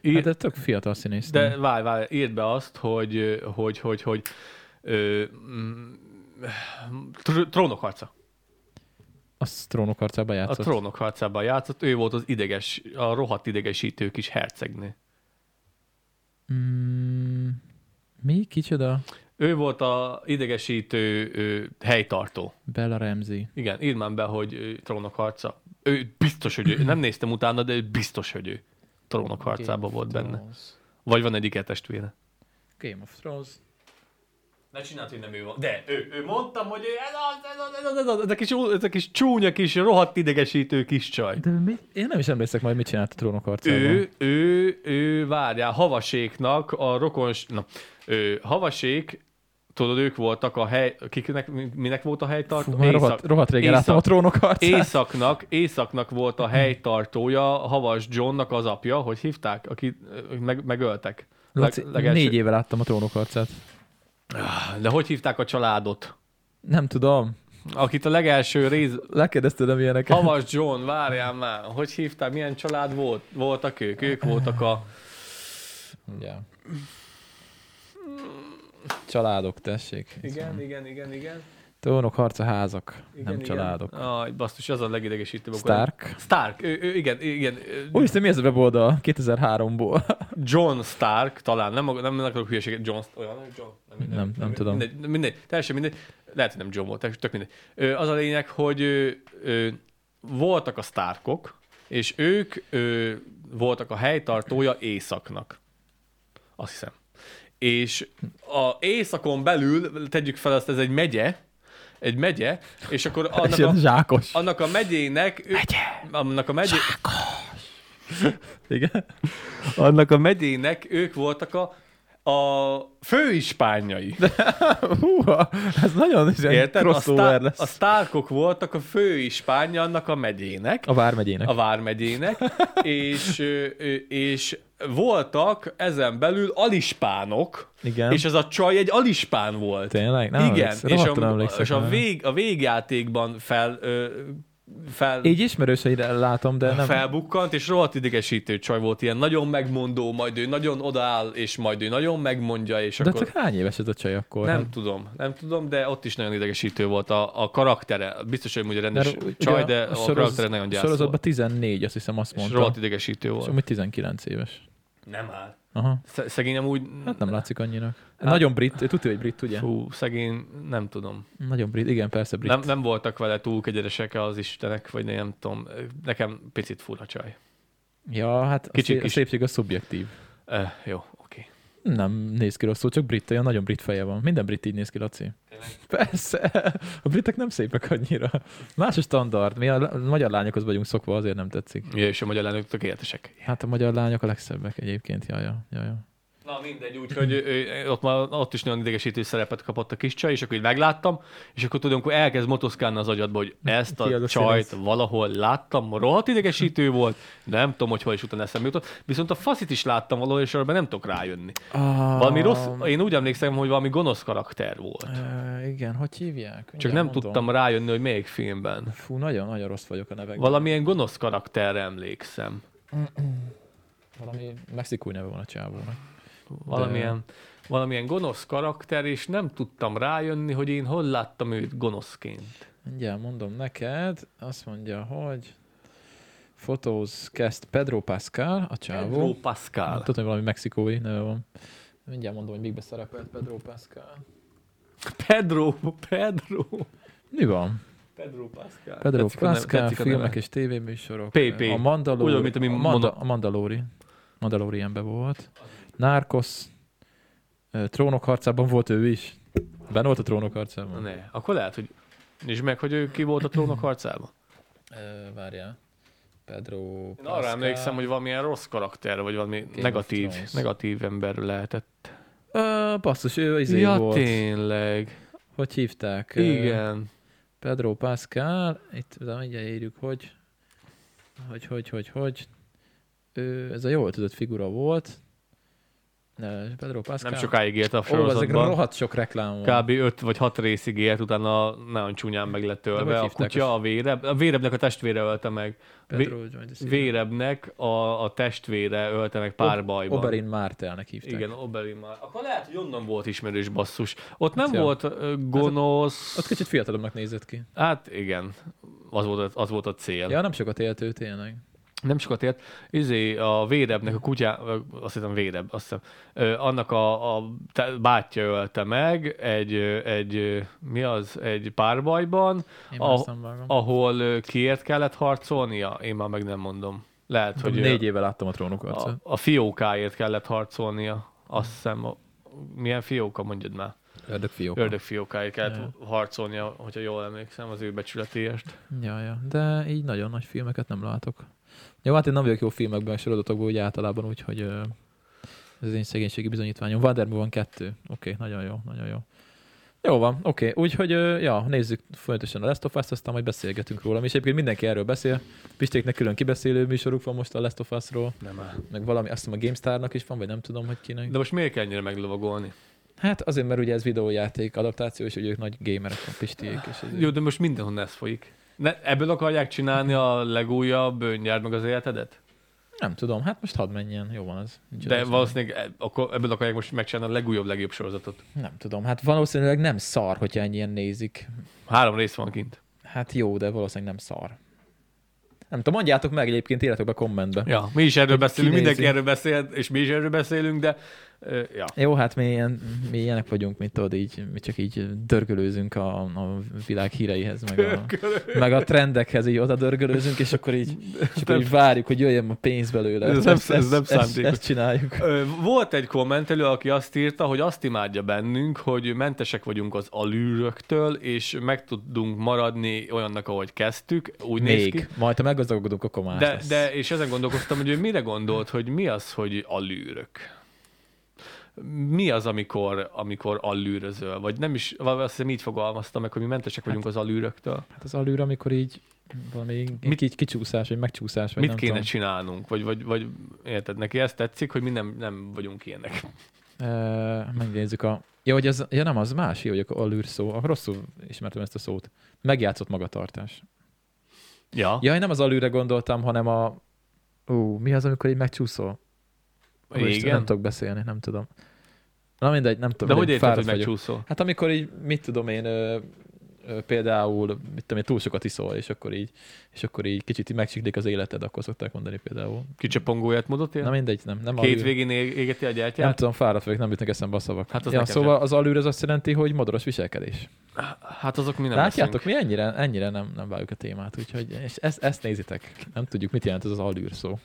Ír, Hát ez tök fiatal színész. de várj, várj, írd be azt, hogy, hogy, hogy, hogy ö, mm, tr- trónok harca. Az trónok arcában A játszott. trónok harcában játszott, ő volt az ideges, a rohadt idegesítő kis hercegnő. Mm, mi? Kicsoda? Ő volt a idegesítő ö, helytartó. Bella Ramsey. Igen, írd már be, hogy ö, trónok harca. Ő biztos, hogy ő. Nem néztem utána, de ő biztos, hogy ő. Trónok harcában volt benne. Vagy van egyik testvére. Game of Thrones. Ne csináld, hogy nem ő van. De, ő, ő mondtam, hogy ő ez az, ez az, ez az, ez az, ez a kis, ez a kis csúnya kis, rohadt idegesítő kis csaj. De mi? Én nem is emlékszek majd, mit csinált a trónok harcában. Ő, ő, ő, várjál, Havaséknak a rokons, na, ő, Havasék, tudod, ők voltak a hely, kiknek, minek volt a helytartó? Fú, rohadt, rohadt régen a Észak- trónok harcát. Északnak, Északnak volt a helytartója, Havas Johnnak az apja, hogy hívták, aki meg, megöltek. Laci, leg- legelső- négy éve láttam a trónok harcát. De hogy hívták a családot? Nem tudom. Akit a legelső rész... Lekérdezted nem ilyeneket. Havas John, várjál már, hogy hívták, milyen család volt, voltak ők? Ők voltak a... Ja. Családok, tessék. Igen, igen, igen, igen. Trónok harca házak, igen nem igen. családok. Aj, basszus, az a legidegesítőbb. Stark. Stark, ő, ő, igen, igen. ő- Úristen, mi ez a weboldal? 2003-ból. John Stark, talán, nem, nem, nem akarok hülyeséget, John, olyan, John, nem, Nem- nem tudom. Mindegy, mindegy, teljesen mindegy, lehet, hogy nem John volt, tök mindegy. Ö, az a lényeg, hogy ö, ö, voltak a Starkok, és ők ö, voltak a helytartója Északnak. Azt hiszem. És a Északon belül, tegyük fel azt, ez egy megye, egy megye, és akkor annak a, zsákos. annak a megyének... Megye! Annak a megyé, Igen. annak a megyének ők voltak a, a főispányai. Húha, ez nagyon ilyen Érted? A, sztá- lesz. a Starkok voltak a főispánja annak a megyének, A Vármegyének. a Vármegyének, és, és voltak ezen belül alispánok, Igen. és ez a csaj egy alispán volt. Tényleg? Nem Igen, és a, és a, vég, a végjátékban fel, ö, fel Így ismerőseire látom, de nem. felbukkant, és rohadt idegesítő csaj volt, ilyen nagyon megmondó, majd ő nagyon odaáll, és majd ő nagyon megmondja, és De akkor... csak hány éves ez a csaj akkor? Nem Hát, tudom, nem tudom, de ott is nagyon idegesítő volt a, a karaktere. Biztos, hogy ugye rendes mert csaj, de a, soroz- karaktere nagyon gyász Sorozatban volt. 14, azt hiszem azt És mondta. rohadt idegesítő És volt. amúgy 19 éves. Nem áll. Aha. Sz- Szegény amúgy... Hát nem látszik annyinak. Nagyon brit, tudja, hogy brit, ugye? Fú, szegény, nem tudom. Nagyon brit, igen, persze brit. Nem, nem voltak vele túl kegyeresek az istenek, vagy nem tudom. Nekem picit fura csaj. Ja, hát a, Kicsit szé- a kis- szépség az szubjektív. Eh, jó, oké. Nem néz ki rosszul, csak brit, olyan nagyon brit feje van. Minden brit így néz ki, Laci. Persze. A britek nem szépek annyira. Más a standard. Mi a a magyar lányokhoz vagyunk szokva, azért nem tetszik. Ja, és a magyar lányok tökéletesek. Hát a magyar lányok a legszebbek egyébként, jaja, jaja. Na mindegy, úgyhogy ott, már, ott is nagyon idegesítő szerepet kapott a kis csaj, és akkor így megláttam, és akkor tudom, akkor elkezd motoszkálni az agyadba, hogy ezt Ki a a csajt színész? valahol láttam, rohadt idegesítő volt, nem tudom, hogy hol is utána eszembe jutott. Viszont a faszit is láttam valahol, és arra nem tudok rájönni. Ah, Valami rossz, én úgy emlékszem, hogy valami gonosz karakter volt. Uh, igen, hogy hívják? Csak Mindjárt nem mondom. tudtam rájönni, hogy melyik filmben. Fú, nagyon-nagyon rossz vagyok a nevekben. Valamilyen gonosz karakterre emlékszem. Valami mexikói neve van a csávónak. Valamilyen, valamilyen gonosz karakter, és nem tudtam rájönni, hogy én hol láttam őt gonoszként. Mindjárt mondom neked, azt mondja, hogy Photos kezd Pedro Pascal, a csávó. Pedro Pascal. Tudom, hogy valami mexikói neve van. Mindjárt mondom, hogy mikbe szerepelt Pedro Pascal. Pedro, Pedro. Mi van? Pedro Pascal. Pedro Tetszik neve- Pascal, a filmek neve. és tévéműsorok. PP. A Mandalori, Ugyan, mint ami a, Manda, a Mandalori. Mandalorianben volt. Narcos. Trónok harcában volt ő is. Benne volt a trónok Na harcában. Ne, akkor lehet, hogy Nézd meg, hogy ő ki volt a trónok harcában. Várjál. Pedro Én Pascal. arra emlékszem, hogy valamilyen rossz karakter, vagy valami of negatív, negatív ember lehetett. Ö, basszus, ő izé ja, volt. tényleg. Hogy hívták? Igen. Pedro Pascal. Itt de mindjárt írjuk, hogy hogy, hogy, hogy, hogy. Ő, ez a jól tudott figura volt. Pedro Pascal. Nem sokáig élt a Ó, sorozatban. rohadt sok reklám van. Kb. 5 vagy 6 részig élt, utána nagyon csúnyán meg lett ölve. A kutya, a véreb, a vérebnek a testvére ölte meg. Pedro Vérebnek a, a testvére ölte meg pár Ob-. Oberyn Martelnek hívták. Igen, Oberyn már. Akkor lehet, hogy onnan volt ismerős basszus. Ott nem Ja. volt gonosz... Ott kicsit fiatalabbnak nézett ki. Hát igen, az volt, az volt a cél. Ja, nem sokat élt ő tényleg. Nem sokat ért, izé a Védebnek a kutyá, azt hiszem Védeb, azt hiszem, ö, annak a, a te- bátyja ölte meg egy, egy, mi az, egy párbajban, A- ahol kiért kellett harcolnia, én már meg nem mondom. Lehet, hogy négy éve láttam a trónok a, a fiókáért kellett harcolnia. Azt hiszem, a, milyen fióka, mondjad már. Ördög fiók. Ördög fiókáért kellett Ja. harcolnia, hogyha jól emlékszem, az ő becsületéért. Ja, ja. De így nagyon nagy filmeket nem látok. Jó, hát én nem vagyok jó filmekben, meg sorozatokban úgy általában, úgyhogy ez az én szegénységi bizonyítványom. Wonderman van kettő. Oké, okay, nagyon jó, nagyon jó. Jó van, oké. Okay. Úgyhogy, ja, nézzük folyamatosan a Last of Us-t, aztán majd beszélgetünk róla. És egyébként mindenki erről beszél. Pistéknek külön kibeszélő műsoruk van most a Last of Us-ról, Nem áll. meg valami, azt hiszem a GameStar-nak is van, vagy nem tudom, hogy kinek. De most miért kell ennyire meglovagolni? Hát azért, mert ugye ez videójáték adaptáció, és ugye ők nagy gamerek a Pistiék. És ez Jó, de most mindenhol ez folyik. Ne, ebből akarják csinálni a legújabb ö, nyerd meg az életedet? Nem tudom, hát most hadd menjen, jó van az. Nincs De valószínűleg e- akkor ebből akarják most megcsinálni a legújabb, legjobb sorozatot. Nem tudom, hát valószínűleg nem szar, hogyha ennyien nézik. Három rész van kint. Hát jó, de valószínűleg nem szar. Nem tudom, mondjátok meg egyébként, írjátok be kommentbe. Ja, mi is erről beszélünk, kinézi. mindenki erről beszél, és mi is erről beszélünk, de ja. Jó, hát mi, ilyen, mi ilyenek vagyunk, mint tudod, így, mi csak így dörgölőzünk a, a világ híreihez, meg a, meg a trendekhez, így oda dörgölőzünk, és akkor így, és akkor így várjuk, hogy jöjjön a pénz belőle. Ez nem- ezt, ez nem ezt, ezt, csináljuk. Volt egy kommentelő, aki azt írta, hogy azt imádja bennünk, hogy mentesek vagyunk az alűröktől, és meg tudunk maradni olyannak, ahogy kezdtük, úgy néz ki. Még. Majd, ha meggazdagodunk, akkor más De, lesz. de, és ezen gondolkoztam, hogy ő mire gondolt, hogy mi az, hogy alűrök? Mi az, amikor, amikor allűrözöl? Vagy nem is, azt hiszem így fogalmazta meg, hogy mi mentesek vagyunk az alűröktől. Hát az alűr, amikor így valami Mit- Mit? kicsúszás, vagy megcsúszás, vagy Mit nem kéne tudom. csinálnunk? Vagy, vagy, vagy érted, neki ezt tetszik, hogy mi nem, nem vagyunk ilyenek. Uh, megnézzük a... Ja, hogy ez, ja nem, az más, hogy a allűr szó. Rosszul ismertem ezt a szót. Megjátszott magatartás. Ja, Ja, én nem az allűre gondoltam, hanem a... Ú, mi az, amikor így megcsúszol? Igen. Nem tudok beszélni, nem tudom. Na mindegy, nem tudom. De hogy érted, hogy megcsúszol? Hát amikor így, mit tudom én, ö, ö, például, mit tudom én, túl sokat iszol, és akkor így, és akkor így kicsit így megsiklik az életed, akkor szokták mondani például. Kicsapongó módot él? Na mindegy, nem. nem Két allűr. végén ég- égeti a Nem gyertyát? tudom, fáradt vagyok, nem jutnak eszembe a szavak. Hát az ja, szóval az alűr az azt jelenti, hogy modoros viselkedés. Hát azok mi nem Látjátok, mi ennyire, ennyire nem, nem váljuk a témát, úgyhogy és ezt, ezt nézitek. Nem tudjuk, mit jelent ez az alűr szó.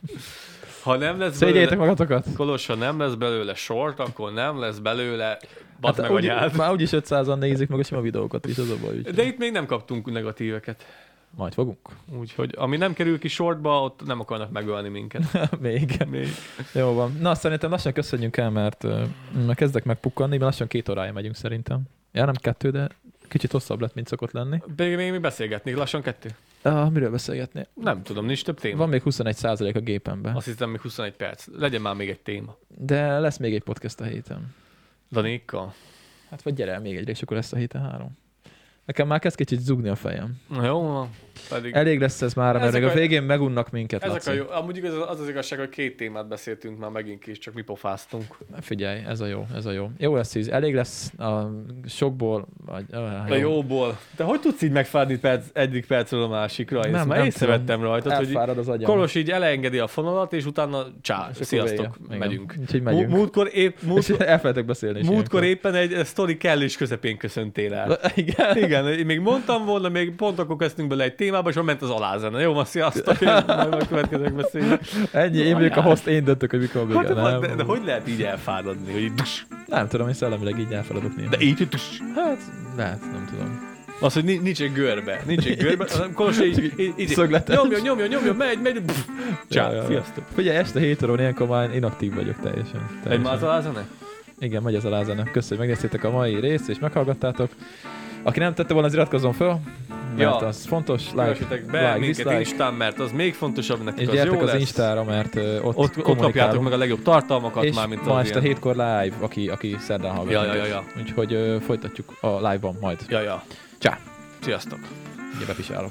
Ha nem lesz Szégyeljétek belőle, magatokat! Kolos, ha nem lesz belőle sort, akkor nem lesz belőle meg Hát úgy, anyád. már úgyis 500-an nézik meg a sima videókat is, az a baj. Úgy. De itt még nem kaptunk negatíveket. Majd fogunk. Úgyhogy ami nem kerül ki sortba, ott nem akarnak megölni minket. Még. Még. Jó van. Na, szerintem lassan köszönjünk el, mert uh, kezdek megpukkanni, mert lassan két órája megyünk szerintem. Ja, nem kettő, de kicsit hosszabb lett, mint szokott lenni. Még, még mi beszélgetnék, lassan kettő? Uh, miről beszélgetni? Nem tudom, nincs több téma. Van még 21% a gépemben, Azt hiszem, még 21 perc. Legyen már még egy téma. de lesz még egy podcast a héten. Danékkal. Hát vagy gyere el még egy és akkor lesz a héten három. Nekem már kezd kicsit zugni a fejem. Na jó. Pedig Elég lesz ez már, mert még a a- végén megunnak minket, ezek Laci. a jó. Amúgy igaz, az az igazság, hogy két témát beszéltünk már megint is, csak mi pofáztunk. Figyelj, ez a jó, ez a jó. Jó lesz így, elég lesz a sokból, vagy, ah, A jóból. De hogy tudsz így megfáradni perc, egyik percről a másikra? Én Nem, ezt már nem észrevettem rajtad, hogy Elfárad az agyam. Kolos így elengedi a fonalat, és utána csá, És sziasztok, megyünk. Úgyhogy megyünk. Múltkor épp, múltkor, elfelejtek beszélni múltkor éppen egy sztori kellős közepén köszöntél el. Igen. Igen, én még mondtam volna, még pont akkor kezdtünk bele egy témába, és ment az alázene. Jó, ma sziasztok, én majd a következők beszélünk. Ennyi, én vagyok a host, én döntök, hogy mikor Hát, vége. de, Nem, de, de, hogy lehet így elfáradni, hogy dus, nem tudom, én szellemileg így elfeladok néha. de így dus. Hát, lehet, nem tudom. Az, hogy ni- nincs egy görbe. Nincs egy görbe. hanem Kolos így, így, így Szögletes. nyomja, nyomja, nyomja, megy, megy, pff, csá, Ja, ja. sziasztok. Figyelj, este 7 óra ilyenkor már inaktív vagyok teljesen. Teljesen. már az alázene? Igen, megy az alázene. Köszönöm, hogy megnéztétek a mai részt, és meghallgattátok. Aki nem tette volna, az iratkozzon föl, mert Ja. az fontos. Like, be like, minket dislike. Instán, mert az még fontosabb nektek, És az gyertek jó az lesz. Instára, mert ott, Ott, ott kapjátok meg a legjobb tartalmakat és már, mint ma este ilyen. hétkor live, aki, aki szerdán hallgat. Ja, ja, ja, ja. Úgyhogy ö, folytatjuk a live-ban majd. Ja, ja. Csá! Sziasztok. Ugye bepisálok.